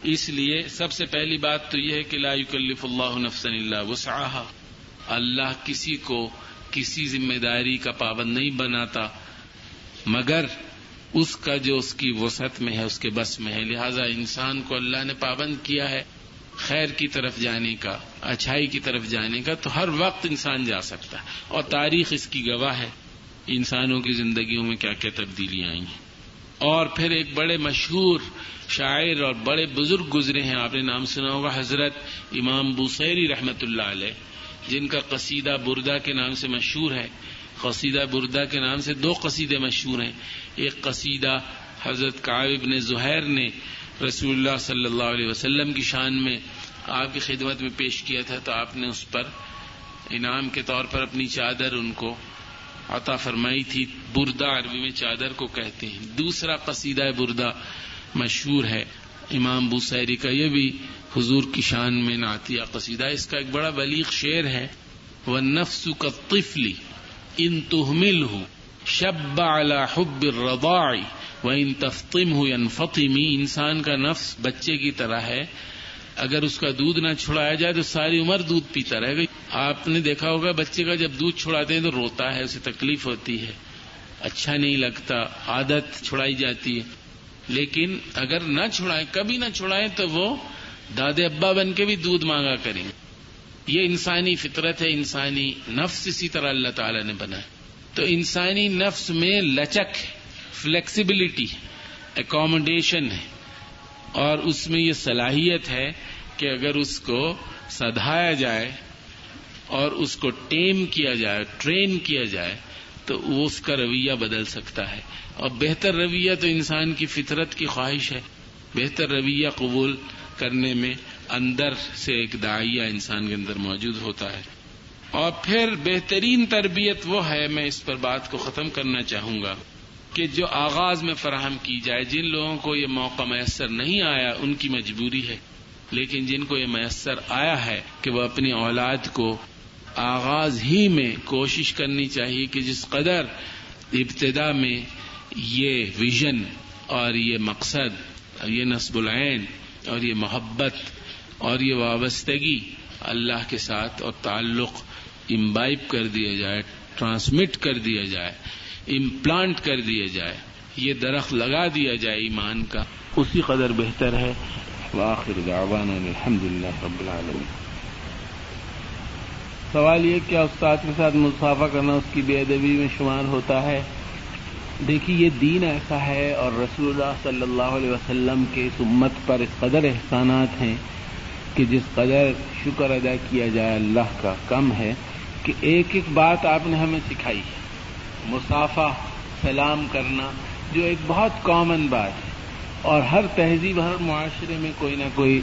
اس لیے سب سے پہلی بات تو یہ ہے کہ لا یکلف اللہ نفسا اللہ وسعها اللہ کسی کو کسی ذمہ داری کا پابند نہیں بناتا، مگر اس کا جو اس کی وسعت میں ہے، اس کے بس میں ہے۔ لہذا انسان کو اللہ نے پابند کیا ہے۔ خیر کی طرف جانے کا، اچھائی کی طرف جانے کا تو ہر وقت انسان جا سکتا ہے۔ اور تاریخ اس کی گواہ ہے۔ انسانوں کی زندگیوں میں کیا کیا تبدیلیاں آئی ہیں۔ اور پھر ایک بڑے مشہور شاعر اور بڑے بزرگ گزرے ہیں، آپ نے نام سنا ہوگا، حضرت امام بوسیری رحمت اللہ علیہ، جن کا قصیدہ بردا کے نام سے مشہور ہے۔ قصیدہ بردا کے نام سے دو قصیدے مشہور ہیں۔ ایک قصیدہ حضرت کعب نے زہیر نے رسول اللہ صلی اللہ علیہ وسلم کی شان میں آپ کی خدمت میں پیش کیا تھا تو آپ نے اس پر انعام کے طور پر اپنی چادر ان کو عطا فرمائی تھی۔ بردا عربی میں چادر کو کہتے ہیں۔ دوسرا قصیدہ بردا مشہور ہے، امام بوسیری کا۔ یہ بھی حضور کی شان میں نعتیہ قصیدہ اس کا ایک بڑا بلیغ شعر ہے وہ نفس کا طفلی ان تحمل ہوں شب حب و ان تفتم ہو انفتمی انسان کا نفس بچے کی طرح ہے۔ اگر اس کا دودھ نہ چھڑایا جائے تو ساری عمر دودھ پیتا رہے گا۔ آپ نے دیکھا ہوگا بچے کا جب دودھ چھڑاتے ہیں تو روتا ہے، اسے تکلیف ہوتی ہے۔ اچھا نہیں لگتا، عادت چھڑائی جاتی ہے۔ لیکن اگر نہ چھڑائیں، کبھی نہ چھڑائیں تو وہ دادے ابا بن کے بھی دودھ مانگا کریں یہ انسانی فطرت ہے، انسانی نفس اسی طرح اللہ تعالی نے بنا تو انسانی نفس میں لچک فلیکسیبلٹی اکوموڈیشن ہے۔ اور اس میں یہ صلاحیت ہے کہ اگر اس کو سدھایا جائے اور اس کو ٹیم کیا جائے، ٹرین کیا جائے، تو وہ اس کا رویہ بدل سکتا ہے۔ اور بہتر رویہ تو انسان کی فطرت کی خواہش ہے۔ بہتر رویہ قبول کرنے میں اندر سے ایک دائیا انسان کے اندر موجود ہوتا ہے۔ اور پھر بہترین تربیت وہ ہے، میں اس پر بات کو ختم کرنا چاہوں گا۔ کہ جو آغاز میں فراہم کی جائے، جن لوگوں کو یہ موقع میسر نہیں آیا، ان کی مجبوری ہے۔ لیکن جن کو یہ میسر آیا ہے کہ وہ اپنی اولاد کو آغاز ہی میں کوشش کرنی چاہیے کہ جس قدر ابتدا میں یہ ویژن اور یہ مقصد یہ نصب العین اور یہ محبت اور یہ وابستگی اللہ کے ساتھ اور تعلق امبائب کر دیا جائے، ٹرانسمٹ کر دیا جائے۔ امپلانٹ کر دیا جائے، یہ درخت لگا دیا جائے ایمان کا۔ اسی قدر بہتر ہے۔ واخر دعوانا الحمد لله رب العالمين سوال یہ کیا استاد کے ساتھ مسافہ کرنا اس کی بے ادبی میں شمار ہوتا ہے۔ دیکھیے، یہ دین ایسا ہے اور رسول اللہ صلی اللہ علیہ وسلم کے اس امت پر اس قدر احسانات ہیں کہ جس قدر شکر ادا کیا جائے اللہ کا کم ہے کہ ایک ایک بات آپ نے ہمیں سکھائی۔ ہے مسافہ سلام کرنا، جو ایک بہت کامن بات ہے۔ اور ہر تہذیب، ہر معاشرے میں کوئی نہ کوئی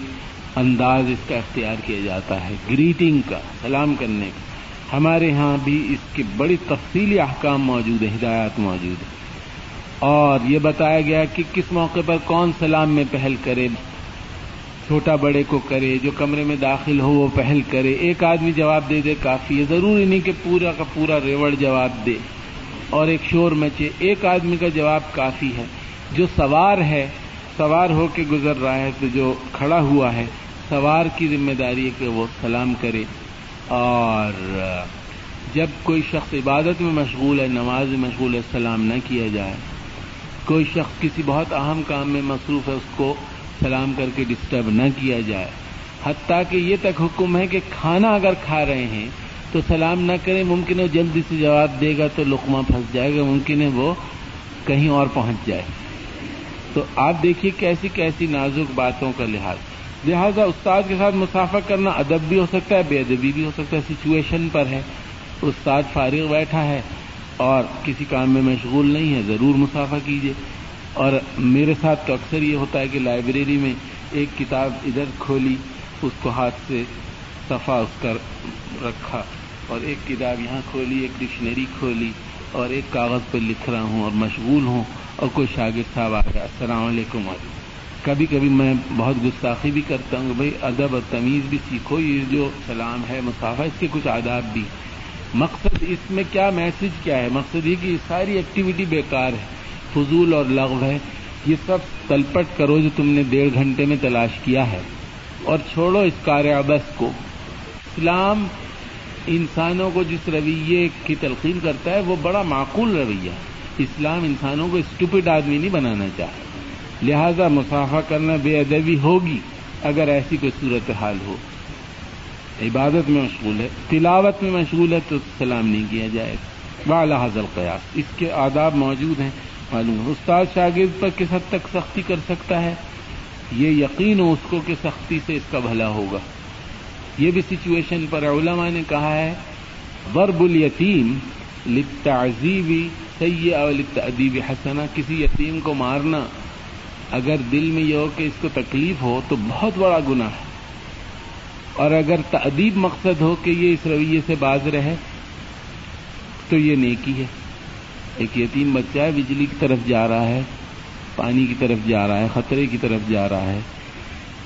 انداز اس کا اختیار کیا جاتا ہے گریٹنگ کا، سلام کرنے کا۔ ہمارے ہاں بھی اس کے بڑی تفصیلی احکام موجود ہیں، ہدایات موجود ہیں۔ اور یہ بتایا گیا کہ کس موقع پر کون سلام میں پہل کرے، چھوٹا بڑے کو کرے، جو کمرے میں داخل ہو وہ پہل کرے۔ ایک آدمی جواب دے دے، کافی ہے۔ ضروری نہیں کہ پورا کا پورا ریوڑ جواب دے۔ اور ایک شور مچے ایک آدمی کا جواب کافی ہے۔ جو سوار ہے، سوار ہو کے گزر رہا ہے، تو جو کھڑا ہوا ہے، سوار کی ذمہ داری ہے کہ وہ سلام کرے۔ اور جب کوئی شخص عبادت میں مشغول ہے، نماز میں مشغول ہے، سلام نہ کیا جائے، کوئی شخص کسی بہت اہم کام میں مصروف ہے، اس کو سلام کر کے ڈسٹرب نہ کیا جائے۔ حتیٰ کہ یہ تک حکم ہے کہ کھانا اگر کھا رہے ہیں تو سلام نہ کریں ممکن ہے جلدی سے جواب دے گا تو لقمہ پھنس جائے گا، ممکن ہے وہ کہیں اور پہنچ جائے۔ تو آپ دیکھیے کیسی کیسی نازک باتوں کا لحاظ۔ لہذا استاد کے ساتھ مسافہ کرنا ادب بھی ہو سکتا ہے، بے ادبی بھی ہو سکتا ہے سچویشن پر ہے۔ استاد فارغ بیٹھا ہے اور کسی کام میں مشغول نہیں ہے، ضرور مسافہ کیجیے اور میرے ساتھ تو اکثر یہ ہوتا ہے کہ لائبریری میں ایک کتاب ادھر کھولی، اس کو ہاتھ سے صفا اس کا رکھا۔ اور ایک کتاب یہاں کھولی، ایک ڈکشنری کھولی اور ایک کاغذ پہ لکھ رہا ہوں اور مشغول ہوں اور کوئی شاگرد صاحب آ گیا السلام علیکم کبھی کبھی میں بہت گستاخی بھی کرتا ہوں کہ بھائی ادب اور تمیز بھی سیکھو، یہ جو سلام ہے مسافہ اس کے کچھ آداب بھی۔ مقصد اس میں کیا میسج کیا ہے؟ مقصد یہ کہ ساری ایکٹیویٹی بیکار ہے، فضول اور لغو ہے۔ یہ سب تلپٹ کرو جو تم نے ڈیڑھ گھنٹے میں تلاش کیا ہے۔ اور چھوڑو اس کار ابس کو۔ اسلام انسانوں کو جس رویے کی تلقین کرتا ہے وہ بڑا معقول رویہ ہے۔ اسلام انسانوں کو اسٹوپڈ آدمی نہیں بنانا چاہے لہذا مسافہ کرنا بے ادبی ہوگی اگر ایسی کوئی صورت حال ہو۔ عبادت میں مشغول ہے، تلاوت میں مشغول ہے تو سلام نہیں کیا جائے گا۔ حضر قیاس اس کے آداب موجود ہیں۔ معلوم استاد شاگرد پر کس حد تک سختی کر سکتا ہے؟ یہ یقین ہو اس کو کہ سختی سے اس کا بھلا ہوگا۔ یہ بھی سچویشن پر علماء نے کہا ہے ورب الیتیم لتعزیبی سی ادیب حسنا کسی یتیم کو مارنا اگر دل میں یہ ہو کہ اس کو تکلیف ہو تو بہت بڑا گناہ ہے۔ اور اگر تعدیب مقصد ہو کہ یہ اس رویے سے باز رہے تو یہ نیکی ہے۔ ایک یتیم بچہ ہے، بجلی کی طرف جا رہا ہے، پانی کی طرف جا رہا ہے، خطرے کی طرف جا رہا ہے،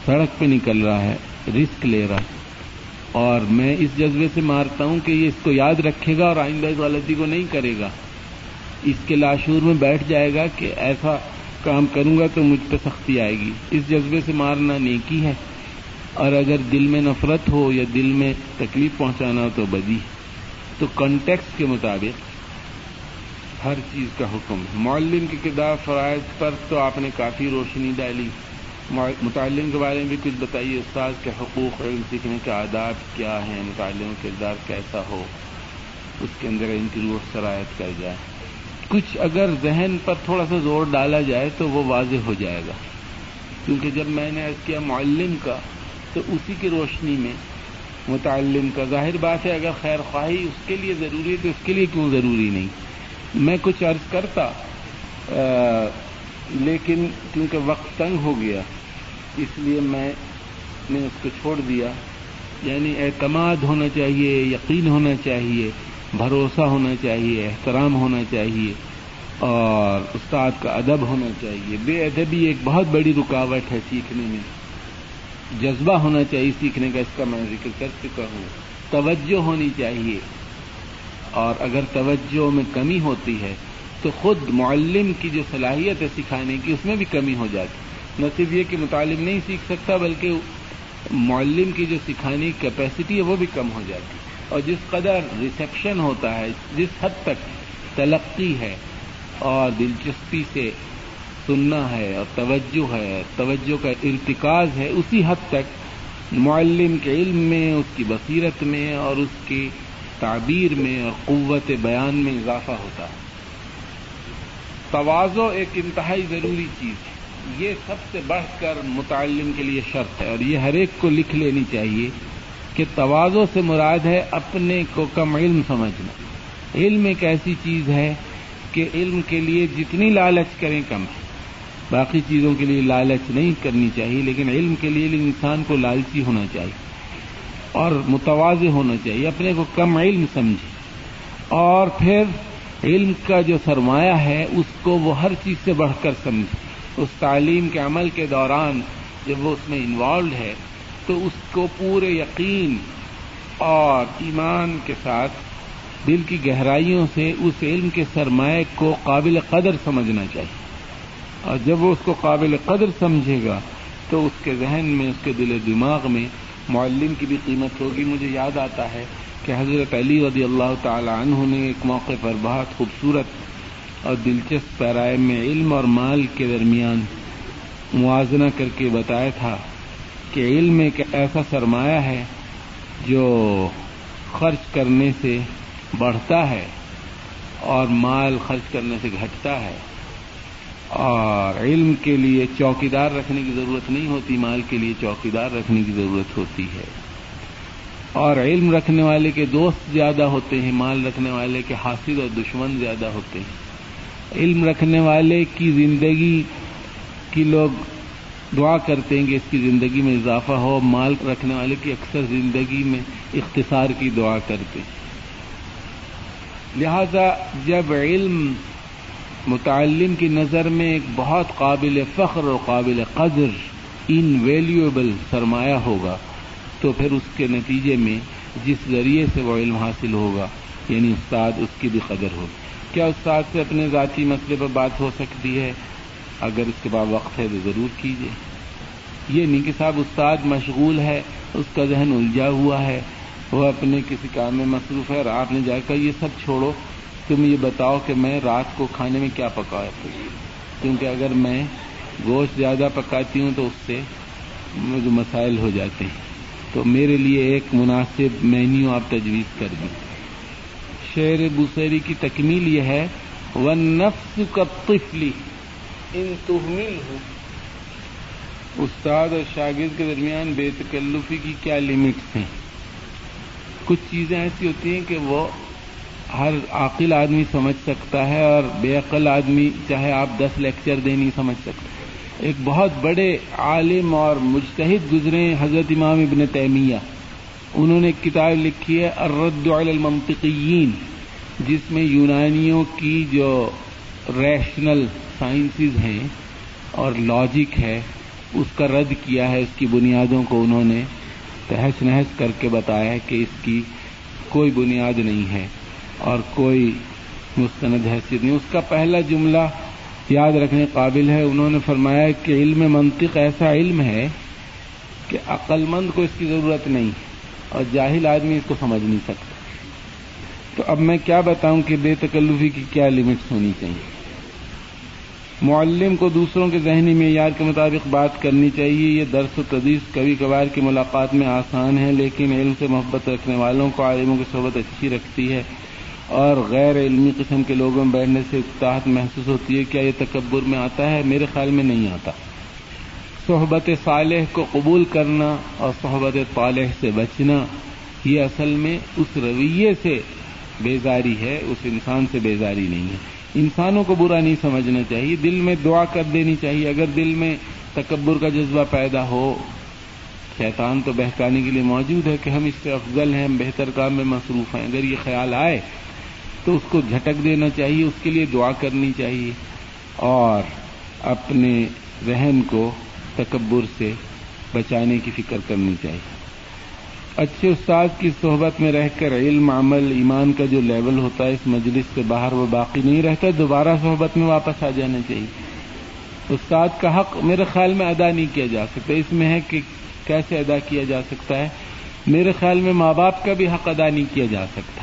سڑک پہ نکل رہا ہے، رسک لے رہا ہے۔ اور میں اس جذبے سے مارتا ہوں کہ یہ اس کو یاد رکھے گا اور آئندہ اس غلطی کو نہیں کرے گا۔ اس کے لاشور میں بیٹھ جائے گا کہ ایسا کام کروں گا تو مجھ پہ سختی آئے گی۔ اس جذبے سے مارنا نیکی ہے۔ اور اگر دل میں نفرت ہو یا دل میں تکلیف پہنچانا ہو تو بدی۔ تو کنٹیکس کے مطابق ہر چیز کا حکم۔ معلم کی کردار فرائض پر تو آپ نے کافی روشنی ڈالی۔ متعلم کے بارے میں بھی کچھ بتائیے استاد کے حقوق علم سیکھنے کے آداب کیا ہیں؟ متعلم کردار کیسا ہو؟ اس کے اندر ان کی روح سرایت کر جائے؟ کچھ اگر ذہن پر تھوڑا سا زور ڈالا جائے تو وہ واضح ہو جائے گا۔ کیونکہ جب میں نے عرض کیا معلم کا، تو اسی کی روشنی میں متعلم کا۔ ظاہر بات ہے، اگر خیر خواہی اس کے لیے ضروری ہے تو اس کے لیے کیوں ضروری نہیں؟ میں کچھ عرض کرتا لیکن کیونکہ وقت تنگ ہو گیا، اس لیے میں نے اس کو چھوڑ دیا۔ یعنی اعتماد ہونا چاہیے، یقین ہونا چاہیے، بھروسہ ہونا چاہیے، احترام ہونا چاہیے، اور استاد کا ادب ہونا چاہیے۔ بے ادبی ایک بہت بڑی رکاوٹ ہے سیکھنے میں۔ جذبہ ہونا چاہیے سیکھنے کا، اس کا میں ذکر کر چکا ہوں۔ توجہ ہونی چاہیے۔ اور اگر توجہ میں کمی ہوتی ہے تو خود معلم کی جو صلاحیت ہے سکھانے کی اس میں بھی کمی ہو جاتی نہ صرف یہ کہ متعلم نہیں سیکھ سکتا بلکہ معلم کی جو سکھانے کی کیپیسٹی ہے وہ بھی کم ہو جاتی اور جس قدر ریسیپشن ہوتا ہے، جس حد تک تلقی ہے اور دلچسپی سے سننا ہے اور توجہ ہے، توجہ کا ارتکاز ہے، اسی حد تک معلم کے علم میں، اس کی بصیرت میں اور اس کی تعبیر میں اور قوت بیان میں اضافہ ہوتا ہے۔ توازو ایک انتہائی ضروری چیز ہے۔ یہ سب سے بڑھ کر متعلم کے لیے شرط ہے اور یہ ہر ایک کو لکھ لینی چاہیے کہ توازو سے مراد ہے اپنے کو کم علم سمجھنا۔ علم ایک ایسی چیز ہے کہ علم کے لیے جتنی لالچ کریں کم ہے۔ باقی چیزوں کے لیے لالچ نہیں کرنی چاہیے، لیکن علم کے لیے انسان کو لالچی ہونا چاہیے اور متوازے ہونا چاہیے، اپنے کو کم علم سمجھے۔ اور پھر علم کا جو سرمایہ ہے، اس کو وہ ہر چیز سے بڑھ کر سمجھے اس تعلیم کے عمل کے دوران جب وہ اس میں انوالوڈ ہے، تو اس کو پورے یقین اور ایمان کے ساتھ، دل کی گہرائیوں سے اس علم کے سرمایہ کو قابل قدر سمجھنا چاہیے۔ اور جب وہ اس کو قابل قدر سمجھے گا، تو اس کے ذہن میں، اس کے دل دماغ میں معلم کی بھی قیمت ہوگی۔ مجھے یاد آتا ہے کہ حضرت علی رضی اللہ تعالی عنہ نے ایک موقع پر بہت خوبصورت اور دلچسپ پیرائے میں علم اور مال کے درمیان موازنہ کر کے بتایا تھا کہ علم ایک ایسا سرمایہ ہے جو خرچ کرنے سے بڑھتا ہے اور مال خرچ کرنے سے گھٹتا ہے اور علم کے لیے چوکیدار رکھنے کی ضرورت نہیں ہوتی، مال کے لیے چوکیدار رکھنے کی ضرورت ہوتی ہے۔ اور علم رکھنے والے کے دوست زیادہ ہوتے ہیں، مال رکھنے والے کے حاصل اور دشمن زیادہ ہوتے ہیں۔ علم رکھنے والے کی زندگی کی لوگ دعا کرتے ہیں کہ اس کی زندگی میں اضافہ ہو۔ مال رکھنے والے کی اکثر زندگی میں اختصار کی دعا کرتے ہیں۔ لہذا جب علم متعلم کی نظر میں ایک بہت قابل فخر اور قابل قدر ان ویلیوبل سرمایہ ہوگا۔ تو پھر اس کے نتیجے میں جس ذریعے سے وہ علم حاصل ہوگا یعنی استاد اس کی بھی قدر ہوگی کیا استاد سے اپنے ذاتی مسئلے پر بات ہو سکتی ہے؟ اگر اس کے بعد وقت ہے تو ضرور کیجیے یہ نہیں کہ صاحب استاد مشغول ہے، اس کا ذہن الجھا ہوا ہے، وہ اپنے کسی کام میں مصروف ہے اور آپ نے جا کر یہ سب چھوڑو۔ تم یہ بتاؤ کہ میں رات کو کھانے میں کیا پکایا؟ کیونکہ اگر میں گوشت زیادہ پکاتی ہوں تو اس سے مجھے مسائل ہو جاتے ہیں۔ تو میرے لیے ایک مناسب مینیو آپ تجویز کر دیں۔ شعر بسری کی تکمیل یہ ہے وہ نفس کا طفلی ان تحمل ہو استاد اور شاگرد کے درمیان بے تکلفی کی کیا لمٹس ہیں؟ کچھ چیزیں ایسی ہوتی ہیں کہ وہ ہر عاقل آدمی سمجھ سکتا ہے اور بے عقل آدمی چاہے آپ دس لیکچر دیں نہیں سمجھ سکتے۔ ایک بہت بڑے عالم اور مجتہد گزرے حضرت امام ابن تیمیہ۔ انہوں نے ایک کتاب لکھی ہے، الرد علی المنطقیین، جس میں یونانیوں کی جو ریشنل سائنسز ہیں اور لاجک ہے، اس کا رد کیا ہے، اس کی بنیادوں کو انہوں نے تہس نہس کر کے بتایا کہ اس کی کوئی بنیاد نہیں ہے اور کوئی مستند حیثیت نہیں۔ اس کا پہلا جملہ یاد رکھنے قابل ہے، انہوں نے فرمایا کہ علم منطق ایسا علم ہے کہ عقل مند کو اس کی ضرورت نہیں اور جاہل آدمی اس کو سمجھ نہیں سکتا۔ تو اب میں کیا بتاؤں کہ بے تکلفی کی کیا لمٹس ہونی چاہیے؟ معلم کو دوسروں کے ذہنی معیار کے مطابق بات کرنی چاہیے، یہ درس و تدیس کبھی کبھار کی ملاقات میں آسان ہے، لیکن علم سے محبت رکھنے والوں کو عالموں کی صحبت اچھی رکھتی ہے۔ اور غیر علمی قسم کے لوگوں میں بیٹھنے سے اکتاحت محسوس ہوتی ہے، کیا یہ تکبر میں آتا ہے؟ میرے خیال میں نہیں آتا۔ صحبت صالح کو قبول کرنا اور صحبت طالح سے بچنا، یہ اصل میں اس رویے سے بیزاری ہے، اس انسان سے بیزاری نہیں ہے۔ انسانوں کو برا نہیں سمجھنا چاہیے، دل میں دعا کر دینی چاہیے۔ اگر دل میں تکبر کا جذبہ پیدا ہو، شیطان تو بہکانے کے لیے موجود ہے کہ ہم اس سے افضل ہیں، ہم بہتر کام میں مصروف ہیں۔ اگر یہ خیال آئے تو اس کو جھٹک دینا چاہیے، اس کے لیے دعا کرنی چاہیے اور اپنے ذہن کو تکبر سے بچانے کی فکر کرنی چاہیے۔ اچھے استاد کی صحبت میں رہ کر علم، عمل، ایمان کا جو لیول ہوتا ہے اس مجلس سے باہر وہ باقی نہیں رہتا، دوبارہ صحبت میں واپس آ جانا چاہیے۔ استاد کا حق میرے خیال میں ادا نہیں کیا جا سکتا، اس میں ہے کہ کیسے ادا کیا جا سکتا ہے۔ میرے خیال میں ماں باپ کا بھی حق ادا نہیں کیا جا سکتا۔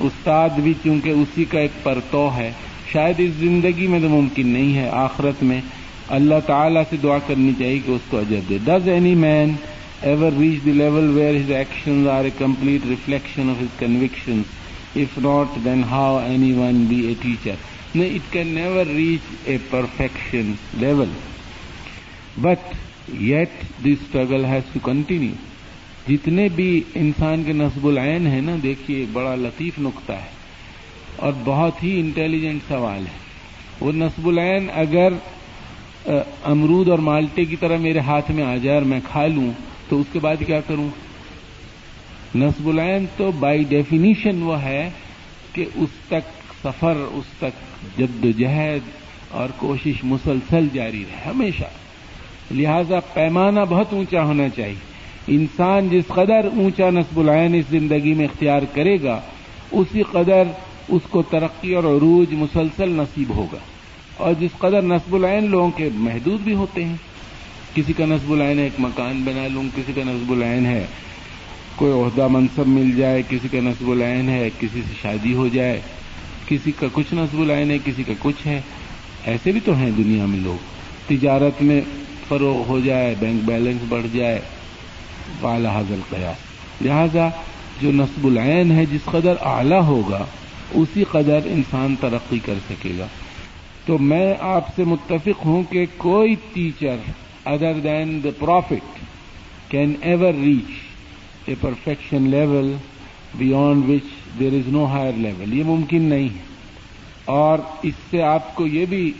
استاد بھی چونکہ اسی کا ایک پرتو ہے، شاید اس زندگی میں تو ممکن نہیں ہے، آخرت میں اللہ تعالی سے دعا کرنی چاہیے کہ اس کو اجر دے۔ Does any man ever reach the level where his action are a complete reflection of his conviction if not then how anyone be a teacher it can never reach a perfection level but yet the struggle has to continue جتنے بھی انسان کے نصب العین ہیں نا، دیکھیے، بڑا لطیف نقطہ ہے اور بہت ہی انٹیلیجنٹ سوال ہے۔ وہ نصب العین اگر امرود اور مالٹے کی طرح میرے ہاتھ میں آ جائے اور میں کھا لوں، تو اس کے بعد کیا کروں؟ نصب العین تو بائی ڈیفینیشن وہ ہے کہ اس تک سفر، اس تک جد و جہد اور کوشش مسلسل جاری رہے، ہمیشہ۔ لہذا پیمانہ بہت اونچا ہونا چاہیے۔ انسان جس قدر اونچا نصب العین اس زندگی میں اختیار کرے گا، اسی قدر اس کو ترقی اور عروج مسلسل نصیب ہوگا۔ اور جس قدر نصب العین لوگوں کے محدود بھی ہوتے ہیں۔ کسی کا نصب العین ہے ایک مکان بنا لوں، کسی کا نصب العین ہے، کوئی عہدہ منصب مل جائے، کسی کا نصب العین ہے، کسی سے شادی ہو جائے، کسی کا کچھ نصب العین ہے، کسی کا کچھ ہے۔ ایسے بھی تو ہیں دنیا میں لوگ۔ تجارت میں فروغ ہو جائے، بینک بیلنس بڑھ جائے بالا حاضل قیاس لہذا جو نصب العین ہے جس قدر اعلی ہوگا، اسی قدر انسان ترقی کر سکے گا. تو میں آپ سے متفق ہوں کہ کوئی teacher other than the prophet can ever reach a perfection level beyond which there is no higher level یہ ممکن نہیں ہے۔ اور اس سے آپ کو یہ بھی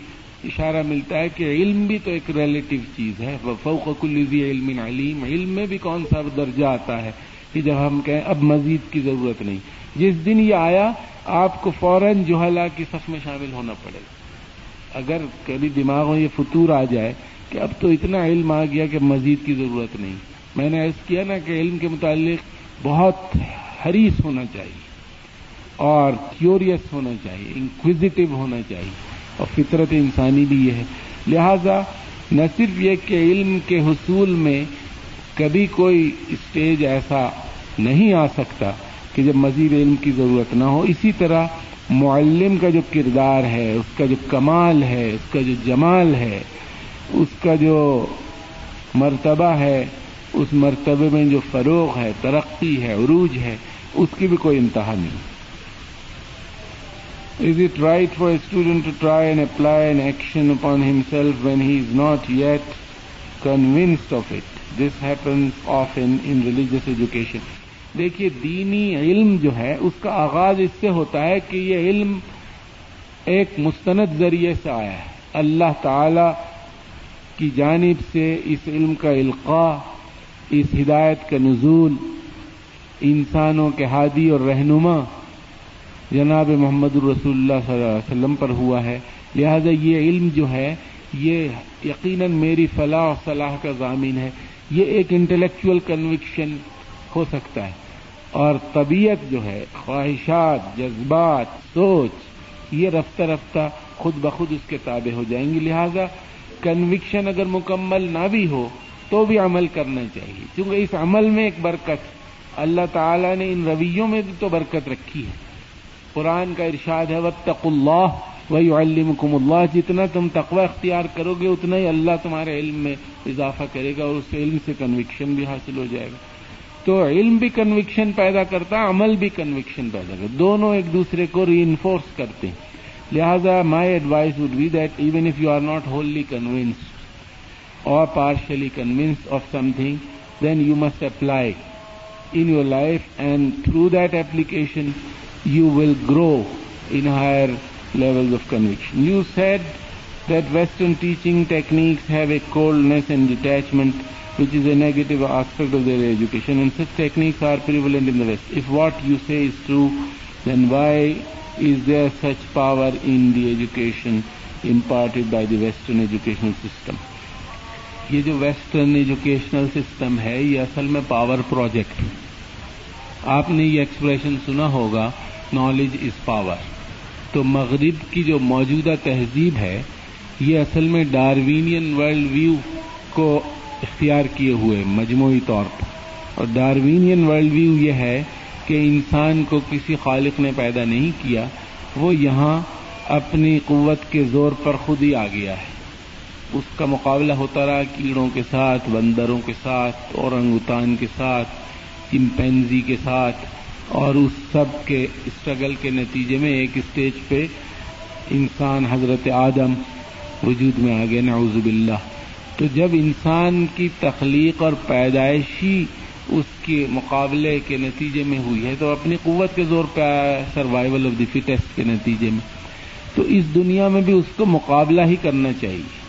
اشارہ ملتا ہے کہ علم بھی تو ایک ریلیٹو چیز ہے۔ فوق کلزی علم علیم علم میں بھی کون سا درجہ آتا ہے کہ جب ہم کہیں اب مزید کی ضرورت نہیں۔ جس دن یہ آیا، آپ کو فوراً جوہلا کی صف میں شامل ہونا پڑے گا۔ اگر کبھی دماغ میں یہ فطور آ جائے کہ اب تو اتنا علم آ گیا کہ مزید کی ضرورت نہیں۔ میں نے ایسا کیا نا کہ علم کے متعلق بہت حریص ہونا چاہیے اور کیوریس ہونا چاہیے انکوزیٹو ہونا چاہیے۔ اور فطرت انسانی بھی یہ ہے۔ لہذا نہ صرف یہ کہ علم کے حصول میں کبھی کوئی اسٹیج ایسا نہیں آ سکتا کہ جب مزید علم کی ضرورت نہ ہو۔ اسی طرح معلم کا جو کردار ہے، اس کا جو کمال ہے، اس کا جو جمال ہے، اس کا جو مرتبہ ہے، اس مرتبے میں جو فروغ ہے، ترقی ہے، عروج ہے، اس کی بھی کوئی انتہا نہیں۔ Is it right for a student to try and apply an action upon himself when he is not yet convinced of it? This happens often in religious education. دیکھیے دینی علم جو ہے اس کا آغاز اس سے ہوتا ہے کہ یہ علم ایک مستند ذریعے سے آیا ہے اللہ تعالی کی جانب سے اس علم کا القاع اس ہدایت کا نزول انسانوں کے ہادی اور رہنما جناب محمد الرسول اللہ صلی اللہ علیہ وسلم پر ہوا ہے۔ لہذا یہ علم جو ہے، یہ یقیناً میری فلاح و صلاح کا ضامین ہے۔ یہ ایک انٹلیکچل کنوکشن ہو سکتا ہے۔ اور طبیعت جو ہے، خواہشات، جذبات، سوچ، یہ رفتہ رفتہ خود بخود اس کے تابع ہو جائیں گی۔ لہذا کنوکشن اگر مکمل نہ بھی ہو، تو بھی عمل کرنا چاہیے۔ کیونکہ اس عمل میں ایک برکت، اللہ تعالیٰ نے ان رویوں میں بھی تو برکت رکھی ہے۔ قرآن کا ارشاد ہے وطق اللہ وہی علمکم اللہ جتنا تم تقوی اختیار کرو گے، اتنا ہی اللہ تمہارے علم میں اضافہ کرے گا اور اس علم سے کنوکشن بھی حاصل ہو جائے گا۔ تو علم بھی کنوکشن پیدا کرتا، عمل بھی کنوکشن پیدا کرتا۔ دونوں ایک دوسرے کو ری انفورس کرتے ہیں۔ لہذا my advice would be that even if you are not wholly convinced اور partially convinced of something then you must apply in your life and through that application you will grow in higher levels of conviction. You said that Western teaching techniques have a coldness and detachment which is a negative aspect of their education and such techniques are prevalent in the West. If what you say is true, then why is there such power in the education imparted by the Western educational system? یہ جو ویسٹرن ایجوکیشنل سسٹم ہے یہ اصل میں پاور پروجیکٹ آپ نے یہ ایکسپریشن سنا ہوگا نالج از پاور تو مغرب کی جو موجودہ تہذیب ہے، یہ اصل میں ڈاروینین ورلڈ ویو کو اختیار کیے ہوئے مجموعی طور پر۔ اور ڈاروینین ورلڈ ویو یہ ہے کہ انسان کو کسی خالق نے پیدا نہیں کیا، وہ یہاں اپنی قوت کے زور پر خود ہی آ گیا ہے۔ اس کا مقابلہ ہوتا رہا کیڑوں کے ساتھ، بندروں کے ساتھ، اورنگوتان کے ساتھ، چمپینزی کے ساتھ۔ اور اس سب کے اسٹرگل کے نتیجے میں ایک اسٹیج پہ انسان حضرت آدم وجود میں آ گئے نعوذ باللہ۔ تو جب انسان کی تخلیق اور پیدائشی اس کے مقابلے کے نتیجے میں ہوئی ہے، تو اپنی قوت کے زور پہ آیا ہے سروائول آف دی فٹیسٹ کے نتیجے میں۔ تو اس دنیا میں بھی اس کو مقابلہ ہی کرنا چاہیے۔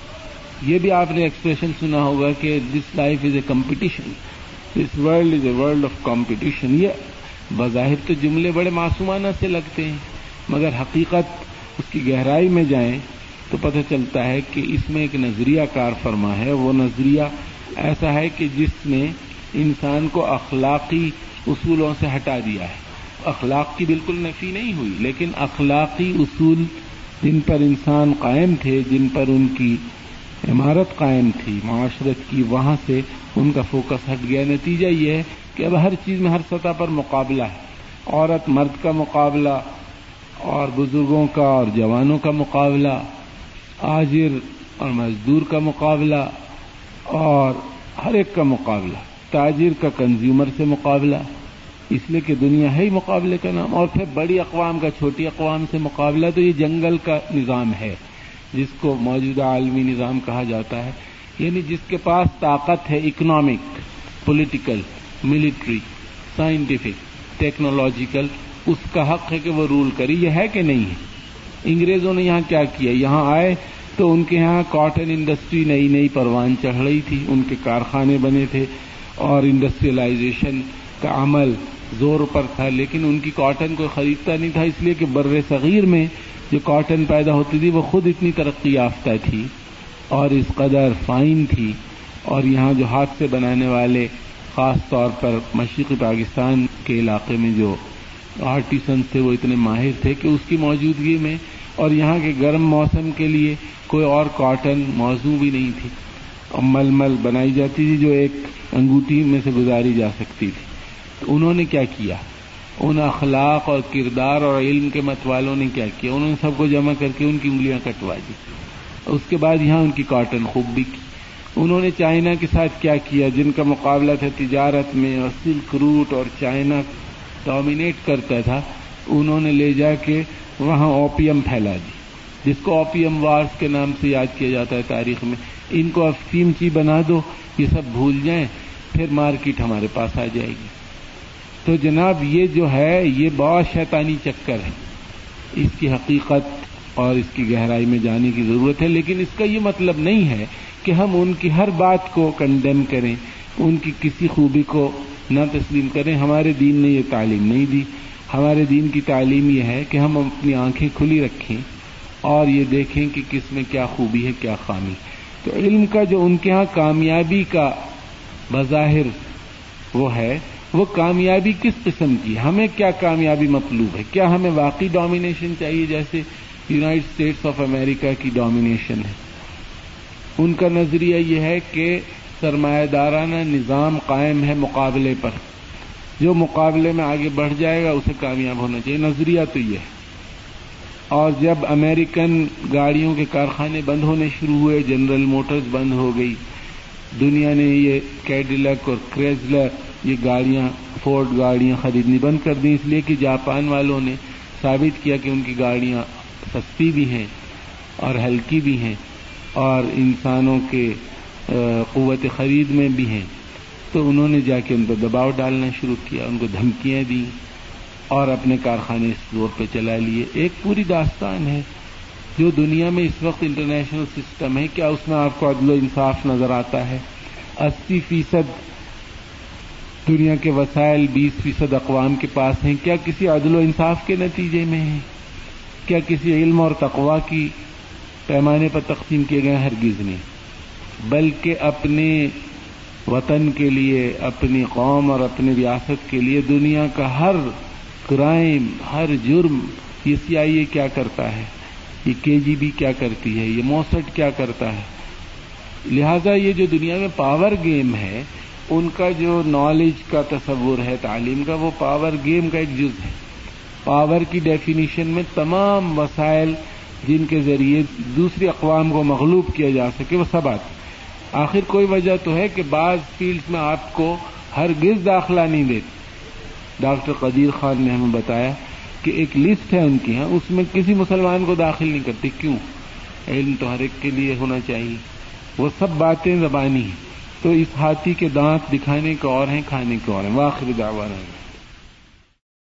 یہ بھی آپ نے ایکسپریشن سنا ہوگا کہ this life is a competition this world is a world of competition یہ بظاہر تو جملے بڑے معصومانہ سے لگتے ہیں، مگر حقیقت اس کی گہرائی میں جائیں تو پتہ چلتا ہے کہ اس میں ایک نظریہ کار فرما ہے۔ وہ نظریہ ایسا ہے کہ جس نے انسان کو اخلاقی اصولوں سے ہٹا دیا ہے۔ اخلاق کی بالکل نفی نہیں ہوئی، لیکن اخلاقی اصول جن پر انسان قائم تھے، جن پر ان کی عمارت قائم تھی، معاشرت کی، وہاں سے ان کا فوکس ہٹ گیا۔ نتیجہ یہ ہے کہ اب ہر چیز میں ہر سطح پر مقابلہ ہے۔ عورت مرد کا مقابلہ، اور بزرگوں کا اور جوانوں کا مقابلہ، آجر اور مزدور کا مقابلہ، اور ہر ایک کا مقابلہ۔ تاجر کا کنزیومر سے مقابلہ، اس لیے کہ دنیا ہے ہی مقابلے کا نام، اور پھر بڑی اقوام کا چھوٹی اقوام سے مقابلہ، تو یہ جنگل کا نظام ہے، جس کو موجودہ عالمی نظام کہا جاتا ہے۔ یعنی جس کے پاس طاقت ہے economic political military scientific technological اس کا حق ہے کہ وہ رول کری یہ ہے کہ نہیں ہے؟ انگریزوں نے یہاں کیا کیا؟ یہاں آئے تو ان کے یہاں کاٹن انڈسٹری نئی نئی پروان چڑھ رہی تھی، ان کے کارخانے بنے تھے اور انڈسٹریلائزیشن کا عمل زور پر تھا، لیکن ان کی کاٹن کو خریدتا نہیں تھا، اس لیے کہ بر صغیر میں جو کاٹن پیدا ہوتی تھی، وہ خود اتنی ترقی یافتہ تھی اور اس قدر فائن تھی اور یہاں جو ہاتھ سے بنانے والے خاص طور پر مشرقی پاکستان کے علاقے میں جو آرٹیسن تھے وہ اتنے ماہر تھے کہ اس کی موجودگی میں اور یہاں کے گرم موسم کے لیے کوئی اور کاٹن موضوع بھی نہیں تھی۔ اور مل مل بنائی جاتی تھی جو ایک انگوٹھی میں سے گزاری جا سکتی تھی۔ تو انہوں نے کیا کیا؟ ان اخلاق اور کردار اور علم کے مت والوں نے کیا کیا؟ انہوں نے سب کو جمع کر کے ان کی انگلیاں کٹوا دی۔ اس کے بعد یہاں ان کی کاٹن خوب بھی کی انہوں نے چائنا کے ساتھ کیا کیا جن کا مقابلہ تھا تجارت میں اور سلک روٹ اور چائنا ڈومینیٹ کرتا تھا، انہوں نے لے جا کے وہاں اوپیم پھیلا دی، جس کو اوپیم وارس کے نام سے یاد کیا جاتا ہے تاریخ میں۔ ان کو افیم چی بنا دو، یہ سب بھول جائیں، پھر مارکیٹ ہمارے پاس آ جائے گی۔ تو جناب، یہ جو ہے، یہ بہت شیطانی چکر ہے۔ اس کی حقیقت اور اس کی گہرائی میں جانے کی ضرورت ہے، لیکن اس کا یہ مطلب نہیں ہے کہ ہم ان کی ہر بات کو کنڈیم کریں، ان کی کسی خوبی کو نہ تسلیم کریں۔ ہمارے دین نے یہ تعلیم نہیں دی۔ ہمارے دین کی تعلیم یہ ہے کہ ہم اپنی آنکھیں کھلی رکھیں اور یہ دیکھیں کہ کس میں کیا خوبی ہے، کیا خامی۔ تو علم کا جو ان کے ہاں کامیابی کا بظاہر وہ ہے، وہ کامیابی کس قسم کی؟ ہمیں کیا کامیابی مطلوب ہے؟ کیا ہمیں واقعی ڈومینیشن چاہیے جیسے یوناٹیڈ اسٹیٹس آف امریکہ کی ڈومینیشن ہے؟ ان کا نظریہ یہ ہے کہ سرمایہ دارانہ نظام قائم ہے مقابلے پر۔ جو مقابلے میں آگے بڑھ جائے گا، اسے کامیاب ہونا چاہیے۔ نظریہ تو یہ ہے۔ اور جب امریکن گاڑیوں کے کارخانے بند ہونے شروع ہوئے، جنرل موٹرز بند ہو گئی، دنیا نے یہ کیڈلک اور کریزلر یہ گاڑیاں فورڈ گاڑیاں خریدنی بند کر دی اس لیے کہ جاپان والوں نے ثابت کیا کہ ان کی گاڑیاں سستی بھی ہیں اور ہلکی بھی ہیں۔ اور انسانوں کے قوت خرید میں بھی ہیں۔ تو انہوں نے جا کے ان پر دباؤ ڈالنا شروع کیا، ان کو دھمکیاں دی اور اپنے کارخانے اس زور پہ چلا لیے۔ ایک پوری داستان ہے جو دنیا میں اس وقت انٹرنیشنل سسٹم ہے۔ کیا اس میں آپ کو عدل و انصاف نظر آتا ہے؟ اسی فیصد دنیا کے وسائل بیس فیصد اقوام کے پاس ہیں۔ کیا کسی عدل و انصاف کے نتیجے میں ہیں؟ کیا کسی علم اور تقوا کی پیمانے پر تقسیم کیے گئے ہرگز نہیں۔ بلکہ اپنے وطن کے لیے، اپنی قوم اور اپنی ریاست کے لیے دنیا کا ہر کرائم، ہر جرم یہ سی آئی اے کیا کرتا ہے؟ یہ کے جی بی کیا کرتی ہے؟ یہ موسٹ کیا کرتا ہے؟ لہذا یہ جو دنیا میں پاور گیم ہے، ان کا جو نالج کا تصور ہے، تعلیم کا، وہ پاور گیم کا ایک جز ہے۔ پاور کی ڈیفینیشن میں تمام وسائل جن کے ذریعے دوسری اقوام کو مغلوب کیا جا سکے، وہ سب آتے آخر کوئی وجہ تو ہے کہ بعض فیلڈ میں آپ کو ہرگز داخلہ نہیں دیتے۔ ڈاکٹر قدیر خان نے ہمیں بتایا کہ ایک لسٹ ہے ان کی ہاں اس میں کسی مسلمان کو داخل نہیں کرتی کیوں؟ علم تو ہر ایک کے لیے ہونا چاہیے۔ وہ سب باتیں زبانی ہیں۔ تو اس ہاتھی کے دانت دکھانے کے اور ہیں، کھانے کے اور ہیں۔ واخر دعوانا